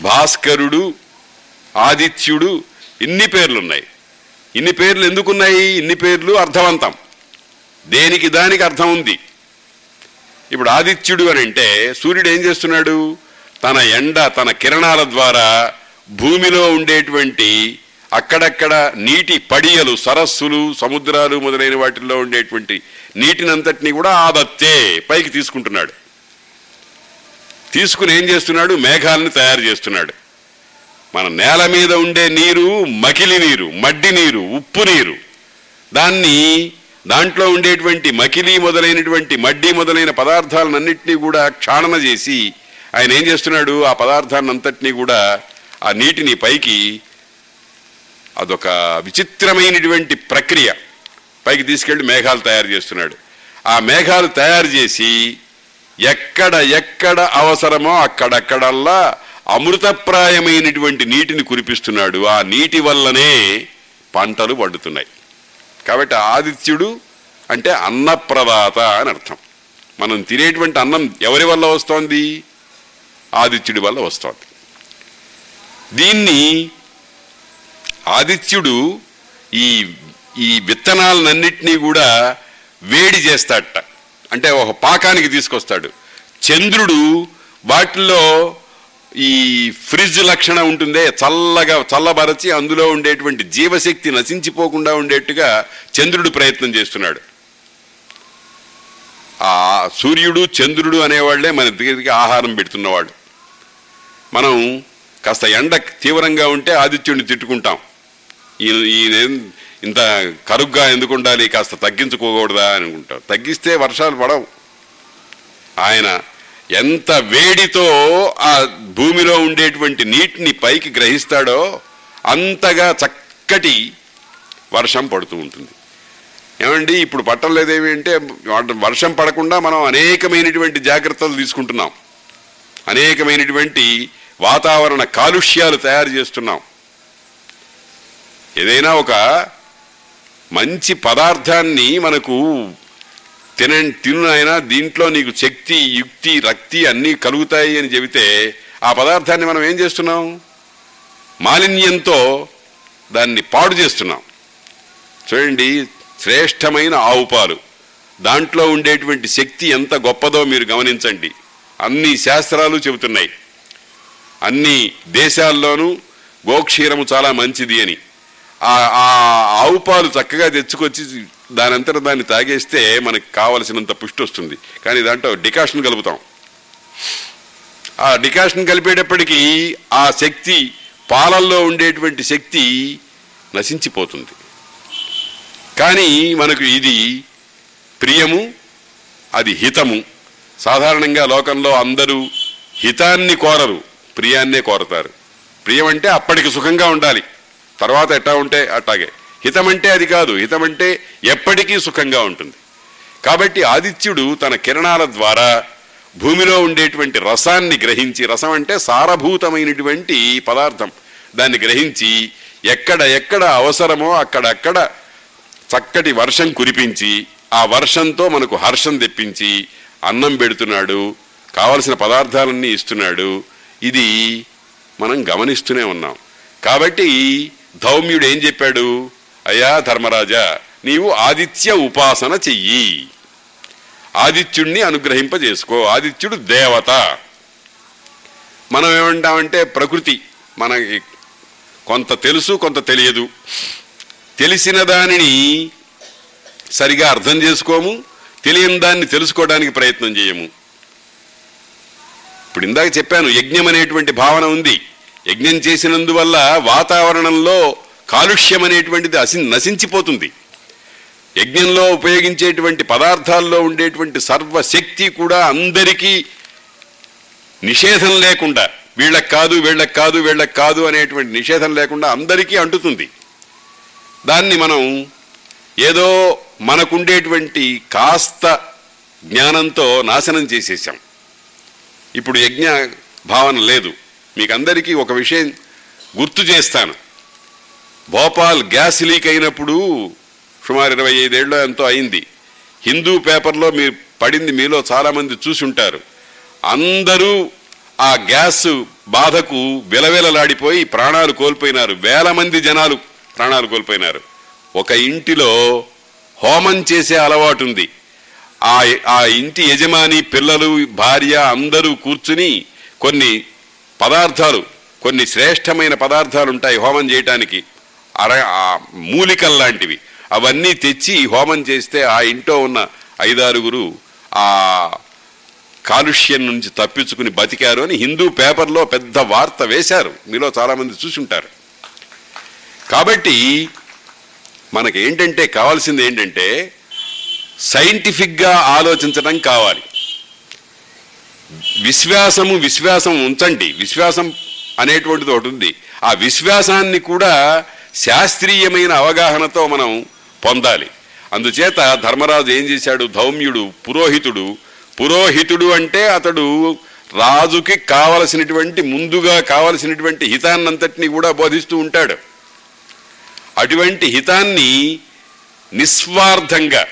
భాస్కరుడు ఆదిత్యుడు ఇన్ని పేర్లున్నాయి. ఇన్ని పేర్లు ఎందుకున్నాయి? ఇన్ని పేర్లు అర్థవంతం. దేనికి దానికి అర్థం ఉంది? ఇప్పుడు ఆదిత్యుడు అని అంటే సూర్యుడు ఏం చేస్తున్నాడు? తన ఎండ తన కిరణాల ద్వారా భూమిలో ఉండేటువంటి అక్కడక్కడ నీటి పడియలు సరస్సులు సముద్రాలు మొదలైన వాటిల్లో ఉండేటువంటి నీటినంతటినీ కూడా ఆదత్తే పైకి తీసుకుంటున్నాడు. తీసుకుని ఏం చేస్తున్నాడు? మేఘాలను తయారు చేస్తున్నాడు. మన నేల మీద ఉండే నీరు మకిలి నీరు మడ్డి నీరు ఉప్పు నీరు. దాన్ని దాంట్లో ఉండేటువంటి మకిలి మొదలైనటువంటి మడ్డి మొదలైన పదార్థాలన్నింటినీ కూడా క్షాళన చేసి ఆయన ఏం చేస్తున్నాడు? ఆ పదార్థాన్ని అంతటినీ కూడా ఆ నీటిని పైకి అదొక విచిత్రమైనటువంటి ప్రక్రియ. పైకి తీసుకెళ్ళి మేఘాలు తయారు చేస్తున్నాడు. ఆ మేఘాలు తయారు చేసి ఎక్కడ ఎక్కడ అవసరమో అక్కడక్కడల్లా అమృతప్రాయమైనటువంటి నీటిని కురిపిస్తున్నాడు. ఆ నీటి వల్లనే పంటలు పండుతున్నాయి. కాబట్టి ఆదిత్యుడు అంటే అన్నప్రదాత అని అర్థం. మనం తినేటువంటి అన్నం ఎవరి వల్ల వస్తోంది? ఆదిత్యుడి వల్ల వస్తోంది. దీన్ని ఆదిత్యుడు ఈ ఈ విత్తనాలన్నింటినీ కూడా వేడి చేస్తాడట. అంటే ఒక పాకానికి తీసుకొస్తాడు. చంద్రుడు వాటిల్లో ఈ ఫ్రిడ్జ్ లక్షణం ఉంటుందే చల్లగా చల్లబరచి అందులో ఉండేటువంటి జీవశక్తి నశించిపోకుండా ఉండేట్టుగా చంద్రుడు ప్రయత్నం చేస్తున్నాడు. ఆ సూర్యుడు చంద్రుడు అనేవాళ్ళే మన దగ్గరికి ఆహారం పెడుతున్నవాడు మనం కాస్త ఎండ తీవ్రంగా ఉంటే ఆదిత్యుడిని తిట్టుకుంటాం. ఈయన ఈయనేం ఇంత కరుగ్గా ఎందుకు ఉండాలి? కాస్త తగ్గించుకోకూడదా అని అనుకుంటాం తగ్గిస్తే వర్షాలు పడవు. ఆయన ఎంత వేడితో ఆ భూమిలో ఉండేటువంటి నీటిని పైకి గ్రహిస్తాడో అంతగా చక్కటి వర్షం పడుతూ ఉంటుంది. ఏమండి ఇప్పుడు పట్టలేదేమి అంటే వర్షం పడకుండా మనం అనేకమైనటువంటి జాగ్రత్తలు తీసుకుంటున్నాం. అనేకమైనటువంటి వాతావరణ కాలుష్యాలు తయారు చేస్తున్నాం. ఏదైనా ఒక మంచి పదార్థాన్ని మనకు తిన తిను దీంట్లో నీకు శక్తి యుక్తి రక్తి అన్నీ కలుగుతాయి అని చెబితే ఆ పదార్థాన్ని మనం ఏం చేస్తున్నాం? మాలిన్యంతో దాన్ని పాడు చేస్తున్నాం. చూడండి శ్రేష్టమైన ఆవు పాలు. దాంట్లో ఉండేటువంటి శక్తి ఎంత గొప్పదో మీరు గమనించండి. అన్ని శాస్త్రాలు చెబుతున్నాయి. అన్ని దేశాల్లోనూ గోక్షీరము చాలా మంచిది అని. ఆ ఆవు పాలు చక్కగా తెచ్చుకొచ్చి దానంతట దాన్ని తాగేస్తే మనకు కావలసినంత పుష్టి వస్తుంది. కానీ దాంట్లో డికాషన్ కలుపుతాం. ఆ డికాషన్ కలిపేటప్పటికీ ఆ శక్తి పాలల్లో ఉండేటువంటి శక్తి నశించిపోతుంది. కానీ మనకు ఇది ప్రియము అది హితము. సాధారణంగా లోకంలో అందరూ హితాన్ని కోరరు ప్రియాన్నే కోరతారు. ప్రియం అంటే అప్పటికి సుఖంగా ఉండాలి. తర్వాత ఎట్టా ఉంటే అట్టాగే. హితమంటే అది కాదు. హితమంటే ఎప్పటికీ సుఖంగా ఉంటుంది. కాబట్టి ఆదిత్యుడు తన కిరణాల ద్వారా భూమిలో ఉండేటువంటి రసాన్ని గ్రహించి రసం అంటే సారభూతమైనటువంటి పదార్థం. దాన్ని గ్రహించి ఎక్కడ ఎక్కడ అవసరమో అక్కడక్కడ చక్కటి వర్షం కురిపించి ఆ వర్షంతో మనకు హర్షం తెప్పించి అన్నం పెడుతున్నాడు కావలసిన పదార్థాలన్నీ ఇస్తున్నాడు. ఇది మనం గమనిస్తూనే ఉన్నాం. కాబట్టి ధౌమ్యుడు ఏం చెప్పాడు? అయ్యా ధర్మరాజా నీవు ఆదిత్య ఉపాసన చెయ్యి. ఆదిత్యుణ్ణి అనుగ్రహింపజేసుకో. ఆదిత్యుడు దేవత. మనం ఏమంటామంటే ప్రకృతి. మనకి కొంత తెలుసు కొంత తెలియదు. తెలిసిన దానిని సరిగా అర్థం చేసుకోము. తెలియని దాన్ని తెలుసుకోవడానికి ప్రయత్నం చేయము. ఇప్పుడు ఇందాక చెప్పాను యజ్ఞం అనేటువంటి భావన ఉంది. యజ్ఞం చేసినందువల్ల వాతావరణంలో కాలుష్యం అనేటువంటిది అసి నశించిపోతుంది. యజ్ఞంలో ఉపయోగించేటువంటి పదార్థాల్లో ఉండేటువంటి సర్వశక్తి కూడా అందరికీ నిషేధం లేకుండా వీళ్ళకి కాదు వీళ్ళకి కాదు వీళ్ళకి కాదు అనేటువంటి నిషేధం లేకుండా అందరికీ అంటుతుంది. దాన్ని మనం ఏదో మనకుండేటువంటి కాస్త జ్ఞానంతో నాశనం చేసేసాం ఇప్పుడు యజ్ఞ భావన లేదు. మీకు అందరికీ ఒక విషయం గుర్తు చేస్తాను. భోపాల్ గ్యాస్ లీక్ అయినప్పుడు సుమారు ఇరవై ఐదేళ్ళు ఎంతో అయింది. హిందూ పేపర్లో మీరు పడింది మీలో చాలామంది చూసి ఉంటారు. అందరూ ఆ గ్యాస్ బాధకు విలవిలలాడిపోయి ప్రాణాలు కోల్పోయినారు. వేల మంది జనాలు ప్రాణాలు కోల్పోయినారు. ఒక ఇంటిలో హోమం చేసే అలవాటు ఉంది. ఆ ఆ ఇంటి యజమాని పిల్లలు భార్య అందరూ కూర్చుని కొన్ని పదార్థాలు కొన్ని శ్రేష్టమైన పదార్థాలు ఉంటాయి హోమం చేయటానికి. అర మూలికల్లాంటివి. అవన్నీ తెచ్చి హోమం చేస్తే ఆ ఇంట్లో ఉన్న ఐదారుగురు ఆ కాలుష్యం నుంచి తప్పించుకుని బతికారు అని హిందూ పేపర్లో పెద్ద వార్త వేశారు. మీలో చాలామంది చూసుంటారు. కాబట్టి మనకి ఏంటంటే కావాల్సింది ఏంటంటే సైంటిఫిక్గా ఆలోచించడం కావాలి. విశ్వాసము విశ్వాసం ఉంచండి. విశ్వాసం అనేటువంటిది ఒకటి ఉంది. ఆ విశ్వాసాన్ని కూడా శాస్త్రీయమైన అవగాహనతో మనం పొందాలి. అందుచేత ధర్మరాజు ఏం చేశాడు? ధౌమ్యుడు పురోహితుడు. పురోహితుడు అంటే అతడు రాజుకి కావలసినటువంటి ముందుగా కావలసినటువంటి హితాన్నంతటినీ కూడా బోధిస్తూ ఉంటాడు. అటువంటి హితాన్ని నిస్వార్థంగా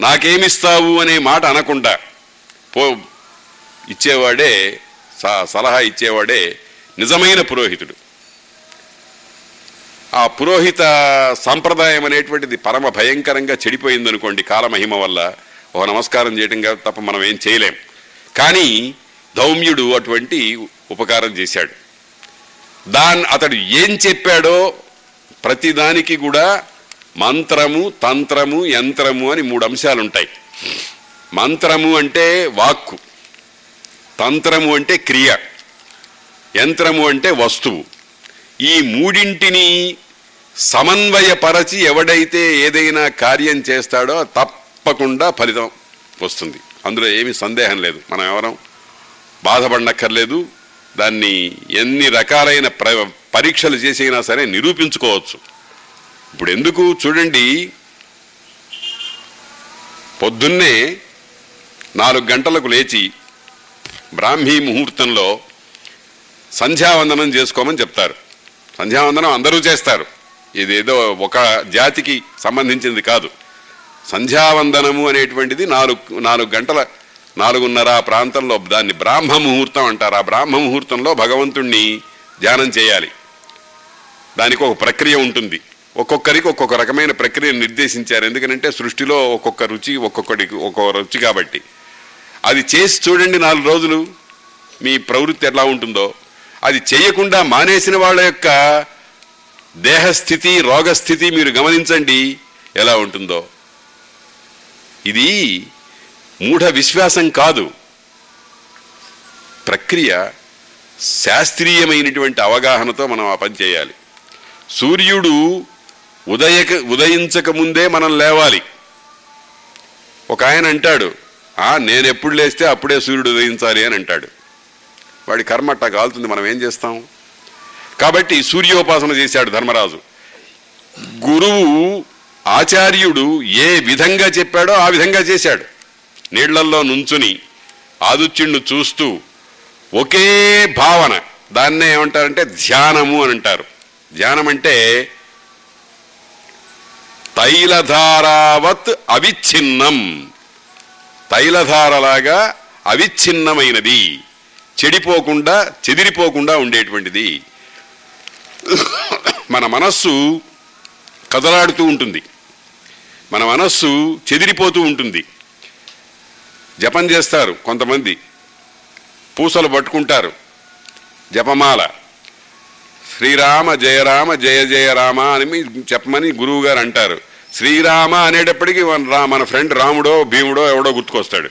నాకేమిస్తావు అనే మాట అనకుండా పో ఇచ్చేవాడే స- సలహా ఇచ్చేవాడే నిజమైన పురోహితుడు. ఆ పురోహిత సంప్రదాయం అనేటువంటిది పరమ భయంకరంగా చెడిపోయిందనుకోండి కాలమహిమ వల్ల. ఒక నమస్కారం చేయడం తప్ప మనం ఏం చేయలేం. కానీ ధౌమ్యుడు అటువంటి ఉపకారం చేశాడు. దాన్ అతడు ఏం చెప్పాడో ప్రతిదానికి కూడా మంత్రము తంత్రము యంత్రము అని మూడు అంశాలు ఉంటాయి మంత్రము అంటే వాక్కు. తంత్రము అంటే క్రియ యంత్రము అంటే వస్తువు. ఈ మూడింటిని సమన్వయపరచి ఎవడైతే ఏదైనా కార్యం చేస్తాడో తప్పకుండా ఫలితం వస్తుంది. అందులో ఏమి సందేహం లేదు. మనం ఎవరం బాధపడనక్కర్లేదు. దాన్ని ఎన్ని రకాలైన ప్ర పరీక్షలు చేసైనా సరే నిరూపించుకోవచ్చు. ఇప్పుడు ఎందుకు చూడండి పొద్దున్నే నాలుగు గంటలకు లేచి బ్రాహ్మీ ముహూర్తంలో సంధ్యావందనం చేసుకోమని చెప్తారు. సంధ్యావందనం అందరూ చేస్తారు. ఇదేదో ఒక జాతికి సంబంధించింది కాదు. సంధ్యావందనము అనేటువంటిది నాలుగు నాలుగు గంటల నాలుగున్నర ఆ ప్రాంతంలో దాన్ని బ్రాహ్మ ముహూర్తం అంటారు. ఆ బ్రాహ్మ ముహూర్తంలో భగవంతుణ్ణి ధ్యానం చేయాలి. దానికి ఒక ప్రక్రియ ఉంటుంది. ఒక్కొక్కరికి ఒక్కొక్క రకమైన ప్రక్రియను నిర్దేశించారు. ఎందుకంటే సృష్టిలో ఒక్కొక్క రుచి ఒక్కొక్కడికి ఒక్కొక్క రుచి కాబట్టి. అది చేసి చూడండి నాలుగు రోజులు. మీ ప్రవృత్తి ఎలా ఉంటుందో. అది చేయకుండా మానేసిన వాళ్ళ యొక్క దేహస్థితి రోగస్థితి మీరు గమనించండి. ఎలా ఉంటుందో. ఇది మూఢ విశ్వాసం కాదు. ప్రక్రియ శాస్త్రీయమైనటువంటి అవగాహనతో మనం ఆ పని చేయాలి. సూర్యుడు ఉదయక ఉదయించక ముందే మనం లేవాలి. ఒక ఆయన అంటాడు నేను ఎప్పుడు లేస్తే అప్పుడే సూర్యుడు ఉదయించాలి అని అంటాడు. వాడి కర్మ అట్టా కాలుతుంది మనం ఏం చేస్తాం? కాబట్టి సూర్యోపాసన చేశాడు ధర్మరాజు. గురువు ఆచార్యుడు ఏ విధంగా చెప్పాడో ఆ విధంగా చేశాడు. నీళ్ళల్లో నుంచుని ఆదుత్యుణ్ణి చూస్తూ ఒకే భావన దాన్నే ఏమంటారంటే ధ్యానము అని అంటారు. ధ్యానం అంటే తైలధారావత్ అవిచ్ఛిన్నం. తైలధారలాగా అవిచ్ఛిన్నమైనది. చెడిపోకుండా చెదిరిపోకుండా ఉండేటువంటిది. మన మనస్సు కదలాడుతూ ఉంటుంది. మన మనస్సు చెదిరిపోతూ ఉంటుంది. జపం చేస్తారు కొంతమంది. పూసలు పట్టుకుంటారు. జపమాల. శ్రీరామ జయరామ జయ జయ రామ అని చెప్పమని గురువుగారు అంటారు. శ్రీరామ అనేటప్పటికీ మన రా మన ఫ్రెండ్ రాముడో భీముడో ఎవడో గుర్తుకొస్తాడు.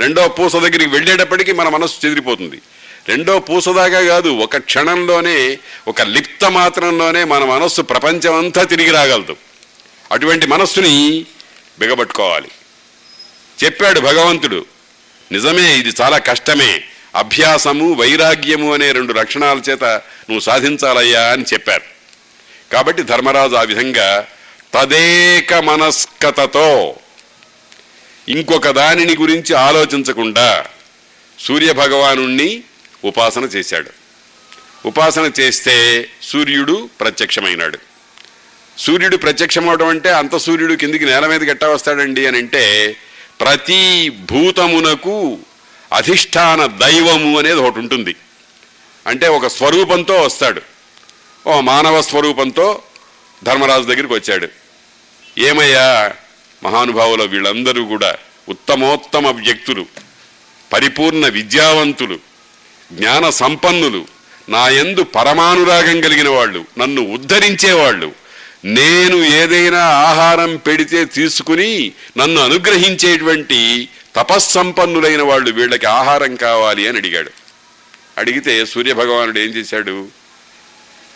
రెండో పూస దగ్గరికి వెళ్ళేటప్పటికీ మన మనస్సు చెదిరిపోతుంది. రెండో పూసదాగా కాదు ఒక క్షణంలోనే ఒక లిప్త మాత్రంలోనే మన మనస్సు ప్రపంచం అంతా తిరిగి రాగలదు. అటువంటి మనస్సుని బిగబట్టుకోవాలి. చెప్పాడు భగవంతుడు నిజమే ఇది చాలా కష్టమే. అభ్యాసము వైరాగ్యము అనే రెండు లక్షణాల చేత నువ్వు సాధించాలయ్యా అని చెప్పారు. కాబట్టి ధర్మరాజు ఆ విధంగా తదేక మనస్కతతో ఇంకొక దానిని గురించి ఆలోచించకుండా సూర్య భగవానుణ్ణి ఉపాసన చేశాడు. ఉపాసన చేస్తే సూర్యుడు ప్రత్యక్షమైనాడు. సూర్యుడు ప్రత్యక్షమవడం అంటే అంత సూర్యుడు కిందికి నేల మీద గట్టా వస్తాడండి అని అంటే ప్రతి భూతమునకు అధిష్టాన దైవము అనేది ఒకటి ఉంటుంది. అంటే ఒక స్వరూపంతో వస్తాడు. ఓ మానవ స్వరూపంతో ధర్మరాజు దగ్గరికి వచ్చాడు. ఏమయ్యా? మహానుభావుల వీళ్ళందరూ కూడా ఉత్తమోత్తమ వ్యక్తులు పరిపూర్ణ విద్యావంతులు జ్ఞాన సంపన్నులు. నా యందు పరమానురాగం కలిగిన వాళ్ళు నన్ను ఉద్ధరించేవాళ్ళు. నేను ఏదైనా ఆహారం పెడితే తీసుకుని నన్ను అనుగ్రహించేటువంటి తపస్సంపన్నులైన వాళ్ళు వీళ్ళకి ఆహారం కావాలి అని అడిగాడు. అడిగితే సూర్యభగవానుడు ఏం చేశాడు?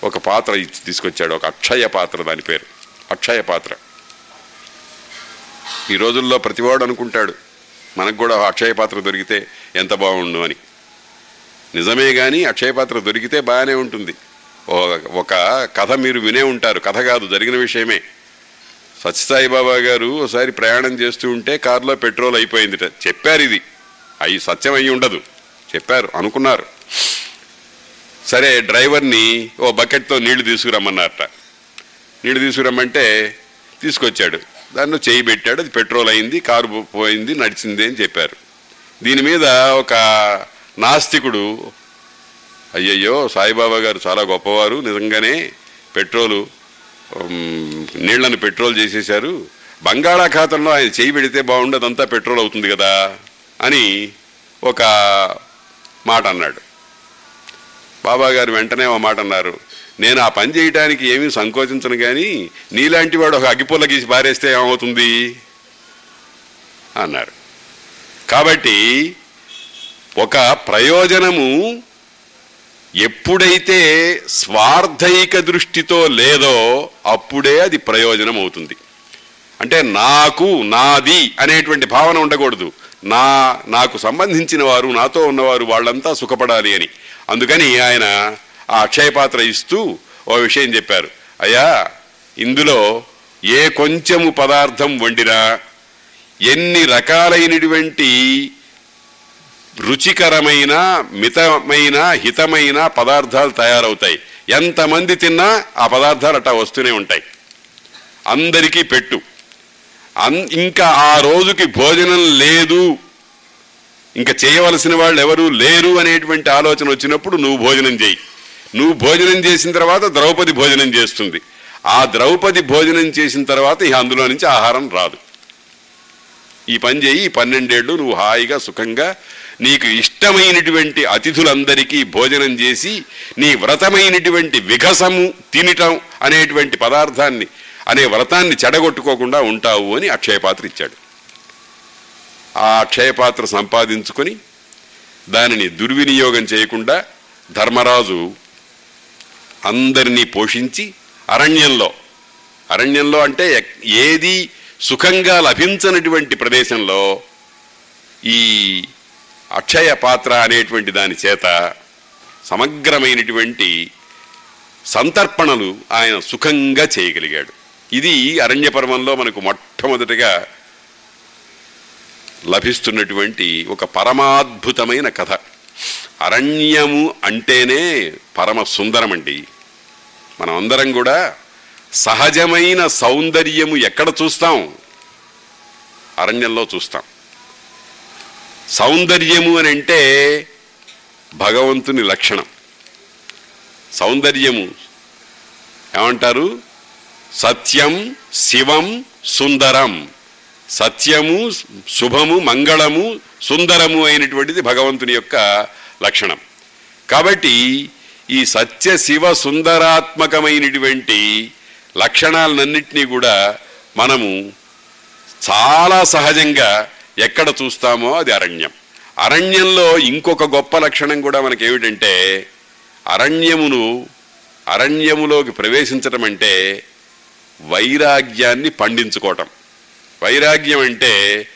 ఒక పాత్ర ఇచ్చి తీసుకొచ్చాడు ఒక అక్షయ పాత్ర దాని పేరు. అక్షయ పాత్ర. ఈ రోజుల్లో ప్రతివాడు అనుకుంటాడు మనకు కూడా అక్షయ పాత్ర దొరికితే ఎంత బాగుండు అని. నిజమే కానీ అక్షయ పాత్ర దొరికితే బాగానే ఉంటుంది. ఒక కథ మీరు వినే ఉంటారు కథ కాదు జరిగిన విషయమే. సత్యసాయి బాబా గారు ఒకసారి ప్రయాణం చేస్తూ ఉంటే కారులో పెట్రోల్ అయిపోయిందిట. చెప్పారు ఇది. అవి సత్యం అయి ఉండదు. చెప్పారు అనుకున్నారు. సరే డ్రైవర్ని ఓ బకెట్తో నీళ్ళు తీసుకురమ్మన్నారట. నీళ్ళు తీసుకురమ్మంటే తీసుకొచ్చాడు. దానిలో చేయి పెట్టాడు అది పెట్రోల్ అయింది కారు పోయింది నడిచింది అని చెప్పారు. దీని మీద ఒక నాస్తికుడు అయ్యయ్యో సాయిబాబా గారు చాలా గొప్పవారు నిజంగానే పెట్రోలు నీళ్ళను పెట్రోల్ చేసేశారు. బంగాళాఖాతంలో ఆయన చేయి పెడితే బాగుండదంతా పెట్రోల్ అవుతుంది కదా అని ఒక మాట అన్నాడు. బాబా గారు వెంటనే ఓ మాట అన్నారు. నేను ఆ పని చేయడానికి ఏమీ సంకోచించను కానీ నీలాంటి వాడు ఒక అగ్గిపుల్ల గీసి పారేస్తే ఏమవుతుంది? అన్నారు. కాబట్టి ఒక ప్రయోజనము ఎప్పుడైతే స్వార్థైక దృష్టితో లేదో అప్పుడే అది ప్రయోజనం అవుతుంది అంటే నాకు నాది అనేటువంటి భావన ఉండకూడదు. నా నాకు సంబంధించిన వారు నాతో ఉన్నవారు వాళ్ళంతా సుఖపడాలి అని. అందుకని ఆయన ఆ అక్షయపాత్ర ఇస్తూ ఓ విషయం చెప్పారు. అయ్యా ఇందులో ఏ కొంచెము పదార్థం వండినా ఎన్ని రకాలైనటువంటి రుచికరమైన మితమైన హితమైన పదార్థాలు తయారవుతాయి. ఎంతమంది తిన్నా ఆ పదార్థాలు అట్టా వస్తూనే ఉంటాయి. అందరికీ పెట్టు. అన్ ఇంకా ఆ రోజుకి భోజనం లేదు. ఇంకా చేయవలసిన వాళ్ళు ఎవరు లేరు అనేటువంటి ఆలోచన వచ్చినప్పుడు నువ్వు భోజనం చేయి. నువ్వు భోజనం చేసిన తర్వాత ద్రౌపది భోజనం చేస్తుంది. ఆ ద్రౌపది భోజనం చేసిన తర్వాత ఇక అందులో నుంచి ఆహారం రాదు. ఈ పని చేయి ఈ పన్నెండేళ్ళు నువ్వు హాయిగా సుఖంగా నీకు ఇష్టమైనటువంటి అతిథులందరికీ భోజనం చేసి నీ వ్రతమైనటువంటి విఘసము తినటం అనేటువంటి పదార్థాన్ని అనే వ్రతాన్ని చెడగొట్టుకోకుండా ఉంటావు అని అక్షయపాత్ర ఇచ్చాడు. ఆ అక్షయపాత్ర సంపాదించుకొని దానిని దుర్వినియోగం చేయకుండా ధర్మరాజు అందరినీ పోషించి అరణ్యంలో అరణ్యంలో అంటే ఏది సుఖంగా లభించనటువంటి ప్రదేశంలో ఈ అక్షయ పాత్ర అనేటువంటి దాని చేత సమగ్రమైనటువంటి సంతర్పణలు ఆయన సుఖంగా చేయగలిగాడు. ఇది అరణ్య పర్వంలో మనకు మొట్టమొదటిగా లభిస్తున్నటువంటి ఒక పరమాద్భుతమైన కథ. అరణ్యము అంటేనే పరమ సుందరమండి. మనం అందరం కూడా సహజమైన సౌందర్యము ఎక్కడ చూస్తాం? అరణ్యంలో చూస్తాం. సౌందర్యము అని అంటే భగవంతుని లక్షణం. సౌందర్యము ఏమంటారు? సత్యం శివం సుందరం. సత్యము శుభము మంగళము సుందరము అయినటువంటిది భగవంతుని యొక్క లక్షణం. కాబట్టి ఈ సత్య శివ సుందరాత్మకమైనటువంటి లక్షణాలన్నింటినీ కూడా మనము చాలా సహజంగా ఎక్కడ చూస్తామో అది అరణ్యం. అరణ్యంలో ఇంకొక గొప్ప లక్షణం కూడా మనకి ఏమిటంటే అరణ్యమును అరణ్యములోకి ప్రవేశించటం అంటే వైరాగ్యాన్ని పండించుకోవటం. వైరాగ్యం అంటే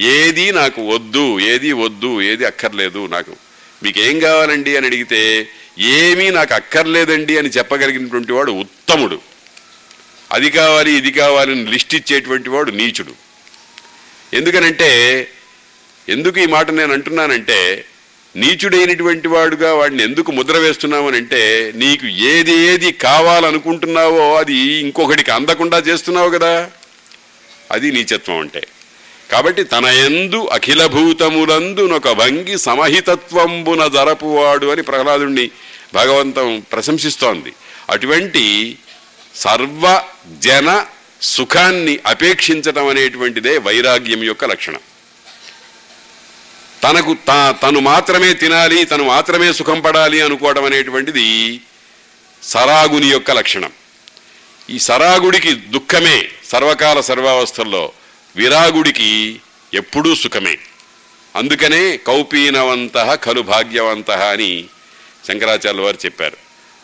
ఏది నాకు వద్దు ఏది వద్దు ఏది అక్కర్లేదు నాకు. మీకు ఏం కావాలండి అని అడిగితే ఏమీ నాకు అక్కర్లేదండి అని చెప్పగలిగినటువంటి వాడు ఉత్తముడు. అది కావాలి ఇది కావాలని లిస్ట్ ఇచ్చేటువంటి వాడు నీచుడు. ఎందుకనంటే ఎందుకు ఈ మాట నేను అంటున్నానంటే నీచుడైనటువంటి వాడుగా వాడిని ఎందుకు ముద్ర వేస్తున్నామనంటే నీకు ఏది ఏది కావాలనుకుంటున్నావో అది ఇంకొకటికి అందకుండా చేస్తున్నావు కదా. అది నీచత్వం అంటే. కాబట్టి తన ఎందు అఖిలభూతములందునొక నొక భంగి సమహితత్వంబున జరపువాడు అని ప్రహ్లాదుణ్ణి భగవంతం ప్రశంసిస్తోంది. అటువంటి సర్వ జన సుఖాన్ని అపేక్షించటం అనేటువంటిదే వైరాగ్యం యొక్క లక్షణం. తనకు తా తను మాత్రమే తినాలి తను మాత్రమే సుఖం పడాలి అనుకోవడం అనేటువంటిది సరాగుని యొక్క లక్షణం. ఈ సరాగుడికి దుఃఖమే సర్వకాల సర్వావస్థల్లో. విరాగుడికి ఎప్పుడూ సుఖమే. అందుకనే కౌపీనవంత ఖలు భాగ్యవంత అని శంకరాచార్య వారు చెప్పారు.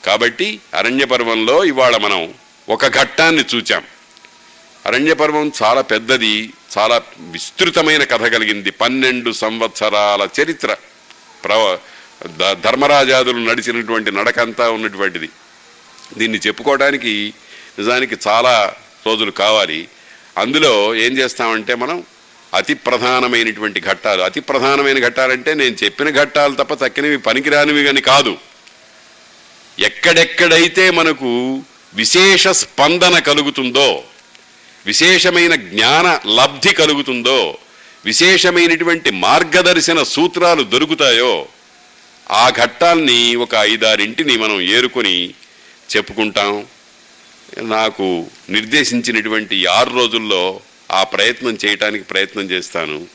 కాబట్టి అరణ్యపర్వంలో ఇవాళ మనం ఒక ఘట్టాన్ని చూచాం. అరణ్యపర్వం చాలా పెద్దది చాలా విస్తృతమైన కథ కలిగింది. పన్నెండు సంవత్సరాల చరిత్ర. ప్రవ ద- ధర్మరాజాదులు నడిచినటువంటి నడకంతా ఉన్నటువంటిది. దీన్ని చెప్పుకోవడానికి నిజానికి చాలా రోజులు కావాలి. అందులో ఏం చేస్తామంటే మనం అతి ప్రధానమైనటువంటి ఘట్టాలు అతి ప్రధానమైన ఘట్టాలంటే నేను చెప్పిన ఘట్టాలు తప్ప తక్కినవి పనికిరానివి కానీ కాదు. ఎక్కడెక్కడైతే మనకు విశేష స్పందన కలుగుతుందో విశేషమైన జ్ఞాన లబ్ధి కలుగుతుందో విశేషమైనటువంటి మార్గదర్శన సూత్రాలు దొరుకుతాయో ఆ ఘట్టాల్ని ఒక ఐదారింటిని మనం ఏరుకొని చెప్పుకుంటాం. నాకు నిర్దేశించినటువంటి ఆరు రోజుల్లో ఆ ప్రయత్నం చేయటానికి ప్రయత్నం చేస్తాను.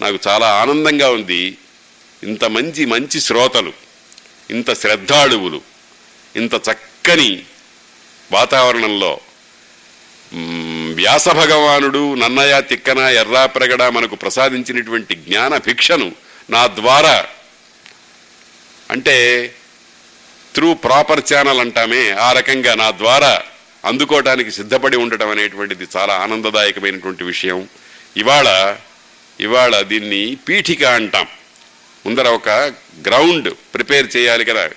నాకు చాలా ఆనందంగా ఉంది. ఇంత మంచి మంచి శ్రోతలు ఇంత శ్రద్ధాళువులు ఇంత చక్కని వాతావరణంలో. వ్యాస భగవానుడు నన్నయ తిక్కన ఎర్రాప్రగడ మనకు ప్రసాదించినటువంటి జ్ఞాన భిక్షను నా ద్వారా. అంటే త్రూ ప్రాపర్ ఛానల్ అంటామే ఆ రకంగా నా ద్వారా అందుకోవడానికి సిద్ధపడి ఉండటం అనేటువంటిది చాలా ఆనందదాయకమైనటువంటి విషయం. ఇవాళ ఇవాళ దీన్ని పీఠిక అంటాం. ముందర ఒక గ్రౌండ్ ప్రిపేర్ చేయాలి కదా.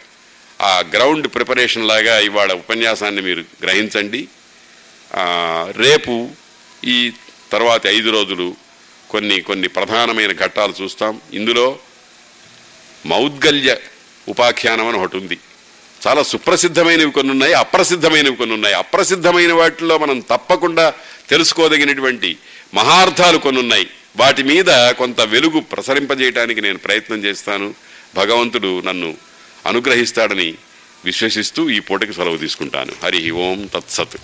ఆ గ్రౌండ్ ప్రిపరేషన్ లాగా ఇవాళ ఉపన్యాసాన్ని మీరు గ్రహించండి. రేపు ఈ తర్వాత ఐదు రోజులు కొన్ని కొన్ని ప్రధానమైన ఘట్టాలు చూస్తాం. ఇందులో మౌద్గల్య ఉపాఖ్యానం అని ఒకటి ఉంది. చాలా సుప్రసిద్ధమైనవి కొన్ని ఉన్నాయి అప్రసిద్ధమైనవి కొన్ని ఉన్నాయి అప్రసిద్ధమైన వాటిల్లో మనం తప్పకుండా తెలుసుకోదగినటువంటి మహార్థాలు కొన్ని ఉన్నాయి వాటి మీద కొంత వెలుగు ప్రసరింపజేయడానికి నేను ప్రయత్నం చేస్తాను. భగవంతుడు నన్ను అనుగ్రహిస్తాడని విశ్వసిస్తూ ఈ పూటకి సెలవు తీసుకుంటాను. హరి ఓం తత్సత్.